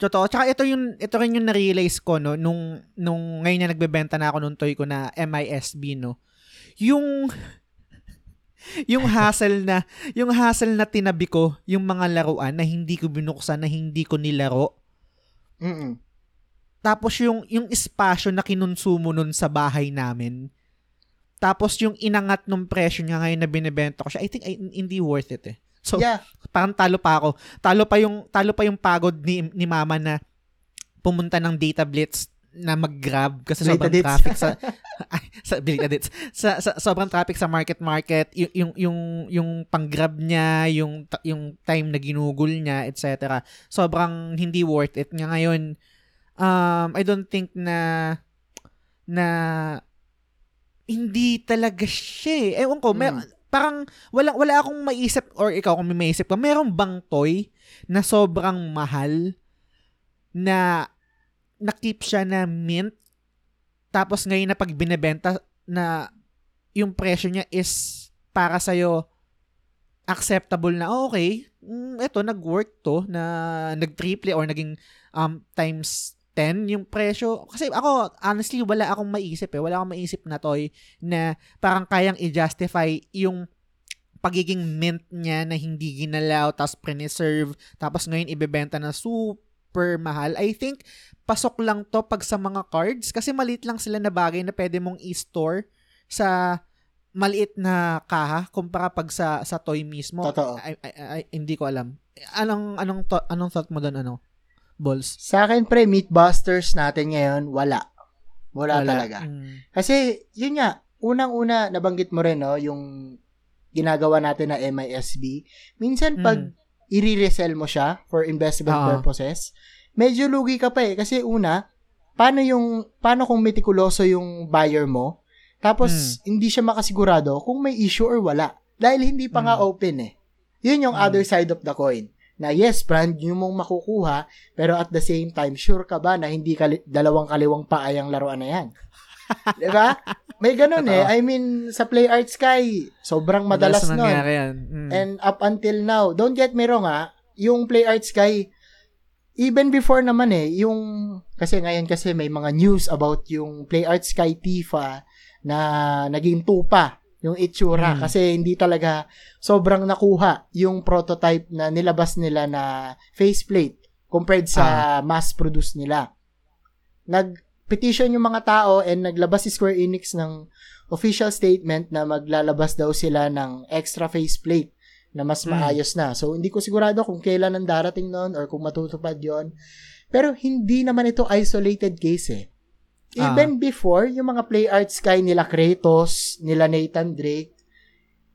Totoo. Tsaka ito yung ito rin yung na-realize ko no nung nung ngayon na nagbebenta na ako nung toy ko na MISB no. Yung yung hassle na yung hassle na tinabi ko yung mga laruan na hindi ko binuksan na hindi ko nilaro. Mm-mm. Tapos yung yung espasyo na kinonsumo nun sa bahay namin. Tapos yung inangat nung presyo niya ngayon na binebenta ko siya, I think ay, hindi worth it eh. So, yeah. parang talo pa ako. Talo pa yung talo pa yung pagod ni ni mama na pumunta ng data blitz na mag-grab kasi Data sobrang Blitz. traffic sa ay, sa blitz. Sa, sa sobrang traffic sa market market yung yung yung, yung pang-grab niya, yung ta- yung time na ginugol niya, etc. Sobrang hindi worth it nga ngayon. Um I don't think na na hindi talaga siya. eh. Ewan ko, may, Mm. parang wala wala akong maiisip or ikaw kung may maiisip ka, meron bang toy na sobrang mahal na nakip siya na mint tapos ngayon na pag binebenta na yung presyo niya is para sa'yo acceptable na oh, okay, mm, eto nag-work to na nag-triple or naging um times 10 yung presyo. Kasi ako, honestly, wala akong maisip eh. Wala akong maisip na toy na parang kayang i-justify yung pagiging mint niya na hindi ginalaw, tapos preserve, tapos ngayon ibebenta na super mahal. I think pasok lang to pag sa mga cards kasi maliit lang sila na bagay na pwede mong i-store sa maliit na kaha kumpara pag sa sa toy mismo. Totoo. I, I, I- hindi ko alam. Anong anong to, anong thought mo doon ano? Balls. Sa akin, pre, Meatbusters natin ngayon, wala. Wala, talaga. Mm. Kasi, yun nga, unang-una, nabanggit mo rin, no, yung ginagawa natin na MISB. Minsan, pag Mm. I-resell mo siya for investment Oo. purposes, medyo lugi ka pa eh. Kasi una, paano yung, paano kung metikuloso yung buyer mo, tapos Hmm. hindi siya makasigurado kung may issue or wala. Dahil hindi pa nga Mm. open eh. Yun yung Mm. other side of the coin. Na yes, brand new mong makukuha, pero at the same time, sure ka ba na hindi kali- dalawang kaliwang paayang laruan na yan? 'Di ba? May ganun eh. Totoo. I mean, sa Play Art Sky, sobrang madalas, nun. nangyari yan. Mm. And up until now, don't get me wrong ha, yung Play Art Sky, even before naman eh, yung, kasi ngayon kasi may mga news about yung Play Art Sky Tifa na naging tupa yung itsura Mm. kasi hindi talaga sobrang nakuha yung prototype na nilabas nila na faceplate compared sa mass produce nila. Nag-petition yung mga tao and naglabas si Square Enix ng official statement na maglalabas daw sila ng extra faceplate na mas Mm. maayos na. So, hindi ko sigurado kung kailan ang darating nun or kung matutupad yon Pero hindi naman ito isolated case eh. Ah. Even before, yung mga play art sky nila Kratos, nila Nathan Drake,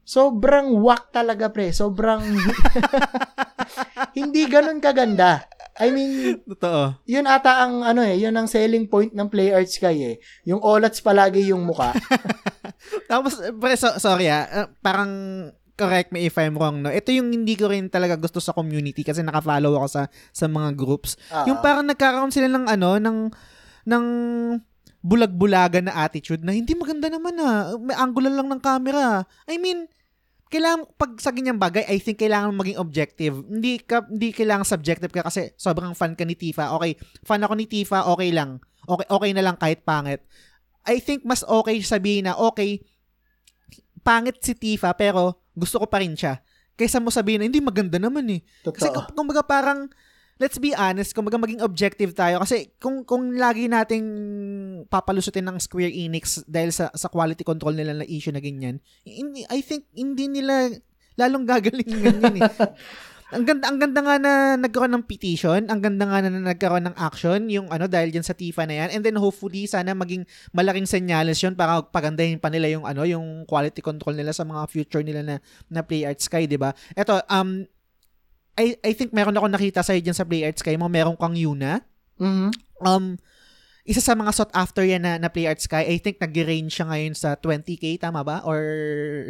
sobrang whack talaga pre. Sobrang hindi ganun kaganda. I mean, Totoo. yun ata ang ano eh, yun ang selling point ng Play Art Sky eh. Yung olats palagi yung muka. Tapos, pre, so, sorry ah, uh, parang correct me if I'm wrong, no? Ito yung hindi ko rin talaga gusto sa community kasi naka-follow ako sa sa mga groups. Ah. Yung parang nagkakaroon sila ng ano, ng ng bulag-bulagan na attitude na hindi maganda naman ah. May angular lang ng camera. I mean, kailangan pag sa ganyang bagay, I think kailangan maging objective. Hindi ka hindi kailangan subjective ka kasi sobrang fan ka ni Tifa. Okay, fan ako ni Tifa, okay lang. Okay okay na lang kahit pangit. I think mas okay sabihin na okay pangit si Tifa pero gusto ko pa rin siya. Kaysa mo sabihin na hindi maganda naman eh. Kasi Totoo. kung kumbaga parang let's be honest, kumbaga maging objective tayo kasi kung kung lagi nating papalusutin ng Square Enix dahil sa sa quality control nila na issue na ganyan, hindi, I think hindi nila lalong gagalingan yun eh. ang ganda ang ganda nga na nagkaroon ng petition, ang ganda nga na nagkaroon ng action yung ano dahil diyan sa Tifa na yan and then hopefully sana maging malaking senyales yun para pagandahin pa nila yung ano yung quality control nila sa mga future nila na na Play Art Sky, 'di ba? Eto um I I think meron ako nakita sa diyan sa Play Art Sky mo, meron kang Yuna. Mhm. Um isa sa mga sought after yan na, na Play Art Sky, I think nag-range siya ngayon sa 20k tama ba or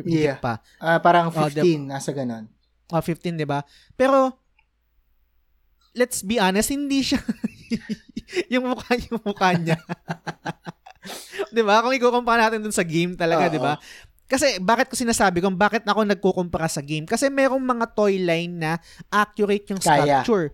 Yeah. pa? Ah, parang Oh, 15, nasa ganon. O 15, 'di ba? Pero let's be honest, hindi siya yung mukha yung mukha niya. 'Di ba? Kung ikukumpara natin dun sa game talaga. 'di ba? Kasi bakit ko sinasabi kung bakit ako nagkukumpara sa game? Kasi merong mga toy line na accurate yung Kaya. sculpture.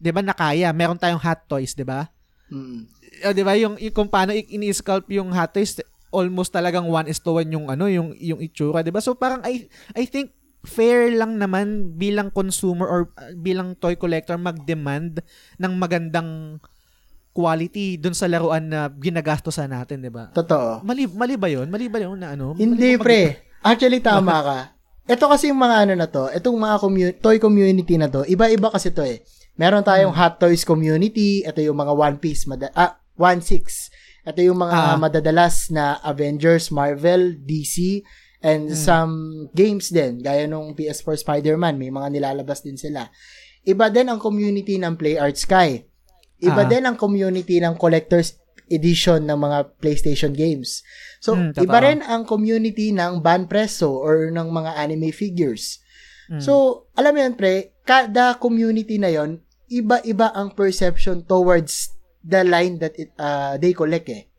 'Di ba? Na kaya. Meron tayong hot toys, 'di ba? Mm. O, 'di ba? Yung, yung kung paano ini-sculpt yung hot toys, almost talagang one is to one yung ano, yung yung itsura, 'di ba? So parang I I think fair lang naman bilang consumer or uh, bilang toy collector mag-demand ng magandang quality dun sa laruan na ginagastosan natin, 'di ba? Totoo. Mali mali ba 'yun? Mali ba 'yun na ano? Hindi, mag- pre. Actually, tama ka. Ito kasi yung mga ano na to, itong mga commu- toy community na to, iba-iba kasi to eh. Meron tayong Hmm. Hot Toys community, ito yung mga One Piece, mada- ah, One Six. Ito yung mga Ah. madadalas na Avengers, Marvel, DC, and Hmm. some games din, gaya nung PS4 Spider-Man, may mga nilalabas din sila. Iba din ang community ng Play Art Sky. Iba Ah. din ang community ng collector's edition ng mga PlayStation games. So, Mm, totoo. iba rin ang community ng Banpreso or ng mga anime figures. Mm. So, alam mo yun, pre, kada community na yon iba-iba ang perception towards the line that it, uh, they collect eh.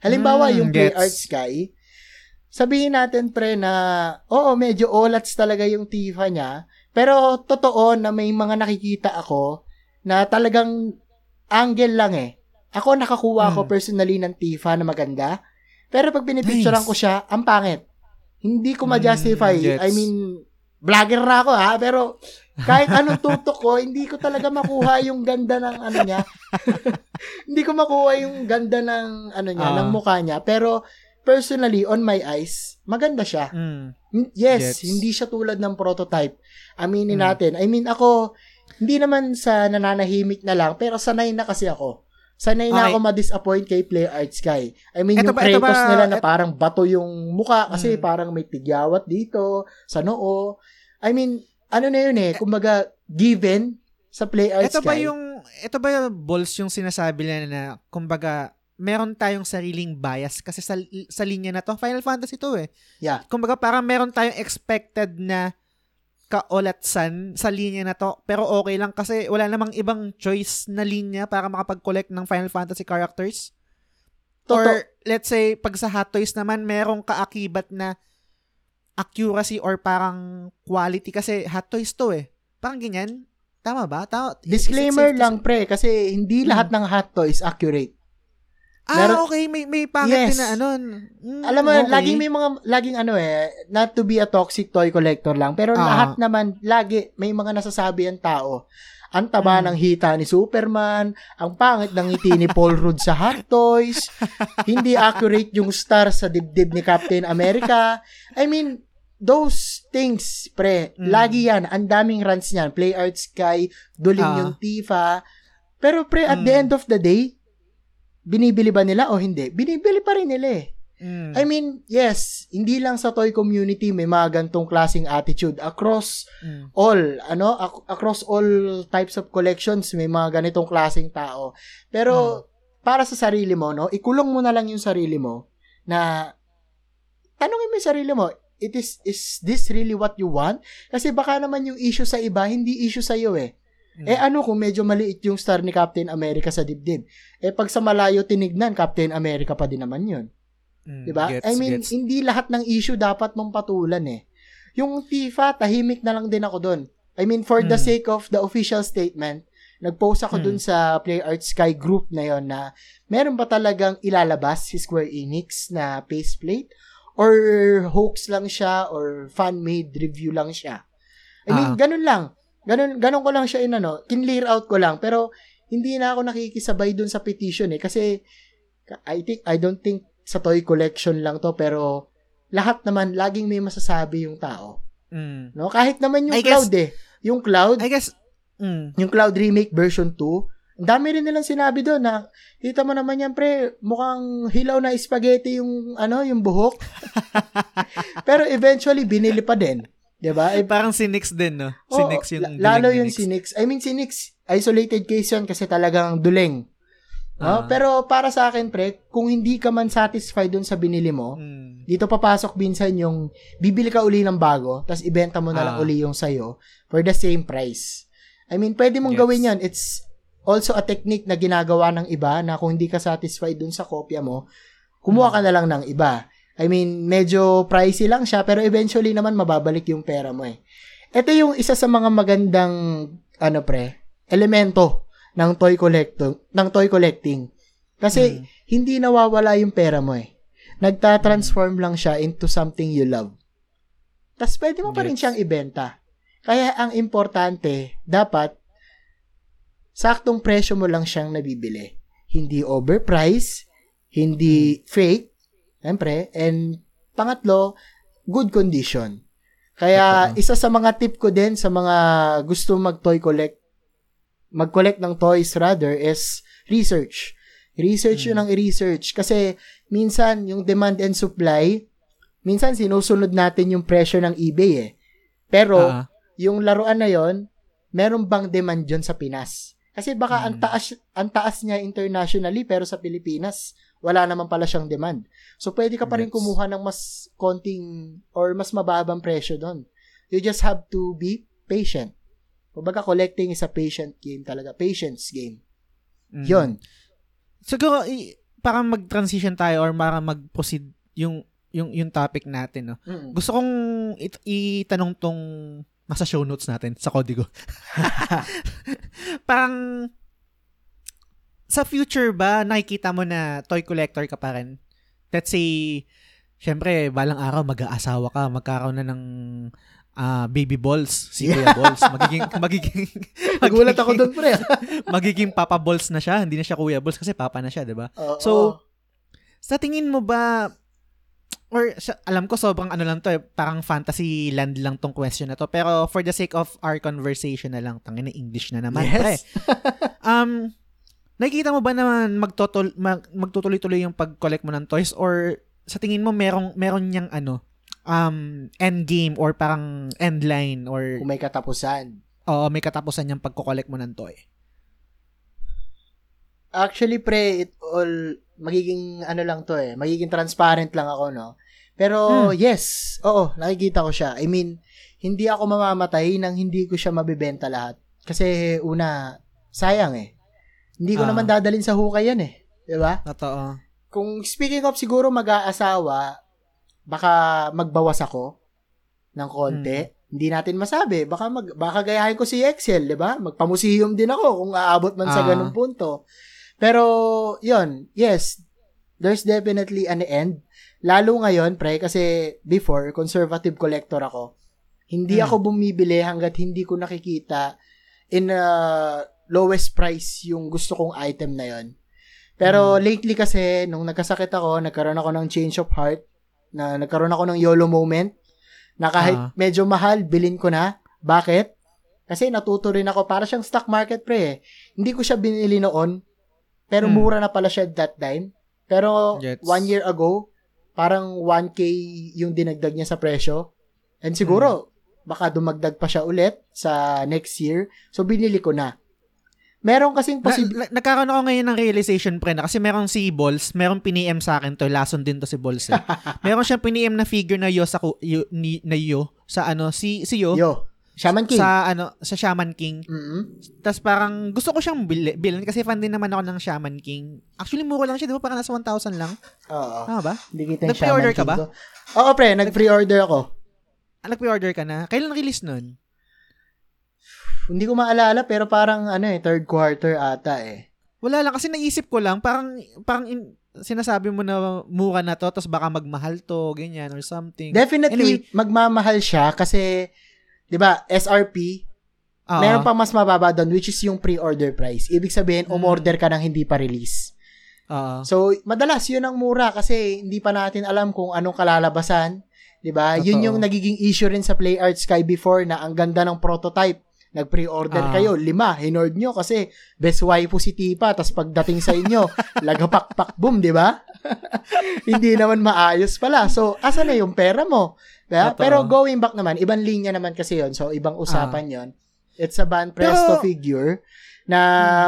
Halimbawa, Mm, yung Play gets. Art Sky, sabihin natin pre na, oo, medyo olats talaga yung Tifa niya, pero totoo na may mga nakikita ako na talagang angle lang eh. Ako nakakuha ako Hmm. personally ng Tifa na maganda, pero pag pinipicturean Nice. ko siya, ang pangit. Hindi ko ma-justify. Gets. I mean, vlogger na ako ha, pero kahit anong tutok ko, hindi ko talaga makuha yung ganda ng ano niya. hindi ko makuha yung ganda ng ano niya, Ah. ng mukha niya. Pero personally, on my eyes, maganda siya. Mm. Yes, Gets. hindi siya tulad ng prototype. Aminin Mm. natin. I mean, ako, hindi naman sa nananahimik na lang, pero sanay na kasi ako. Sanay na Okay. ako ma-disappoint kay Play Arts Sky. I mean, Eto yung ba- Kratos ba- nila na parang bato yung muka kasi Mm. parang may tigyawat dito, sa noo. I mean, ano na yun eh, kumbaga, given sa Play Arts Ito ba Sky. yung ito ba yung balls yung sinasabi nila na kumbaga meron tayong sariling bias kasi sa sa linya na to Final Fantasy to eh. Yeah. Kumbaga parang meron tayong expected na kaulatsan sa linya na to pero okay lang kasi wala namang ibang choice na linya para makapag-collect ng Final Fantasy characters. Toto- Or let's say pag sa Hot Toys naman merong kaakibat na accuracy or parang quality kasi Hot Toys to eh. Parang ganyan. Tama ba? Tama. Disclaimer lang, pre, kasi hindi lahat ng hot toys accurate. Ah, Meron- okay. May, may pangit Yes. din na ano. Mm, Alam mo, okay. laging may mga, laging ano eh, not to be a toxic toy collector lang, pero Ah. lahat naman, lagi, may mga nasasabi ang tao. Ang taba Mm. ng hita ni Superman, ang pangit ng ngiti ni Paul Rudd sa Hot Toys, hindi accurate yung star sa dibdib ni Captain America. I mean, those things, pre, Mm. lagi yan. Ang daming runs niyan. Play Art Sky, duling Ah. yung Tifa. Pero pre, at the Mm. end of the day, binibili ba nila o hindi? Binibili pa rin nila eh. Mm. I mean, yes, hindi lang sa toy community may mga gantong klaseng attitude across Mm. all, ano, ac- across all types of collections may mga ganitong klaseng tao. Pero para sa sarili mo, no, ikulong mo na lang yung sarili mo na tanungin mo yung sarili mo, it is is this really what you want? Kasi baka naman yung issue sa iba, hindi issue sa iyo eh. Mm. Eh ano kung medyo maliit yung star ni Captain America sa dibdib? Eh pag sa malayo tinignan, Captain America pa din naman yun. Mm. 'Di ba? Gets, I mean, gets. hindi lahat ng issue dapat mong patulan eh. Yung Tifa, tahimik na lang din ako doon. I mean, for the Mm. sake of the official statement, nag-post ako Mm. dun sa Play Art Sky group na yon na meron ba talagang ilalabas si Square Enix na faceplate or hoax lang siya or fan-made review lang siya. I mean, Ah. ganun lang. Ganun, ganun ko lang siya inano, kinlear out ko lang pero hindi na ako nakikisabay dun sa petition eh kasi I think I don't think sa toy collection lang to pero lahat naman laging may masasabi yung tao. Mm. No? Kahit naman yung I guess- Cloud eh. Yung Cloud, I guess, mm. yung Cloud Remake version 2, ang dami rin nilang sinabi doon na kita mo naman yan pre, mukhang hilaw na spaghetti yung ano, yung buhok. pero eventually binili pa din. 'Di ba? Eh, parang si Nix din, no? Si Nix yung la- lalo yung si Nix. I mean, si Nix, isolated case yun kasi talagang duling. No? Ah. Pero para sa akin, pre, kung hindi ka man satisfied dun sa binili mo, Mm. dito papasok minsan yung bibili ka uli ng bago, tapos ibenta mo na lang Ah. uli yung sayo for the same price. I mean, pwede mong Gets. gawin yan. It's also a technique na ginagawa ng iba na kung hindi ka satisfied dun sa kopya mo, kumuha ka na lang ng iba. I mean, medyo pricey lang siya, pero eventually naman mababalik yung pera mo eh. Ito yung isa sa mga magandang, ano pre, elemento ng toy collecting, ng toy collecting. Kasi, Mm. hindi nawawala yung pera mo eh. Nagta-transform lang siya into something you love. Tapos pwede mo pa rin siyang ibenta. Kaya ang importante, dapat, saktong presyo mo lang siyang nabibili. Hindi overpriced, hindi fake, siyempre, and pangatlo, good condition. Kaya Totoo. isa sa mga tip ko din sa mga gusto mag-toy collect, mag-collect ng toys rather is research. Research yun ang i-research. Kasi minsan yung demand and supply, minsan sinusunod natin yung presyo ng eBay eh. Pero Ah. yung laruan na yon, meron bang demand yun sa Pinas? Kasi baka ang Hmm. taas ang taas niya internationally pero sa Pilipinas wala naman pala siyang demand. So pwede ka pa rin kumuha ng mas konting or mas mababang presyo doon. You just have to be patient. Kumbaga collecting is a patient game talaga, patience game. Mm. Yon. Siguro, para mag-transition tayo or para mag-proceed yung yung yung topic natin, no. Mm. Gusto kong it- itanong tong nasa show notes natin sa Codigo. Parang sa future ba nakikita mo na toy collector ka pa rin? Let's say syempre balang araw mag-aasawa ka, magkakaroon na ng ah, baby balls, si Kuya Balls. Magiging magiging Nagulat ako doon, pre. magiging Papa Balls na siya, hindi na siya Kuya Balls kasi Papa na siya, 'di ba? So, sa tingin mo ba or alam ko sobrang ano lang to eh, parang fantasy land lang tong question na to pero for the sake of our conversation na lang tangina English na naman pre. yes. Um nakikita mo ba naman magtotol mag, magtutuloy-tuloy yung pag-collect mo ng toys or sa tingin mo merong meron niyang ano um end game or parang end line or Kung may katapusan. oo may katapusan yung pagko-collect mo ng toy. Actually, pre, it all, magiging ano lang to eh. Magiging transparent lang ako, no? Pero, Hmm. yes. Oo, nakikita ko siya. I mean, hindi ako mamamatay nang hindi ko siya mabibenta lahat. Kasi, una, sayang eh. Hindi ko Ah. naman dadalin sa hukay yan eh. 'Di ba? Totoo. Kung speaking of siguro mag-aasawa, baka magbawas ako ng konti. Hmm. Hindi natin masabi. Baka mag baka gayahin ko si Excel, 'di ba? Magpamusehum din ako kung aabot man sa Ah. ganung punto. Pero 'yon, yes. There's definitely an end. Lalo ngayon, pre, kasi before conservative collector ako. Hindi Hmm. ako bumibili hangga't hindi ko nakikita in a lowest price yung gusto kong item na 'yon. Pero lately kasi, nung nagkasakit ako, nagkaroon ako ng change of heart, na nagkaroon ako ng YOLO moment, na kahit Ah. medyo mahal, bilin ko na. Bakit? Kasi natuto rin ako, para siyang stock market pre eh. Hindi ko siya binili noon, pero Hmm. mura na pala siya that time. Pero Gets. one year ago, parang 1K yung dinagdag niya sa presyo. And siguro, baka dumagdag pa siya ulit sa next year. So, binili ko na. Meron kasing Na, posible... na- nagkaroon ako ngayon ng realization pre na kasi meron si Balls, meron piniem sa akin to, lason din to si Balls. Eh. meron siyang piniem na figure na Yo sa ku- Yo, ni, na Yo sa ano si si Yo, Yo, Shaman King. sa ano sa Shaman King. mm Tapos parang gusto ko siyang bili, bilhin kasi fan din naman ako ng Shaman King. Actually mura lang siya, 'di ba? Parang nasa 1,000 lang. Oo. Tama ba? Hindi kita Nag-pre-order Shaman ka ba? ko. Oo, pre. Nag-pre-order ako. Ah, nag-pre-order ka na. Kailan release nun? Hindi ko maalala, pero parang ano eh, third quarter ata eh. Wala lang kasi naisip ko lang parang parang in- sinasabi mo na mura na to tapos baka magmahal to ganyan or something. Definitely, magmamahal siya kasi, di ba, SRP, Oo. meron pang mas mababa doon, which is yung pre-order price. Ibig sabihin, Mm. umorder ka ng hindi pa release. Oo. So, madalas yun ang mura kasi hindi pa natin alam kung anong kalalabasan. 'Di ba? Yun yung nagiging issue rin sa Play Art Sky before na ang ganda ng prototype. Nag-pre-order Ah. kayo, lima, hinord nyo kasi best waifu si Tipa, tas pagdating sa inyo, lagapakpak boom, di ba? Hindi naman maayos pala. So, asa na yung pera mo? Diba? Pero going back naman, ibang linya naman kasi yon So, ibang usapan yon It's a band presto Ah. Pero- Hmm. figure na,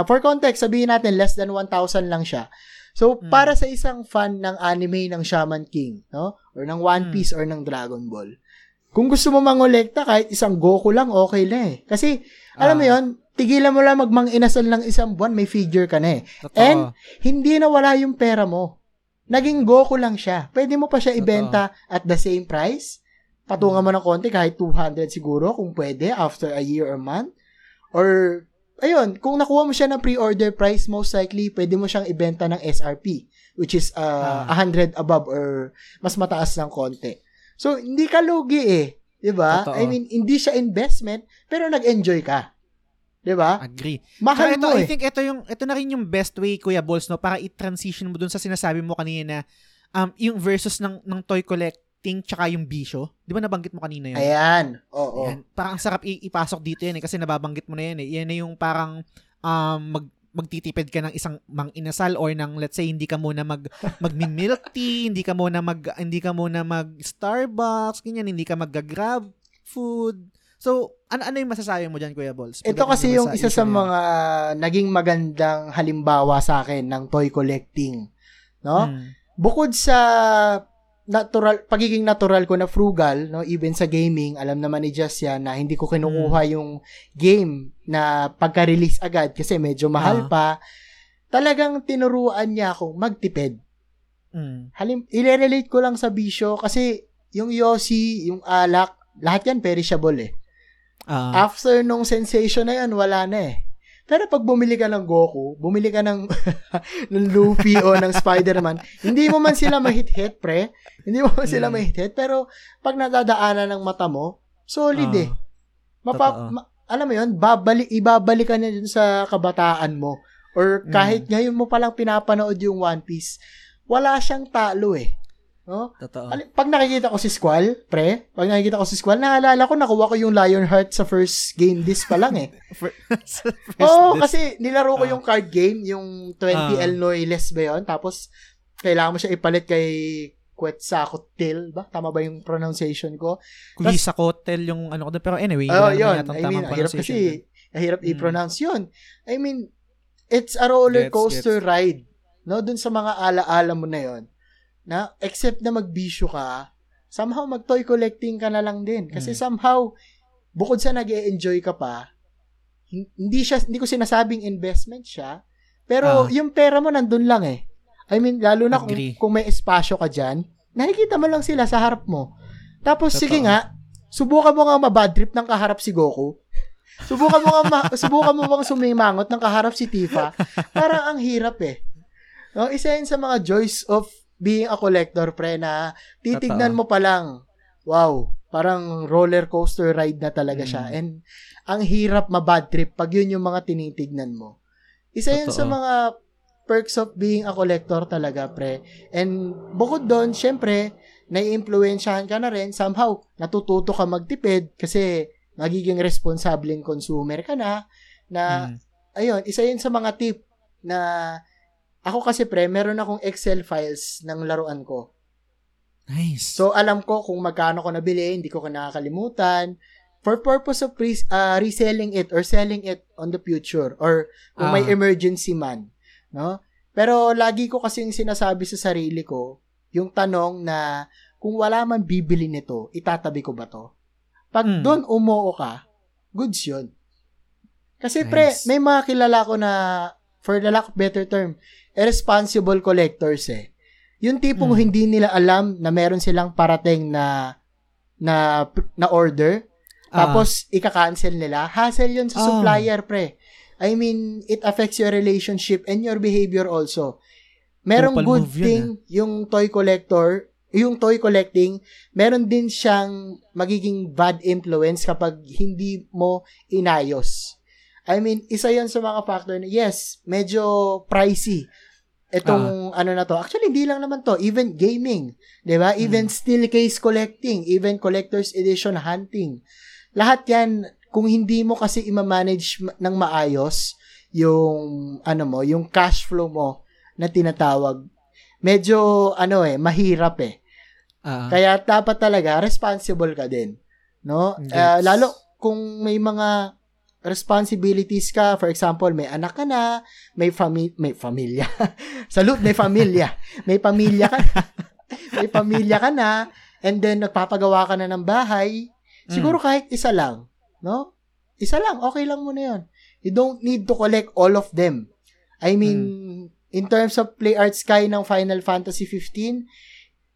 for context, sabihin natin, less than 1,000 lang siya. So, Hmm. para sa isang fan ng anime ng Shaman King, no? Or ng One Hmm. Piece or ng Dragon Ball, kung gusto mo mangolekta, kahit isang Goku lang, okay na eh. Kasi, alam mo Ah. yon tigilan mo lang magmang inasal ng isang buwan, may figure ka na eh. Totoo. And, hindi na wala yung pera mo. Naging Goku lang siya. Pwede mo pa siya ibenta at the same price. Patungan mo ng konti, kahit 200 siguro, kung pwede, after a year or month. Or, ayun, kung nakuha mo siya ng pre-order price, most likely, pwede mo siyang ibenta ng SRP, which is uh, Ah. 100 above or mas mataas ng konti. So, hindi ka lugi eh. 'Di ba? Totoo. I mean, hindi siya investment, pero nag-enjoy ka. 'Di ba? Agree. Mahal ito, mo I eh. think ito yung ito na rin yung best way Kuya Balls no para i-transition mo dun sa sinasabi mo kanina um yung versus ng ng toy collecting tsaka yung bisyo. 'Di ba nabanggit mo kanina yun? Ayan. Oo. Yan. Parang ang sarap i- ipasok dito yan eh kasi nababanggit mo na yan eh. Yan na yung parang um mag magtitipid ka ng isang mang inasal or ng let's say hindi ka muna mag magmi-milk tea, hindi ka muna mag hindi ka muna mag Starbucks, ganyan, hindi ka mag-grab food. So, ano ano yung masasabi mo diyan Kuya Balls? Ito kasi yung isa sa yan. mga naging magandang halimbawa sa akin ng toy collecting. No? Hmm. Bukod sa natural pagiging natural ko na frugal, no, even sa gaming, alam naman ni Jess yan na hindi ko kinukuha Hmm. yung game na pagka-release agad kasi medyo mahal Ah. pa. Talagang tinuruan niya akong magtipid. Mm. halim, i-relate ko lang sa bisyo kasi yung Yossi, yung alak, lahat yan perishable eh. Ah, After nung sensation na yan, wala na eh. Pero pag bumili ka ng Goku, bumili ka ng, ng Luffy o ng Spider-Man, hindi mo man sila mahit-hit, pre. Hindi mo man sila Mm. mahit-hit. Pero pag nadadaanan ng mata mo, solid Ah, eh. Mapa, ma- alam mo yun, babalik, ibabalik ka na dun sa kabataan mo. Or Mm. kahit ngayon mo palang pinapanood yung One Piece, wala siyang talo eh. No? totoo. Ali- Pag nakikita ko si Squall, pre, pag nakikita ko si Squall, naalala ko, nakuha ko yung Lionheart sa first game disc pa lang eh. Oo, First- kasi nilaro ko Ah. yung card game, yung 20 Ah. El Noiles ba yun? Tapos, kailangan mo siya ipalit kay Quetzalcoatl ba? Tama ba yung pronunciation ko? Hotel yung ano ko doon. Pero anyway, Oh, yun. yatang I mean, hirap kasi, ang hirap Mm. i-pronounce yun. I mean, it's a roller Gets, coaster ride. No, dun sa mga ala-ala mo na yon na except na magbisyo ka, somehow mag-toy collecting ka na lang din. Kasi Mm. somehow, bukod sa nag enjoy ka pa, hin- hindi siya, hindi ko sinasabing investment siya, pero Ah. yung pera mo nandun lang eh. I mean, lalo na kung, kung may espasyo ka dyan, nakikita mo lang sila sa harap mo. Tapos, Totoo. sige nga, subukan mo nga mabad trip ng kaharap si Goku. Subukan mo nga ma- subukan mo bang sumimangot ng kaharap si Tifa. Parang ang hirap eh. No, isa yun sa mga joys of being a collector, pre, na titignan Totoo. mo pa lang, wow, parang roller coaster ride na talaga Mm. siya. And ang hirap mabad trip pag yun yung mga tinitignan mo. Isa yun sa Totoo. mga perks of being a collector talaga, pre. And bukod doon, syempre, nai-influensyahan ka na rin. Somehow, natututo ka magtipid kasi magiging responsableng consumer ka na. Na, Mm. ayun, isa yun sa mga tip na ako kasi pre, meron akong Excel files ng laruan ko. Nice. So, alam ko kung magkano ko nabili, hindi ko nakakalimutan. For purpose of pre- uh, reselling it or selling it on the future or kung may Ah. emergency man. No? Pero lagi ko kasing sinasabi sa sarili ko, yung tanong na kung wala man bibili nito, itatabi ko ba to? Pag Mm. doon umoo ka, goods yun. Kasi pre, Nice. may mga kilala ko na, for the lack of better term, irresponsible collectors eh. Yung tipong Mm. hindi nila alam na meron silang parating na na na order Ah, tapos ika-cancel nila. Hassle 'yun sa Ah. supplier, pre. I mean, it affects your relationship and your behavior also. Merong Kupal good move yun, thing yung toy collector, yung toy collecting, meron din siyang magiging bad influence kapag hindi mo inayos. I mean, isa yan sa mga factor na, yes, medyo pricey. Itong ano na to. Actually, hindi lang naman to. Even gaming. 'di ba Even steel case collecting. Even collector's edition hunting. Lahat yan, kung hindi mo kasi ima-manage ma- ng maayos yung, ano mo, yung cash flow mo na tinatawag, medyo, ano eh, mahirap eh. ah, Kaya dapat talaga responsible ka din, no? Ah, lalo kung may mga responsibilities ka, for example, may anak ka na, may fami may pamilya. Salute, may pamilya. May pamilya ka. may pamilya ka na and then nagpapagawa ka na ng bahay. Siguro kahit isa lang, no? Isa lang, okay lang mo na 'yon. You don't need to collect all of them. I mean, in terms of Play Art Sky ng Final Fantasy 15,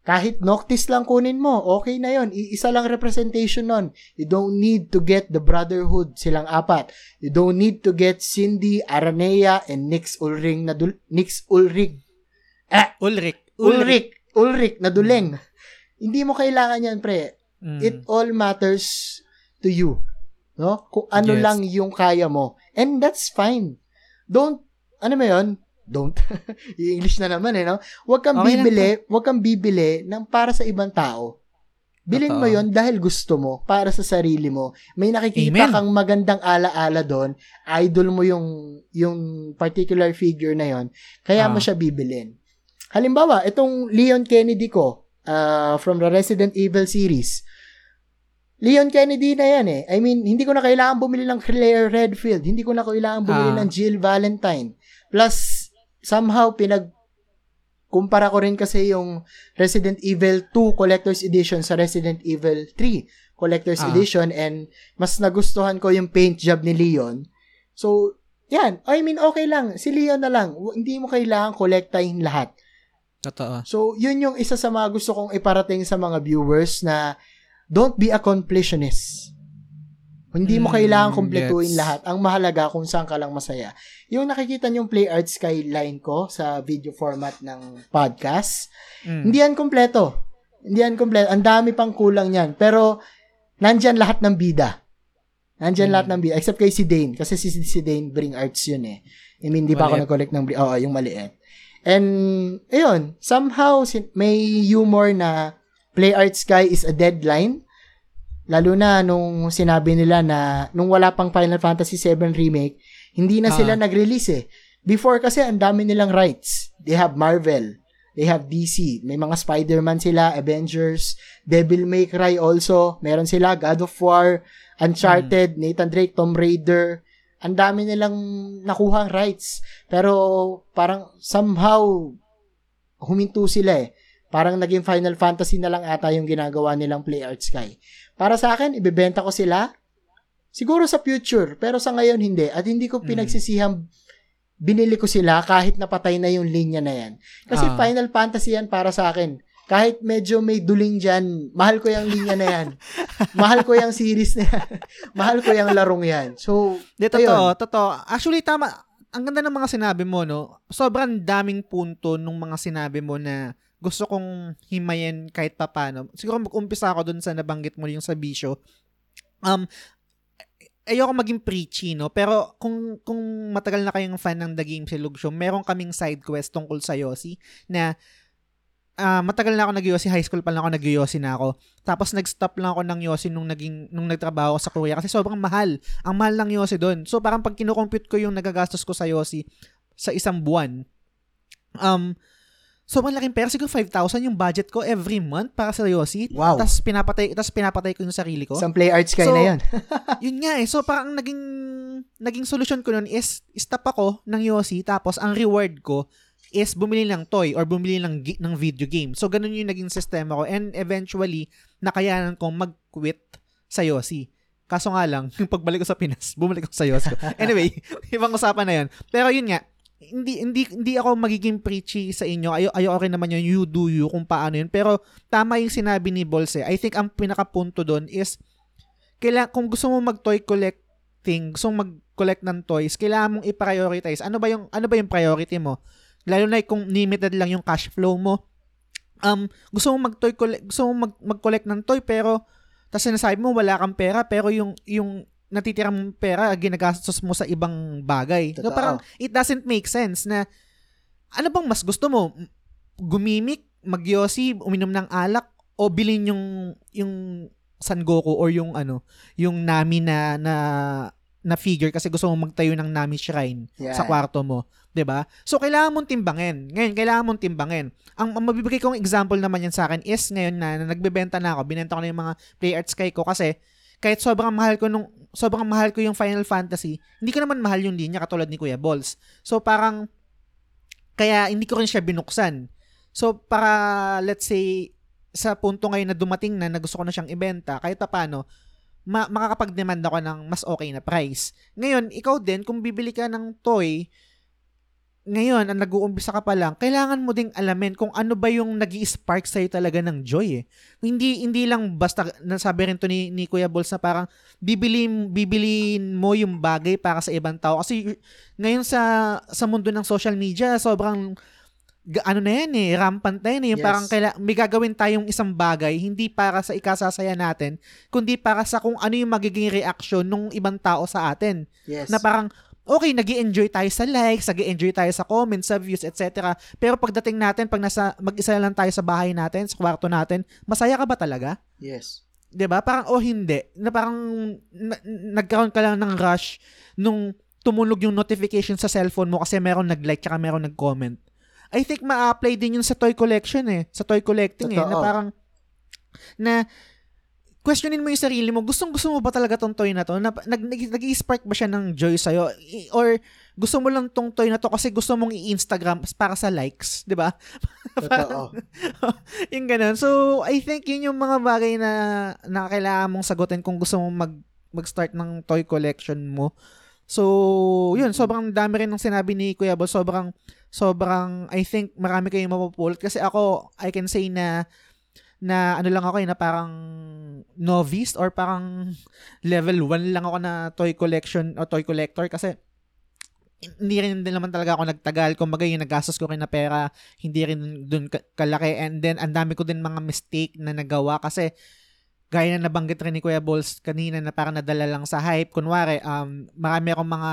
kahit Noctis lang kunin mo, okay na yon. Isa lang representation nun. You don't need to get the Brotherhood, silang apat. You don't need to get Cindy, Aranea, and Nix Ulring na dul- Nix Ulrig. Ah, Ulrich. Ulrich. Ulrich na duleng. Hindi mo kailangan yan, pre. Mm. It all matters to you. No? Kung ano Yes. lang yung kaya mo. And that's fine. Don't, ano mo yun? Don't. English na naman eh, no? Huwag kang Okay bibili, huwag kang bibili ng para sa ibang tao. Bilin mo yon dahil gusto mo, para sa sarili mo. May nakikita Amen. kang magandang ala-ala doon, idol mo yung yung particular figure na yon, kaya mo Ah. siya bibilin. Halimbawa, itong Leon Kennedy ko, uh, from the Resident Evil series, Leon Kennedy na yan eh. I mean, hindi ko na kailangan bumili ng Claire Redfield. Hindi ko na kailangan bumili Ah. ng Jill Valentine. Plus, somehow, pinag kumpara ko rin kasi yung Resident Evil 2 Collector's Edition sa Resident Evil 3 Collector's Ah. Edition and mas nagustuhan ko yung paint job ni Leon. So, yan. I mean, okay lang. Si Leon na lang. Hindi mo kailangan kolektahin lahat. Totoo. So, yun yung isa sa mga gusto kong iparating sa mga viewers na don't be a completionist. Hindi mo Mm, kailangan kumpletuin lahat. Ang mahalaga kung saan ka lang masaya. Yung nakikita niyong Play Art Skyline ko sa video format ng podcast, Mm. hindi yan kompleto. Hindi yan kompleto. Ang dami pang kulang yan. Pero, nandyan lahat ng bida. Nandyan Hmm. lahat ng bida. Except kay si Dane. Kasi si, si Dane bring arts yun eh. I mean, di pa ako nag-collect ng... Oo, yung maliit. And, ayun, somehow, may humor na Play Art Sky is a deadline. Lalo na nung sinabi nila na nung wala pang Final Fantasy VII Remake, hindi na sila nag-release eh. Before kasi ang dami nilang rights. They have Marvel. They have DC. May mga Spider-Man sila, Avengers, Devil May Cry also. Meron sila, God of War, Uncharted, Nathan Drake, Tomb Raider. Ang dami nilang nakuhang rights. Pero parang somehow huminto sila eh. Parang naging Final Fantasy na lang ata yung ginagawa nilang Play Art Sky. Para sa akin, ibebenta ko sila. Siguro sa future, pero sa ngayon hindi. At hindi ko pinagsisihang binili ko sila kahit napatay na yung linya na yan. Kasi Ah. Final Fantasy yan para sa akin. Kahit medyo may duling dyan, mahal ko yung linya na yan. mahal ko yung series na yan. mahal ko yung larong yan. So, Di, ayun. totoo, totoo. Actually, tama. Ang ganda ng mga sinabi mo, no? Sobrang daming punto nung mga sinabi mo na gusto kong himayin kahit papano. Siguro mag-umpisa ako dun sa nabanggit mo yung sa bisyo. Um, ayoko maging preachy, no? Pero kung kung matagal na kayong fan ng The Game Silog Show, meron kaming side quest tungkol sa Yossi na ah, matagal na ako nag-Yossi, high school pa lang ako nag-Yossi na ako. Tapos nag-stop lang ako ng Yossi nung naging nung nagtrabaho sa Korea kasi sobrang mahal. Ang mahal ng Yossi doon. So parang pag kino-compute ko yung nagagastos ko sa Yossi sa isang buwan, um, sobrang laking pera. Siguro 5,000 yung budget ko every month para sa Yossi. Wow. Tapos pinapatay, tapos pinapatay ko yung sarili ko. Isang Play Art Sky So, na yan. yun nga eh. So parang ang naging naging solusyon ko nun is stop ako ng Yossi tapos ang reward ko is bumili ng toy or bumili ng ng video game. So ganun yung naging sistema ko and eventually nakayanan kong mag-quit sa Yossi. Kaso nga lang, yung pagbalik ko sa Pinas, bumalik ako sa Yossi. Anyway, ibang usapan na yun. Pero yun nga, hindi hindi hindi ako magiging preachy sa inyo. Ayo ayo rin naman yun, you do you kung paano yun. Pero tama yung sinabi ni Bolse. I think ang pinakapunto doon is kaila kung gusto mo mag-toy collecting, gusto mo mag-collect ng toys, kailangan mong i-prioritize. Ano ba yung ano ba yung priority mo? Lalo na kung limited lang yung cash flow mo. Um, gusto mo mag-toy collect, gusto mo mag- mag-collect ng toy pero tapos sinasabi mo wala kang pera pero yung yung natitira mong pera ginagastos mo sa ibang bagay. So, Totoo. parang it doesn't make sense na ano bang mas gusto mo? Gumimik, magyosi, uminom ng alak o bilhin yung yung San Goku or yung ano, yung Nami na na na figure kasi gusto mo magtayo ng Nami shrine Yan. sa kwarto mo, 'di ba? So kailangan mong timbangin. Ngayon, kailangan mong timbangin. Ang, ang mabibigay kong example naman yan sa akin is ngayon na, na nagbebenta na ako, binenta ko na yung mga Play Art Sky ko kasi kahit sobrang mahal ko nung sobrang mahal ko yung Final Fantasy, hindi ko naman mahal yung linya katulad ni Kuya Balls. So parang kaya hindi ko rin siya binuksan. So para let's say sa punto ngayon na dumating na na gusto ko na siyang ibenta, kahit pa paano, ma- makakapag-demand ako ng mas okay na price. Ngayon, ikaw din, kung bibili ka ng toy, ngayon, ang nag-uumpisa ka pa lang, kailangan mo ding alamin kung ano ba yung nag spark sa'yo talaga ng joy eh. Hindi, hindi lang basta, nasabi rin to ni, ni Kuya Balls na parang bibili, bibiliin mo yung bagay para sa ibang tao. Kasi ngayon sa, sa mundo ng social media, sobrang ano na yan eh, rampant na yan eh. Yung Yes. parang kaila, may gagawin tayong isang bagay, hindi para sa ikasasaya natin, kundi para sa kung ano yung magiging reaction ng ibang tao sa atin. Yes. Na parang, okay, nag enjoy tayo sa likes, nag enjoy tayo sa comments, sa views, etc. Pero pagdating natin, pag nasa, mag-isa lang tayo sa bahay natin, sa kwarto natin, masaya ka ba talaga? yes. 'Di ba? Parang oh hindi. Na parang na- nagkaroon ka lang ng rush nung tumunog yung notification sa cellphone mo kasi meron nag-like tsaka meron nag-comment. I think ma-apply din yun sa toy collection eh, sa toy collecting eh, na Totoo. parang na questionin mo yung sarili mo, gustong gusto mo ba talaga tong toy na to? Na, nag, nag, nag-spark ba siya ng joy sa'yo? Or gusto mo lang tong toy na to kasi gusto mong i-Instagram para sa likes, di ba? Totoo. yung ganun. So, I think yun yung mga bagay na, na kailangan mong sagutin kung gusto mong mag, mag-start ng toy collection mo. So, yun, sobrang dami rin ng sinabi ni Kuya Bol. Sobrang, sobrang, I think, marami kayong mapupulot. Kasi ako, I can say na, na ano lang ako eh, na parang novice or parang level 1 lang ako na toy collection o toy collector kasi hindi rin din naman talaga ako nagtagal. Kumbaga yung nagastos ko rin na pera, hindi rin dun ka- kalaki. And then, ang dami ko din mga mistake na nagawa kasi gaya na nabanggit rin ni Kuya Balls kanina na parang nadala lang sa hype. Kunwari, um, marami akong mga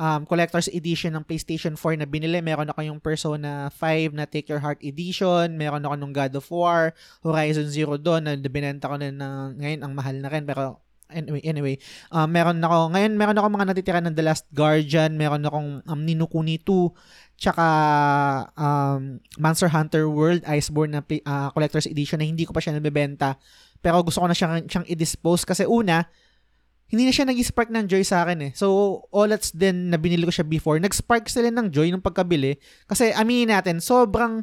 um, collector's edition ng PlayStation 4 na binili. Meron ako yung Persona 5 na Take Your Heart Edition. Meron ako nung God of War, Horizon Zero Dawn na binenta ko na, na ngayon ang mahal na rin. Pero anyway, anyway um, meron ako, ngayon meron ako mga natitira ng The Last Guardian. Meron akong um, Ninokuni 2 tsaka um, Monster Hunter World Iceborne na uh, collector's edition na hindi ko pa siya nabebenta pero gusto ko na siyang, siyang i-dispose kasi una, hindi na siya nag-spark ng joy sa akin eh. So, Olats din na binili ko siya before, nag-spark sila ng joy nung pagkabili. Kasi aminin natin, sobrang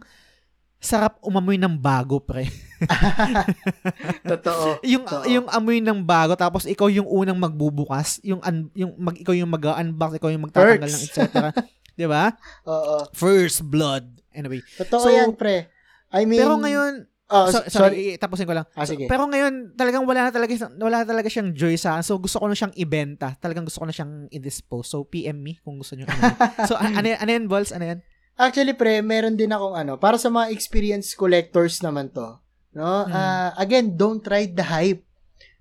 sarap umamoy ng bago, pre. Totoo. yung Totoo. yung amoy ng bago tapos ikaw yung unang magbubukas, yung un, yung mag ikaw yung mag-unbox, ikaw yung magtatanggal ng etc. 'Di ba? Oo. First blood. Anyway. Totoo So, yan, pre. I mean, pero ngayon, oh, so, sorry. sorry, tapusin ko lang. Ah, sige. Pero ngayon, talagang wala na talaga, wala na talaga siyang joy sa. So, gusto ko na siyang ibenta. Talagang gusto ko na siyang i-dispose. So, PM me kung gusto niyo. Ano. so, an- ano, yan- ano yan, Balls? Ano yan? Actually, pre, meron din akong ano, para sa mga experience collectors naman to. No? Mm. Ah, again, don't ride the hype.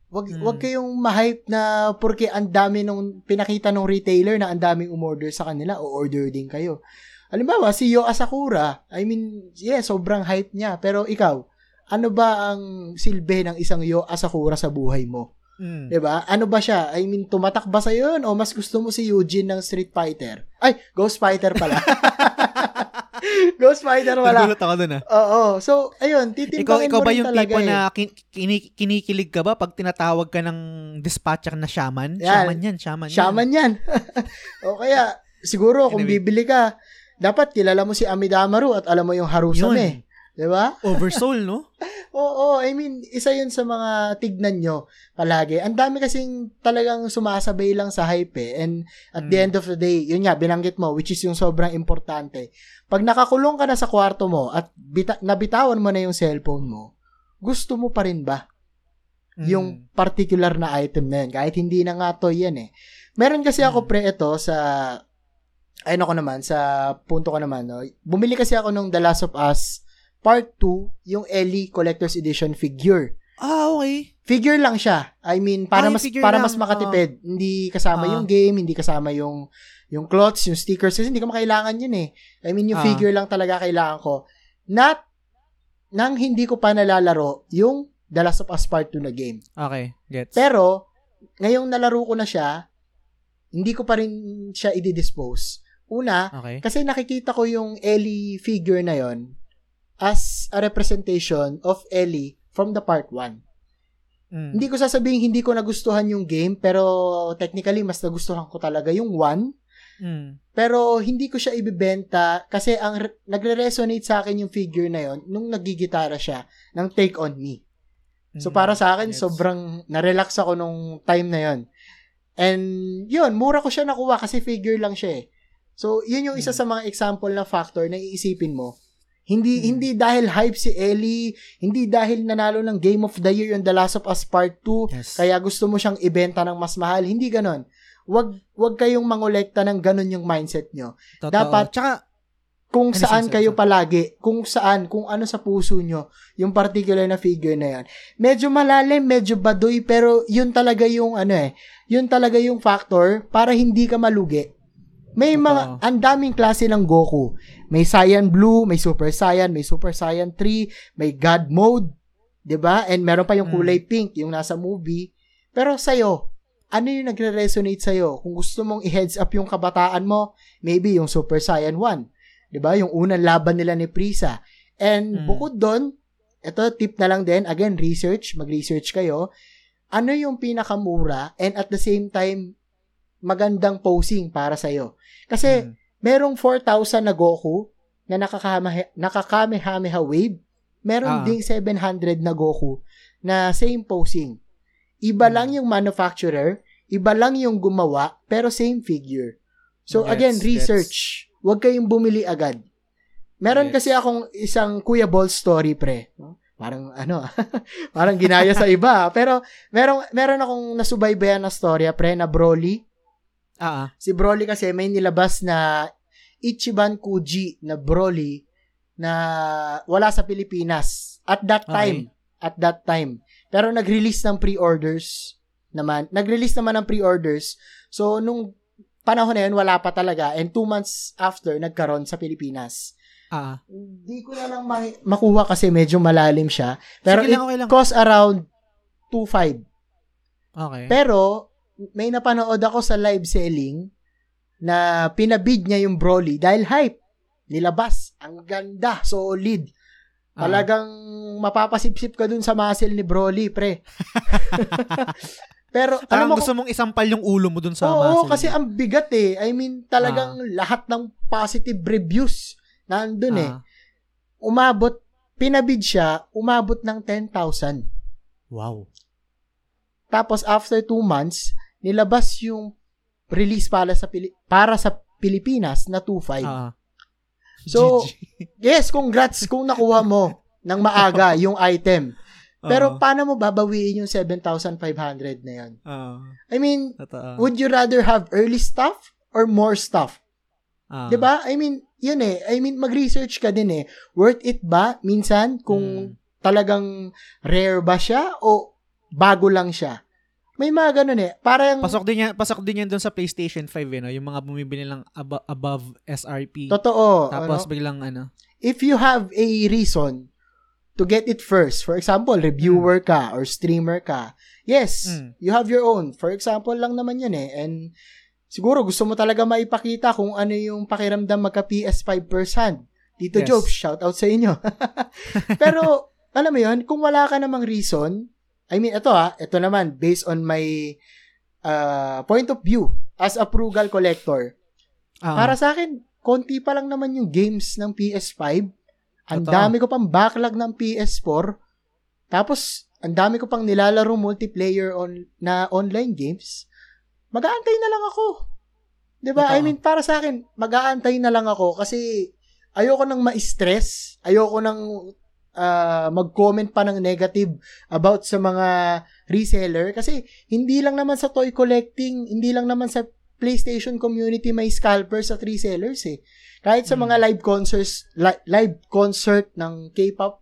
Wag Mm. wag kayong ma-hype na porque ang dami nung pinakita nung retailer na ang daming umorder sa kanila o order din kayo. Halimbawa, si Yo Asakura, I mean, yeah, sobrang hype niya. Pero ikaw, ano ba ang silbi ng isang Yo Asakura sa buhay mo? Mm. 'Di ba? Ano ba siya? I mean, tumatak ba sa 'yun o mas gusto mo si Eugene ng Street Fighter? Ay, Ghost Fighter pala. Ghost Fighter wala. Nagulat ako dun ah. Oo. So, ayun, Ikaw, titimbangin ikaw mo ba rin yung talaga tipo eh. na kin- kini- kinikilig ka ba pag tinatawag ka ng dispatcher na shaman? Yan. Shaman yan, shaman, yan. Shaman yan. o kaya, siguro kung bibili ka, dapat kilala mo si Amidamaru at alam mo yung Harusame. Di ba? Oversoul, no? Oo, I mean, isa yun sa mga tignan nyo palagi. Ang dami kasing talagang sumasabay lang sa hype eh. And at the Mm. end of the day, yun nga, binanggit mo, which is yung sobrang importante. Pag nakakulong ka na sa kwarto mo at bita- nabitawan mo na yung cellphone mo, gusto mo pa rin ba Mm. yung particular na item na yun? Kahit hindi na nga toy yan eh. Meron kasi ako Mm. pre ito sa ayun ako naman, sa punto ko naman, no? bumili kasi ako nung The Last of Us Part 2, yung Ellie Collector's Edition figure. Ah, okay. Figure lang siya. I mean, para yung mas para lang, mas makatipid. Hindi kasama Ah. yung game, hindi kasama yung yung clothes, yung stickers kasi hindi ko makailangan yun eh. I mean, yung Ah. figure lang talaga kailangan ko. Not nang hindi ko pa nalalaro yung The Last of Us Part 2 na game. Okay, gets. Pero ngayong nalaro ko na siya, hindi ko pa rin siya i-dispose. Una, okay. kasi nakikita ko yung Ellie figure na yon as a representation of Ellie from the part 1. Mm. Hindi ko sasabihin hindi ko nagustuhan yung game, pero technically mas nagustuhan ko talaga yung 1. Mm. Pero hindi ko siya ibibenta kasi ang re- nagre-resonate sa akin yung figure na yon nung nagigitara siya ng Take On Me. So Mm. para sa akin, Gets. sobrang na-relax ako nung time na yon. And yun, mura ko siya nakuha kasi figure lang siya eh. So, yun yung isa Mm. sa mga example na factor na iisipin mo. Hindi Mm. hindi dahil hype si Ellie, hindi dahil nanalo ng Game of the Year yung The Last of Us Part 2, Yes. kaya gusto mo siyang ibenta ng mas mahal. Hindi ganon. Wag wag kayong mangolekta ng ganon yung mindset nyo. Totoo. dapat- Tsaka, Kung Ano, saan kayo palagi, kung saan, kung ano sa puso nyo, yung particular na figure na yan. Medyo malalim, medyo baduy, pero yun talaga yung ano eh, yun talaga yung factor para hindi ka malugi. May mga, ang daming klase ng Goku. May Saiyan Blue, may Super Saiyan, may Super Saiyan 3, may God Mode, 'di ba? And meron pa yung Mm. kulay pink, yung nasa movie. Pero sa'yo, ano yung nagre-resonate sa'yo? Kung gusto mong i-heads up yung kabataan mo, maybe yung Super Saiyan 1. 'Di ba? Yung unang laban nila ni Prisa. And Mm. bukod doon, ito tip na lang din, again, research, mag-research kayo. Ano yung pinakamura and at the same time, magandang posing para sa'yo? Kasi, mm. merong 4,000 na Goku na nakakame, nakakamehameha wave. Meron Ah. ding 700 na Goku na same posing. Iba Hmm. lang yung manufacturer, iba lang yung gumawa, pero same figure. So Gets, again, research. Huwag kayong bumili agad. Meron Gets. kasi akong isang Kuya Ball story, pre. No? Parang ano, parang ginaya sa iba. Pero meron, meron akong nasubaybayan na storya, pre, na Broly. Ah, ah. Si Broly kasi may nilabas na Ichiban Kuji na Broly na wala sa Pilipinas at that Okay. time. At that time. Pero nag-release ng pre-orders naman. Nag-release naman ng pre-orders. So, nung panahon na yun, wala pa talaga. And two months after, nagkaroon sa Pilipinas. Ah. Hindi ko na lang ma- makuha kasi medyo malalim siya. Pero Sige it lang, okay lang. cost around 2.5. Okay. Pero, may napanood ako sa live selling na pinabid niya yung Broly dahil hype. Nilabas. Ang ganda. Solid. Ah. Talagang mapapasipsip ka dun sa muscle ni Broly, pre. Pero, alam mo, gusto mong isampal yung ulo mo dun sa oo, muscle. kasi ang bigat eh. I mean, talagang lahat ng positive reviews nandun eh. Ah. Umabot, pinabid siya, umabot ng 10,000. Wow. Tapos after two months, nilabas yung release para sa Pili- para sa Pilipinas na 2.5. Ah. So, GG. yes, congrats kung nakuha mo ng maaga yung item. Pero Oo. paano mo babawiin yung 7,500 na yan? Ah. I mean, Totoo. would you rather have early stuff or more stuff? Ah. 'Di ba? I mean, yun eh. I mean, mag-research ka din eh. Worth it ba minsan kung Mm. talagang rare ba siya o bago lang siya? May mga ganun eh. Parang Pasok din yan, pasok din yan doon sa PlayStation 5 eh, no? Yung mga bumibili lang abo- above SRP. totoo. Tapos ano? biglang ano. if you have a reason to get it first, for example, reviewer ka or streamer ka, yes, Mm. you have your own. For example lang naman yan eh. And siguro gusto mo talaga maipakita kung ano yung pakiramdam magka PS5 person. Tito Yes. Jobs, shout out sa inyo. Pero, alam mo yun, kung wala ka namang reason, I mean, ito ah, ito naman, based on my uh, point of view as a frugal collector, Ah. para sa akin, konti pa lang naman yung games ng PS5. Ang Totoo. dami ko pang backlog ng PS4. Tapos, ang dami ko pang nilalaro multiplayer on, na online games. Mag-aantay na lang ako. 'Di ba? I mean, para sa akin, mag-aantay na lang ako kasi ayoko nang ma-stress. Ayoko nang ah, mag-comment pa ng negative about sa mga reseller kasi hindi lang naman sa toy collecting, hindi lang naman sa PlayStation community may scalpers at resellers eh. Kahit sa Hmm. mga live concerts, li- live concert ng K-pop,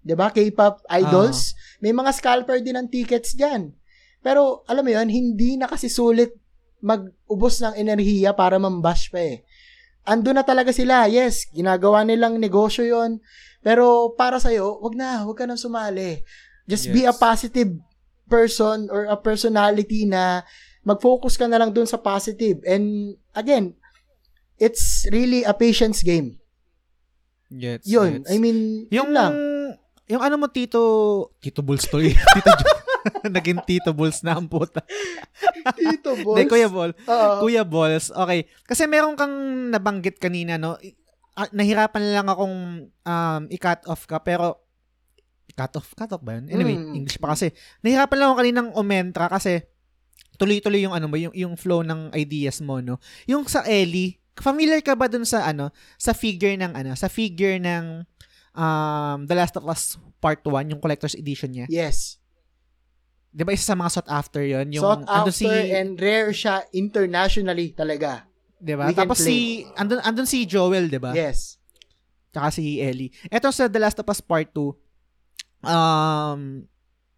'di ba? K-pop idols, may mga scalper din ng tickets diyan. Pero alam mo 'yon, hindi na kasi sulit mag-ubos ng enerhiya para mambash pa eh. Ando na talaga sila. Yes, ginagawa nilang negosyo 'yon. Pero para sa wag na, wag ka nang sumali. Just be a Yes. positive person or a personality na mag-focus ka na lang dun sa positive. And again, it's really a patience game. Gets, Yun. gets. I mean, yun yung, lang. yung ano mo, Tito, Tito Bulls to eh. Tito Jo- Naging Tito Bulls na ang puta. Dito, boss. Hindi, Kuya Ball. Kuya Balls, okay. Kasi meron kang nabanggit kanina, no? Ah, nahirapan lang akong um, i-cut off ka, pero cut off, cut off ba yun? Anyway, Mm. English pa kasi. Nahirapan lang ako kaninang umentra kasi tuloy-tuloy yung ano mo, yung, yung flow ng ideas mo, no? Yung sa Ellie, familiar ka ba dun sa ano, sa figure ng ano, sa figure ng um, The Last of Us Part 1, yung collector's edition niya? Yes. Di ba isa sa mga sought after yon Yung Sought after and rare siya internationally talaga. 'Di ba? Tapos play. si andun andun si Joel, 'di ba? Yes. Tsaka si Ellie. Eto sa The Last of Us Part 2, um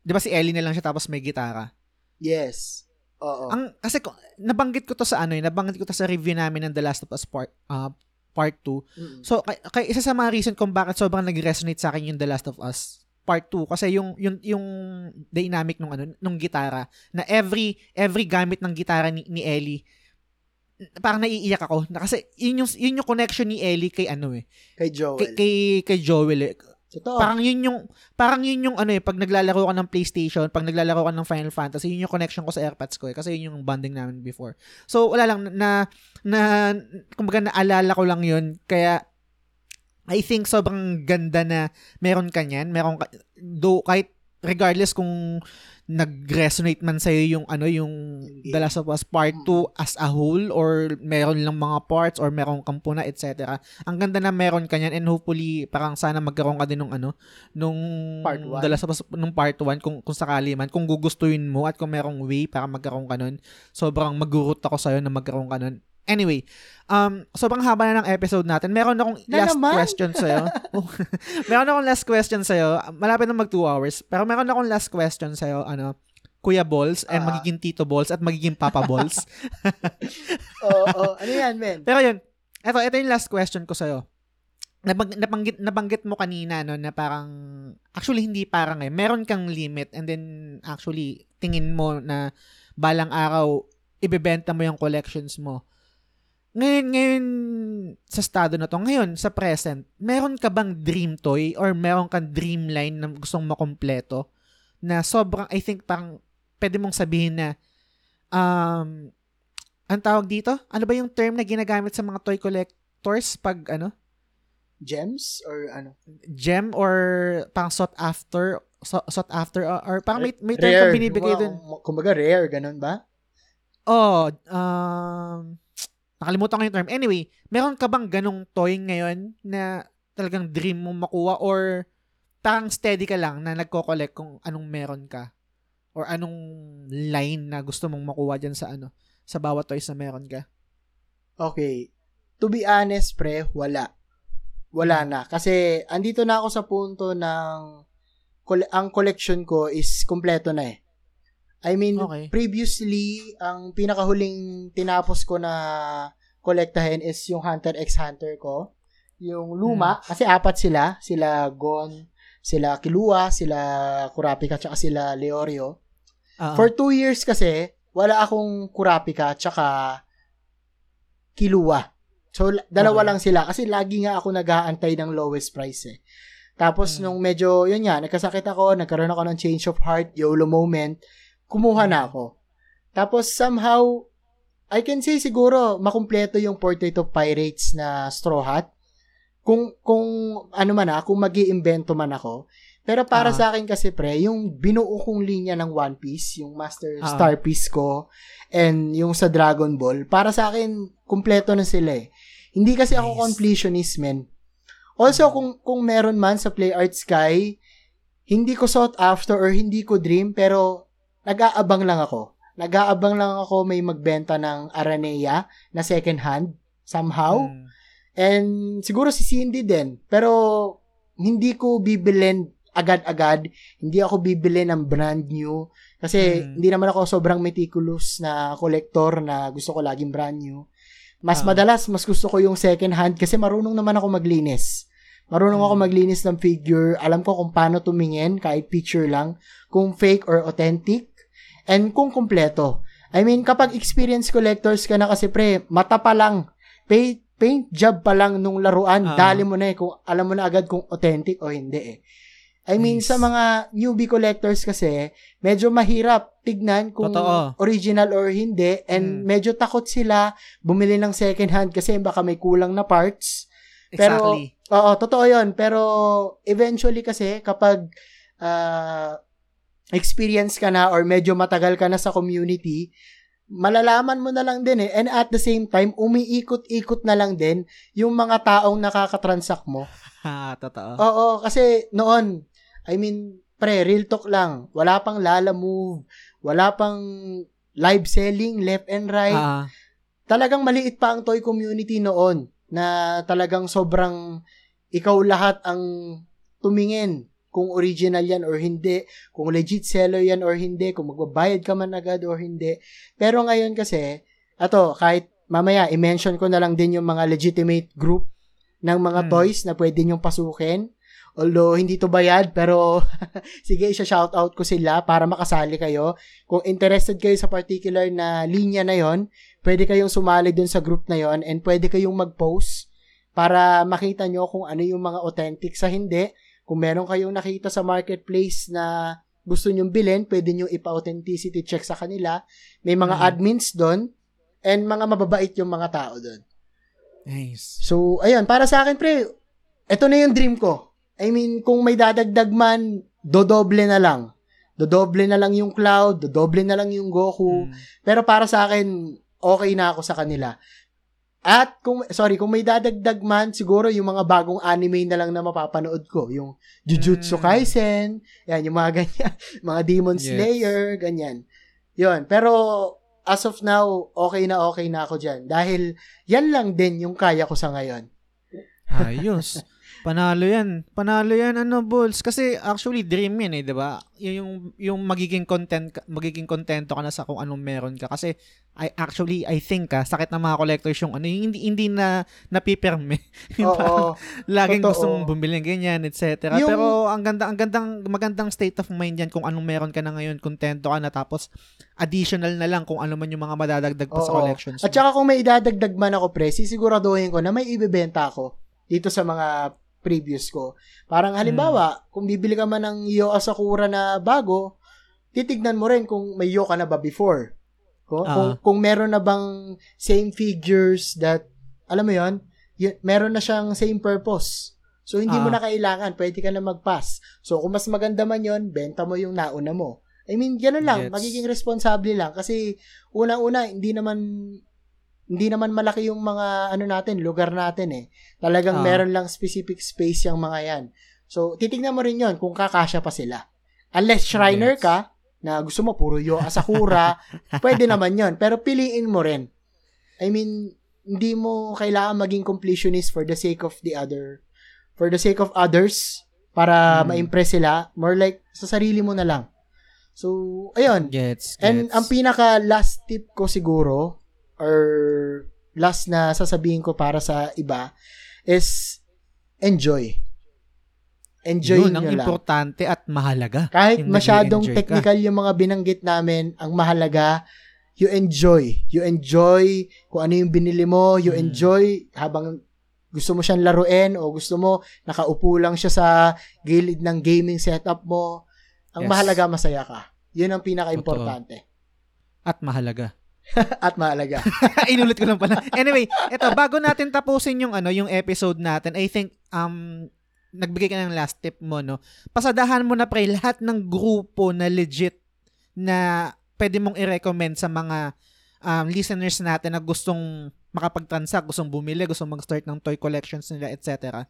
'di ba si Ellie na lang siya tapos may gitara. Yes. Oo. Ang kasi ko, nabanggit ko to sa ano, eh, nabanggit ko to sa review namin ng The Last of Us Part uh, Part 2. Mm-mm. So kay, kay isa sa mga reason kung bakit sobrang nag-resonate sa akin yung The Last of Us Part 2 kasi yung yung yung dynamic nung ano nung gitara na every every gamit ng gitara ni, ni Ellie parang naiiyak ako na kasi yun yung yun yung connection ni Ellie kay ano eh Kay Joel. kay kay, kay Joel eh. Totoo. Parang yun yung parang yun yung ano eh pag naglalaro ka ng PlayStation, pag naglalaro ka ng Final Fantasy, yun yung connection ko sa AirPods ko eh kasi yun yung bonding namin before. So wala lang na na kumbaga naalala ko lang yun kaya I think sobrang ganda na meron ka niyan, meron ka do kahit regardless kung nag-resonate man sa'yo yung ano yung The Last of Us Part 2 as a whole or meron lang mga parts or meron kang puna etc. Ang ganda na meron ka niyan and hopefully parang sana magkaroon ka din nung ano nung Part one. The Last of Us nung Part 1 kung kung sakali man kung gugustuhin mo at kung merong way para magkaroon ka nun sobrang magurot ako sa'yo na magkaroon ka nun. Anyway, um, sobrang haba na ng episode natin. Meron akong Na last naman? question sa'yo. meron akong last question sa'yo. Malapit na mag 2 hours. Pero meron akong last question sa'yo. Ano, Kuya Balls and Ah. magiging Tito Balls at magiging Papa Balls. Oo, oo. ano yan, men? Pero yun, eto, ito yung last question ko sa'yo. Nabang, nabanggit, nabanggit mo kanina no, na parang, actually hindi parang eh, meron kang limit and then actually tingin mo na balang araw, ibebenta mo yung collections mo. Ngayon, ngayon, sa estado na to, ngayon, sa present, meron ka bang dream toy or meron kang dream line na gustong makompleto na sobrang, I think, parang pwede mong sabihin na um, ang tawag dito? Ano ba yung term na ginagamit sa mga toy collectors pag ano? Gems? Or ano? Gem or parang sought after so- sought after or, or parang may, may term Rare. kang binibigay dun. Kumbaga rare, ganun ba? Oh, um, nakalimutan ko yung term. Anyway, meron ka bang ganong toy ngayon na talagang dream mo makuha or parang steady ka lang na nagko-collect kung anong meron ka? Or anong line na gusto mong makuha dyan sa ano? Sa bawat toys na meron ka? Okay. To be honest, pre, wala. Wala na. Kasi, andito na ako sa punto ng ang collection ko is kompleto na eh. I mean, Okay. previously, ang pinakahuling tinapos ko na kolektahin is yung Hunter x Hunter ko. Yung luma, kasi apat sila. Sila Gon, sila Kilua, sila Kurapika, tsaka sila Leorio. Ah, For two years kasi, wala akong Kurapika tsaka Kilua. So, la- dalawa Okay. lang sila kasi lagi nga ako nag-aantay ng lowest price eh. Tapos, Hmm. nung medyo, yun nga, nagkasakit ako, nagkaroon ako ng change of heart, YOLO moment, kumuha na ako. Tapos, somehow, I can say siguro, makumpleto yung Portrait of Pirates na Straw Hat. Kung, kung, ano man ah, kung mag iimbento man ako. Pero para Ah. sa akin kasi pre, yung binuo kong linya ng One Piece, yung Master Ah. Star Piece ko, and yung sa Dragon Ball, para sa akin, kumpleto na sila eh. Hindi kasi ako Nice. completionist, man. Also, kung, kung meron man sa Play Art Sky, hindi ko sought after or hindi ko dream, pero nag-aabang lang ako. Nag-aabang lang ako may magbenta ng Aranea na second hand, somehow. mm, And siguro si Cindy din. Pero hindi ko bibilin agad-agad. Hindi ako bibili ng brand new. Kasi Mm. hindi naman ako sobrang meticulous na collector na gusto ko laging brand new. Mas Ah. madalas, mas gusto ko yung second hand kasi marunong naman ako maglinis. Marunong ako Mm. maglinis ng figure. Alam ko kung paano tumingin, kahit picture lang. Kung fake or authentic. And kung kumpleto. I mean, kapag experience collectors ka na kasi pre, mata pa lang. Paint, paint job pa lang nung laruan. Ah. Dali mo na eh. Kung, alam mo na agad kung authentic o hindi eh. I mean, Nice. sa mga newbie collectors kasi, medyo mahirap tignan kung Totoo. original or hindi. And Mm. medyo takot sila bumili ng second hand kasi baka may kulang na parts. Pero, exactly. Oo, totoo yon Pero, eventually kasi, kapag ah, experience ka na or medyo matagal ka na sa community, malalaman mo na lang din eh. And at the same time, umiikot-ikot na lang din yung mga taong nakakatransact mo. ha, totoo. Oo, kasi noon, I mean, pre, real talk lang. Wala pang Lala Move, wala pang live selling left and right Ah, talagang maliit pa ang toy community noon na talagang sobrang ikaw lahat ang tumingin kung original yan or hindi, kung legit seller yan or hindi, kung magbabayad ka man agad or hindi. Pero ngayon kasi, ato, kahit mamaya, i-mention ko na lang din yung mga legitimate group ng mga Hmm. toys na pwede nyong pasukin. Although, hindi to bayad, pero sige, isa-shoutout ko sila para makasali kayo. Kung interested kayo sa particular na linya na yon pwede kayong sumali dun sa group na yon and pwede kayong mag-post para makita nyo kung ano yung mga authentic sa hindi. Kung meron kayong nakita sa marketplace na gusto nyong bilhin, pwede nyo ipa-authenticity check sa kanila. May mga Mhm. admins doon and mga mababait yung mga tao doon. nice. So, ayun, para sa akin, pre, ito na yung dream ko. I mean, kung may dadagdag man, dodoble na lang. Dodoble na lang yung Cloud, dodoble na lang yung Goku. Mm. Pero para sa akin, okay na ako sa kanila. At kung sorry, kung may dadagdag man, siguro yung mga bagong anime na lang na mapapanood ko, yung Jujutsu Mm. Kaisen, yan yung mga ganyan, mga Demon Yes. Slayer, ganyan. 'Yon. Pero as of now, okay na okay na ako diyan dahil yan lang din yung kaya ko sa ngayon. Ayos. Panalo yan. Panalo yan, ano, Bulls. Kasi actually, dream yan eh, di ba? Yun Yung, yung magiging content, magiging kontento ka na sa kung anong meron ka. Kasi, I, actually, I think, ah, sakit ng mga collectors yung ano, yung hindi, hindi na napipirme. Oo. laging totoo. gustong bumili ng ganyan, etc. Yung- Pero, ang ganda, ang gandang, magandang state of mind yan kung anong meron ka na ngayon, kontento ka na, tapos, additional na lang kung ano man yung mga madadagdag pa sa Oo. collections. At saka kung may idadagdag man ako, pre, sisiguraduhin ko na may ibebenta ako dito sa mga previous ko. Parang halimbawa, kung bibili ka man ng Yo Asakura na bago, titignan mo rin kung may Yo ka na ba before. Kung, Ah. kung, kung meron na bang same figures that, alam mo yon y- meron na siyang same purpose. So, hindi mo Ah. na kailangan. Pwede ka na mag-pass. So, kung mas maganda man yon benta mo yung nauna mo. I mean, ganun lang. Gets. Magiging responsable lang. Kasi, unang-una, hindi naman hindi naman malaki yung mga ano natin, lugar natin eh. Talagang Ah. meron lang specific space yung mga yan. So, titignan mo rin yon kung kakasya pa sila. Unless Shriner Yes. ka, na gusto mo puro Yo Asakura, pwede naman yon Pero piliin mo rin. I mean, hindi mo kailangan maging completionist for the sake of the other, for the sake of others, para Hmm. ma-impress sila. More like, sa sarili mo na lang. So, ayun. Gets, gets. And ang pinaka last tip ko siguro or last na sasabihin ko para sa iba is enjoy. Enjoy Yun ang lang. importante at mahalaga. Kahit masyadong nag-i-enjoy ka. technical yung mga binanggit namin, ang mahalaga, you enjoy. You enjoy kung ano yung binili mo, you Hmm. enjoy habang gusto mo siyang laruin o gusto mo nakaupo lang siya sa gilid ng gaming setup mo. Ang Yes. mahalaga, masaya ka. Yun ang pinaka-importante. At mahalaga. At mahalaga. Inulit ko lang pala. Anyway, eto, bago natin tapusin yung ano, yung episode natin, I think um nagbigay ka ng last tip mo, no? Pasadahan mo na pre lahat ng grupo na legit na pwede mong i-recommend sa mga um, listeners natin na gustong makapag-transact, gustong bumili, gustong mag-start ng toy collections nila, etc.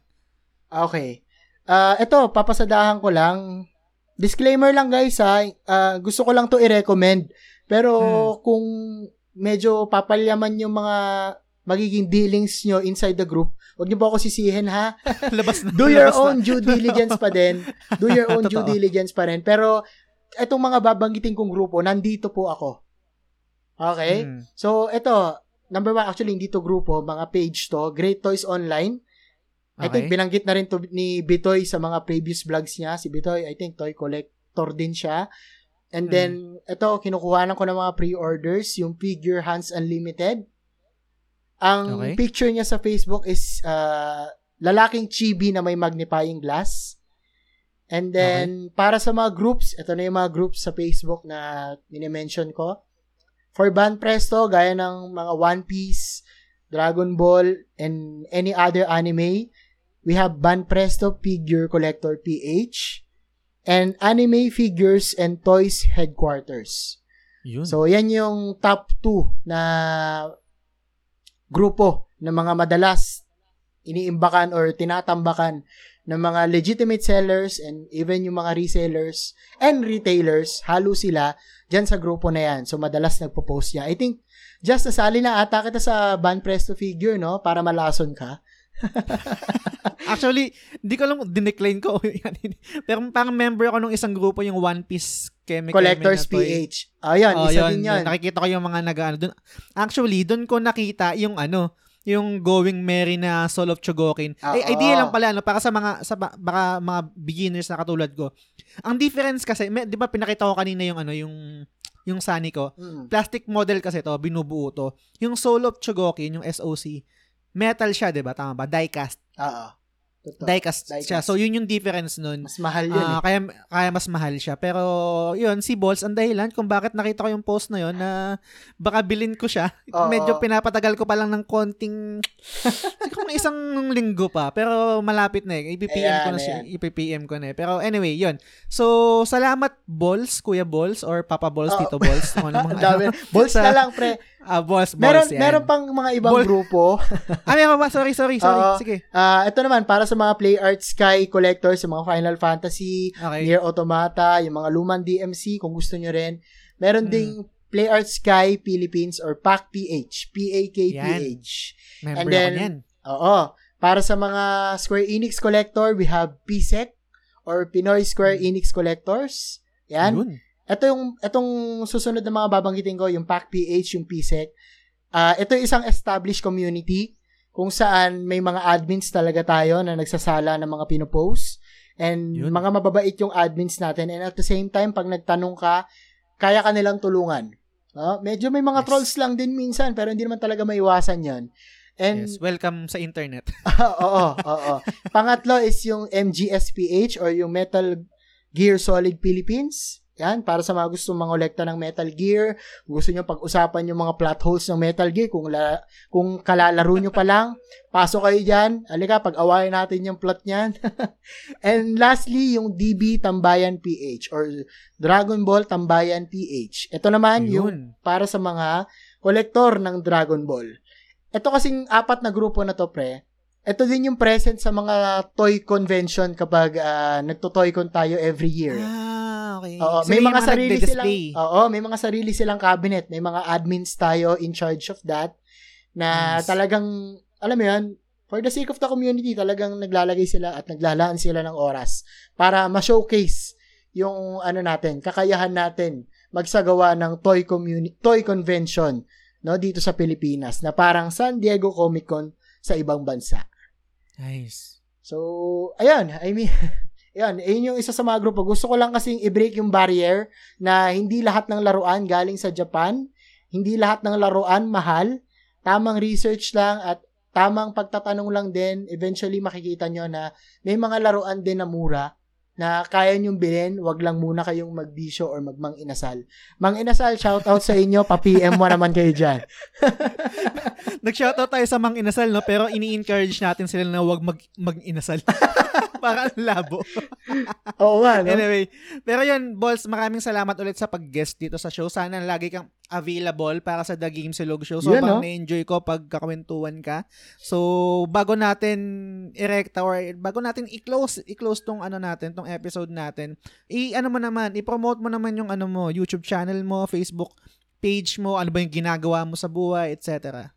Okay. Ah, ito, papasadahan ko lang. Disclaimer lang guys ha. Ah, gusto ko lang to i-recommend. Pero Hmm. kung medyo papalyaman yung mga magiging dealings nyo inside the group, huwag niyo po ako sisihin ha. Labas na. Do your labas na. own due diligence pa din. Do your own due diligence pa rin. Pero itong mga babanggitin kong grupo, nandito po ako. Okay? Hmm. So, ito, number one, actually, hindi to grupo, mga page to, Great Toys Online. I think Okay. binanggit na rin to ni Bitoy sa mga previous vlogs niya. Si Bitoy, I think toy collector din siya. And Hmm. then, ito, kinukuhanan ko ng mga pre-orders, yung Figure Hands Unlimited. Ang Okay. picture niya sa Facebook is uh, lalaking chibi na may magnifying glass. And then, para sa mga groups, ito na yung mga groups sa Facebook na minimension ko. For Band Presto, gaya ng mga One Piece, Dragon Ball, and any other anime, we have Band Presto Figure Collector PH, and Anime Figures and Toys Headquarters. Yun. So, yan yung top 2 na grupo ng mga madalas iniimbakan or tinatambakan ng mga legitimate sellers and even yung mga resellers and retailers, halo sila dyan sa grupo na yan. So, madalas nagpo-post niya. I think, just nasali na ata kita sa Ban Presto figure, no? Para malason ka. Actually, di ko lang dinecline ko. Pero parang member ako nung isang grupo, yung One Piece Chemical Collectors na toy. PH. Ayan, Oh, isa yun, din yan. Nakikita ko yung mga nag-ano dun. Actually, dun ko nakita yung ano, yung Going Merry na Soul of Chogokin. Ah, Ay, idea oo. lang pala, no, para sa mga, sa, ba- baka mga beginners na katulad ko. Ang difference kasi, may, di ba pinakita ko kanina yung ano, yung, yung Sunny ko. Mm. Plastic model kasi to, binubuo to. Yung Soul of Chogokin, yung SOC, metal siya, di ba? Tama ba? Diecast. Oo. Totoo. Diecast Diecast. siya. So, yun yung difference nun. Mas mahal yun Ah, eh. kaya, kaya mas mahal siya. Pero, yun, si Balls, ang dahilan kung bakit nakita ko yung post na yun na baka bilin ko siya. Oo. Medyo pinapatagal ko pa lang ng konting, siguro isang linggo pa. Pero malapit na eh. IPPM ko na siya. IPPM ko na eh. Pero anyway, yun. So, salamat Balls, Kuya Balls, or Papa Balls, Oo. Tito Balls. Ano mga ano. Balls na lang, pre. Ah, Balls, Meron, Balls. yan. meron pang mga ibang Ball- grupo. Ah, meron ba? Sorry, sorry, sorry. Oo. Sige. Ah, ito naman, para sa mga Play Art Sky collectors, sa mga Final Fantasy, Okay. Nier Automata, yung mga lumang DMC, kung gusto nyo rin. Meron Hmm. ding Play Art Sky Philippines or PAC-PH. P-A-K-P-H. Member And then, niyan. Oo. Para sa mga Square Enix collector, we have PSEC or Pinoy Square Enix Collectors. Yan. Yun. Ito yung itong susunod na mga babanggitin ko, yung PAC-PH, yung PSEC. Ah, ito yung isang established community kung saan may mga admins talaga tayo na nagsasala ng mga pinopost. And Yun. mga mababait yung admins natin. And at the same time, pag nagtanong ka, kaya ka nilang tulungan. No? Medyo may mga Yes. trolls lang din minsan, pero hindi naman talaga maiwasan yon And Yes, welcome sa internet. oo, oo. Pangatlo is yung MGSPH or yung Metal Gear Solid Philippines. Yan, para sa mga gusto mangolekta ng Metal Gear, gusto nyo pag-usapan yung mga plot holes ng Metal Gear, kung, la, kung kalalaro nyo pa lang, pasok kayo dyan. Alika, pag-awayan natin yung plot niyan. And lastly, yung DB Tambayan PH or Dragon Ball Tambayan PH. Ito naman yung Yun. para sa mga kolektor ng Dragon Ball. Ito kasing apat na grupo na to, pre. Ito din yung present sa mga toy convention kapag ah, nagto-toy-con tayo every year. Ah, okay. Oo, So, may, mga, sarili silang. Oo, may mga sarili silang cabinet, may mga admins tayo in charge of that na Nice. talagang alam mo 'yun, for the sake of the community, talagang naglalagay sila at naglalaan sila ng oras para ma-showcase yung ano natin, kakayahan natin magsagawa ng toy community, toy convention no dito sa Pilipinas na parang San Diego Comic Con sa ibang bansa. Nice. So, ayan, I mean, ayan, ayun yung isa sa mga grupo. Gusto ko lang kasing i-break yung barrier na hindi lahat ng laruan galing sa Japan, hindi lahat ng laruan mahal, tamang research lang at tamang pagtatanong lang din, eventually makikita nyo na may mga laruan din na mura na kaya nyong bilhin, wag lang muna kayong magbisyo or magmang inasal. Mang inasal, shout out sa inyo, pa-PM mo naman kayo dyan. Nag-shoutout tayo sa mang inasal, no? Pero ini-encourage natin sila na huwag mag, mag-inasal. Para ang labo. Oo nga, no? Anyway, pero yun, Balls, maraming salamat ulit sa pag-guest dito sa show. Sana lagi kang available para sa The Game Silog Show. So, Yun, no? na-enjoy ko pag kakwentuhan ka. So, bago natin erekta or bago natin i-close, i-close tong ano natin, tong episode natin, i-ano mo naman, i-promote mo naman yung ano mo, YouTube channel mo, Facebook page mo, ano ba yung ginagawa mo sa buhay, etc.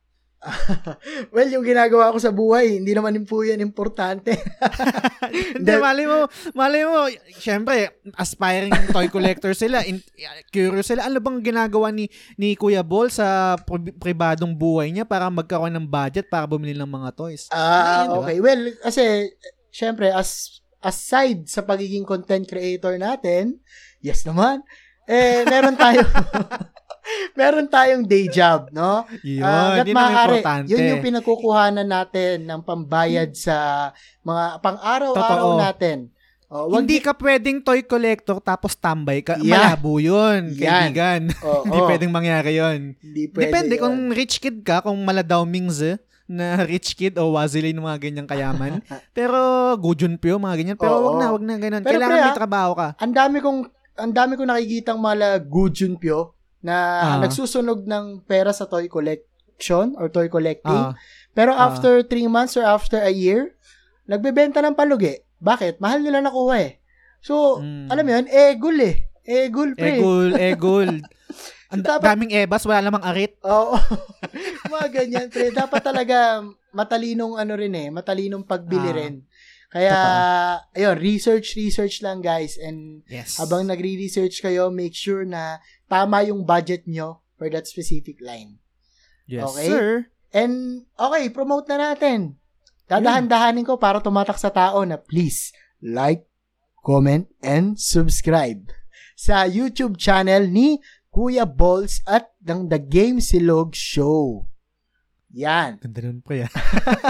well, yung ginagawa ko sa buhay, hindi naman po yan importante. Hindi, mali mo, mali mo, syempre, aspiring toy collector sila, in, curious sila, ano bang ginagawa ni, ni Kuya Ball sa pri- pribadong buhay niya para magkaroon ng budget para bumili ng mga toys? Ah, ba? okay. Well, kasi, syempre, as aside sa pagiging content creator natin, yes naman, eh, meron tayo, meron tayong day job, no? Yun, hanggat yun maaari, importante. Yun yung pinagkukuhanan natin ng pambayad sa mga pang-araw-araw Totoo. natin. Oh, wag Hindi ka pwedeng toy collector tapos tambay ka. Yeah. Malabo yun, Yan. kaibigan. Oo. Hindi pwedeng mangyari yun. Hindi pwede Depende yun. kung rich kid ka, kung maladawmings eh, na rich kid o waziline mga ganyang kayaman. Pero Gujun Pyo, mga ganyan. Pero Oo. wag na, wag na ganun. Pero Kailangan pre, may ah, trabaho ka. ang dami kong ang dami kong nakikitang mga Gujunpyo na Ah. nagsusunog ng pera sa toy collection or toy collecting. Ah. Pero Ah. after 3 months or after a year, nagbebenta ng palugi. Bakit? Mahal nila nakuha eh. So, Mm. alam mo yun, egul eh. Egul, pre. Egol, egol. Ang da- Dapat- daming ebas, wala namang arit. Oo. mga ganyan, pre. Dapat talaga matalinong ano rin eh. Matalinong pagbili Ah. rin. Kaya, ayun, research, research lang guys. And Yes. habang nagre-research kayo, make sure na tama yung budget nyo for that specific line. yes, okay. sir. And, okay, promote na natin. Dadahan-dahanin ko para tumatak sa tao na please, like, comment, and subscribe sa YouTube channel ni Kuya Balls at ng The Game Silog Show. Yan. Ganda nun pre. ah.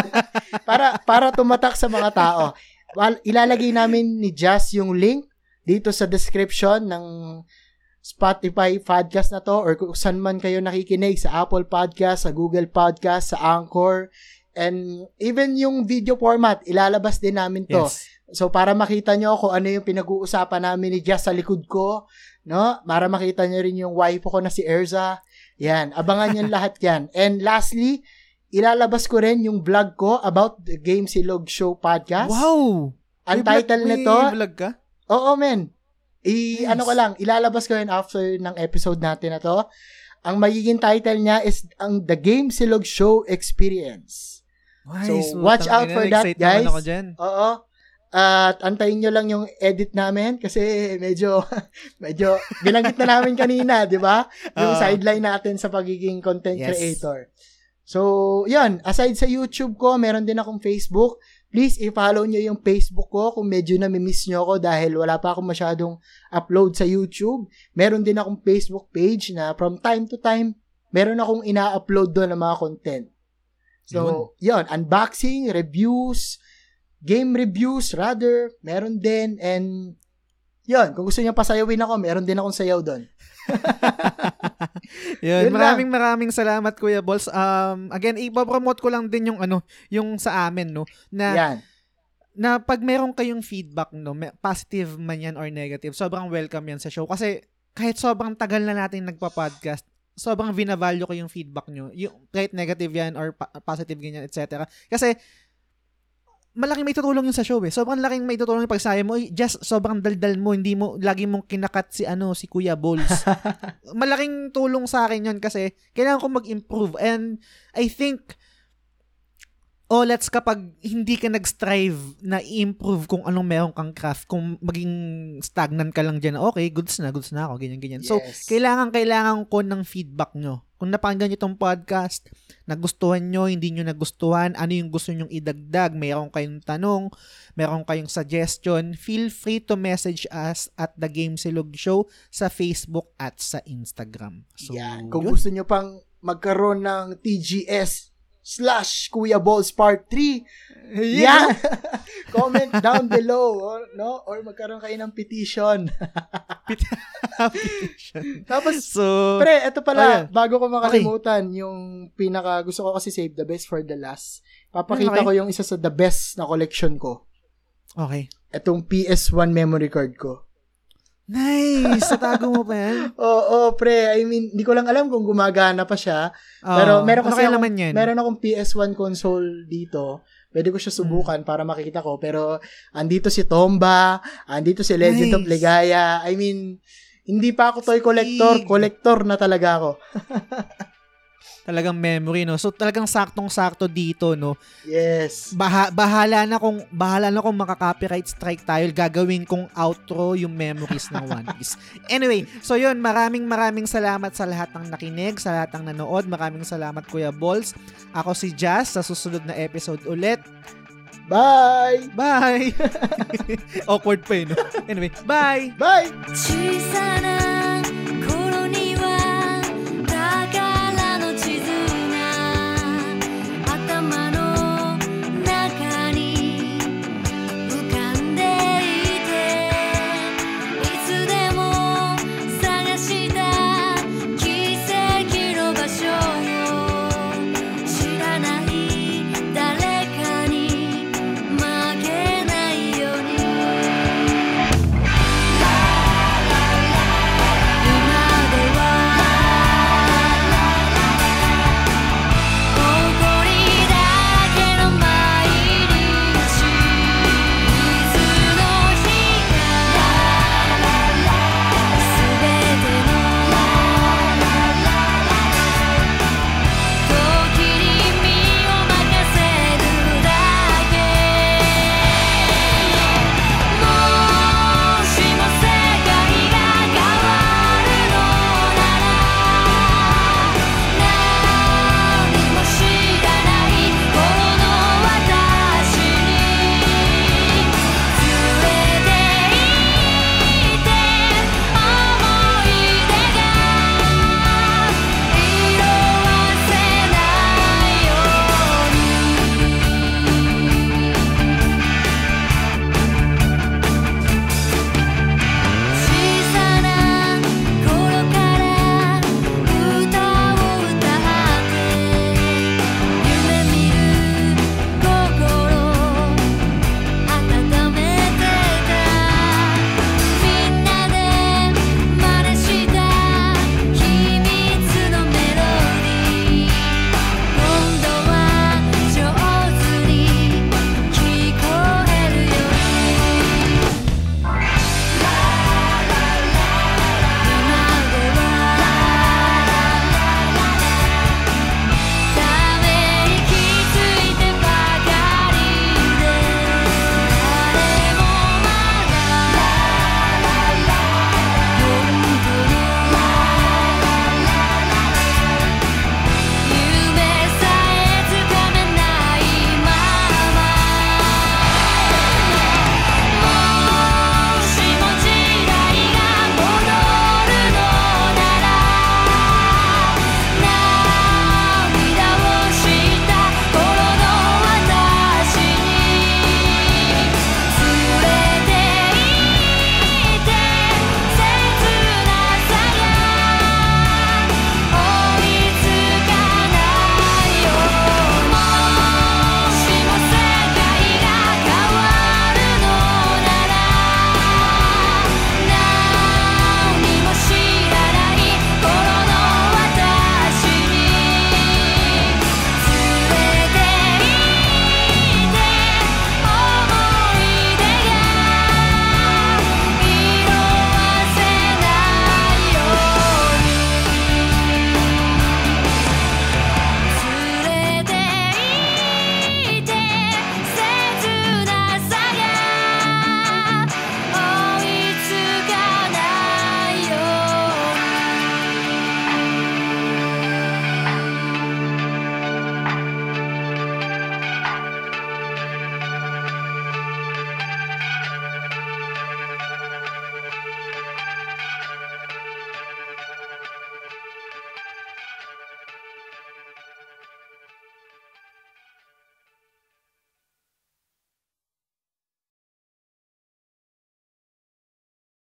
Para para tumatak sa mga tao. Well, ilalagay namin ni Jazz yung link dito sa description ng Spotify podcast na to or kung saan man kayo nakikinig sa Apple Podcast, sa Google Podcast, sa Anchor, and even yung video format, ilalabas din namin to. Yes. So para makita nyo kung ano yung pinag-uusapan namin ni Jazz sa likod ko, no? Para makita nyo rin yung wife ko na si Erza. Yan, abangan nyo lahat yan. And lastly, ilalabas ko rin yung vlog ko about the Game Silog Show podcast. Wow! Ang May title vlog- nito, May vlog ka? oo men, I, Nice. ano ko lang, ilalabas ko yun after ng episode natin na to. Ang magiging title niya is ang The Game Silog Show Experience. Nice, So, watch out for that, guys. Ako dyan. Oo. At antayin nyo lang yung edit namin kasi medyo medyo binanggit na namin kanina, 'di ba? Yung Oo. sideline natin sa pagiging content Yes. creator. So, 'yun, aside sa YouTube ko, meron din akong Facebook. Please i-follow nyo yung Facebook ko kung medyo na-miss nyo ako dahil wala pa akong masyadong upload sa YouTube. Meron din akong Facebook page na from time to time, meron akong ina-upload doon ng mga content. So, yun, unboxing, reviews, game reviews rather, meron din and yun, kung gusto niyo pasayawin ako, meron din akong sayaw doon. Yun, Yun maraming maraming salamat Kuya Balls. Um again, ipopromote ko lang din yung ano, yung sa amin no na Yan. na pag meron kayong feedback no, positive man yan or negative, sobrang welcome yan sa show kasi kahit sobrang tagal na natin nagpa-podcast, sobrang vinavalue ko yung feedback nyo. Yung, kahit negative yan or pa- positive ganyan, etc. Kasi malaking may tutulong yun sa show eh. Sobrang laking may tutulong yung pagsaya mo. Just sobrang daldal mo. Hindi mo, lagi mong kinakat si ano, si Kuya Balls. malaking tulong sa akin yun kasi kailangan ko mag-improve. And I think, oh, let's kapag hindi ka nag-strive na i-improve kung anong meron kang craft, kung maging stagnant ka lang dyan, okay, goods na, goods na ako, ganyan, ganyan. So, Yes. kailangan, kailangan ko ng feedback nyo. Kung napakinggan nyo tong podcast, nagustuhan nyo, hindi nyo nagustuhan, ano yung gusto nyong idagdag, meron kayong tanong, meron kayong suggestion, feel free to message us at The Game Silog Show sa Facebook at sa Instagram. So, Yan. Kung yun. gusto nyo pang magkaroon ng TGS slash Kuya Balls Part 3, yan! Comment down below, or, no? Or magkaroon kayo ng petition. Application. Tapos, so, pre, eto Oh, pala, yeah. bago ko makalimutan, yung pinaka, gusto ko kasi save the best for the last. Papakita Okay. ko yung isa sa the best na collection ko. okay. Etong PS1 memory card ko. Nice! Natago mo pa yan? Oo, pre. I mean, hindi ko lang alam kung gumagana pa siya. Oo. Pero meron ano kasi kaya akong- laman yan? Meron akong PS1 console dito. Pwede ko siya subukan para makikita ko. Pero, andito si Tomba, andito si Legend of Nice. Ligaya. I mean, hindi pa ako toy collector. Collector na talaga ako. talagang memory no. So talagang saktong-sakto dito no. Yes. Baha- bahala na kung bahala na kung makaka-copyright strike tayo, gagawin kong outro yung memories ng One Piece. anyway, so yun, maraming maraming salamat sa lahat ng nakinig, sa lahat ng nanood. Maraming salamat Kuya Balls. Ako si Jazz sa susunod na episode ulit. Bye! Bye! Awkward pa yun, no? Anyway, bye! Bye!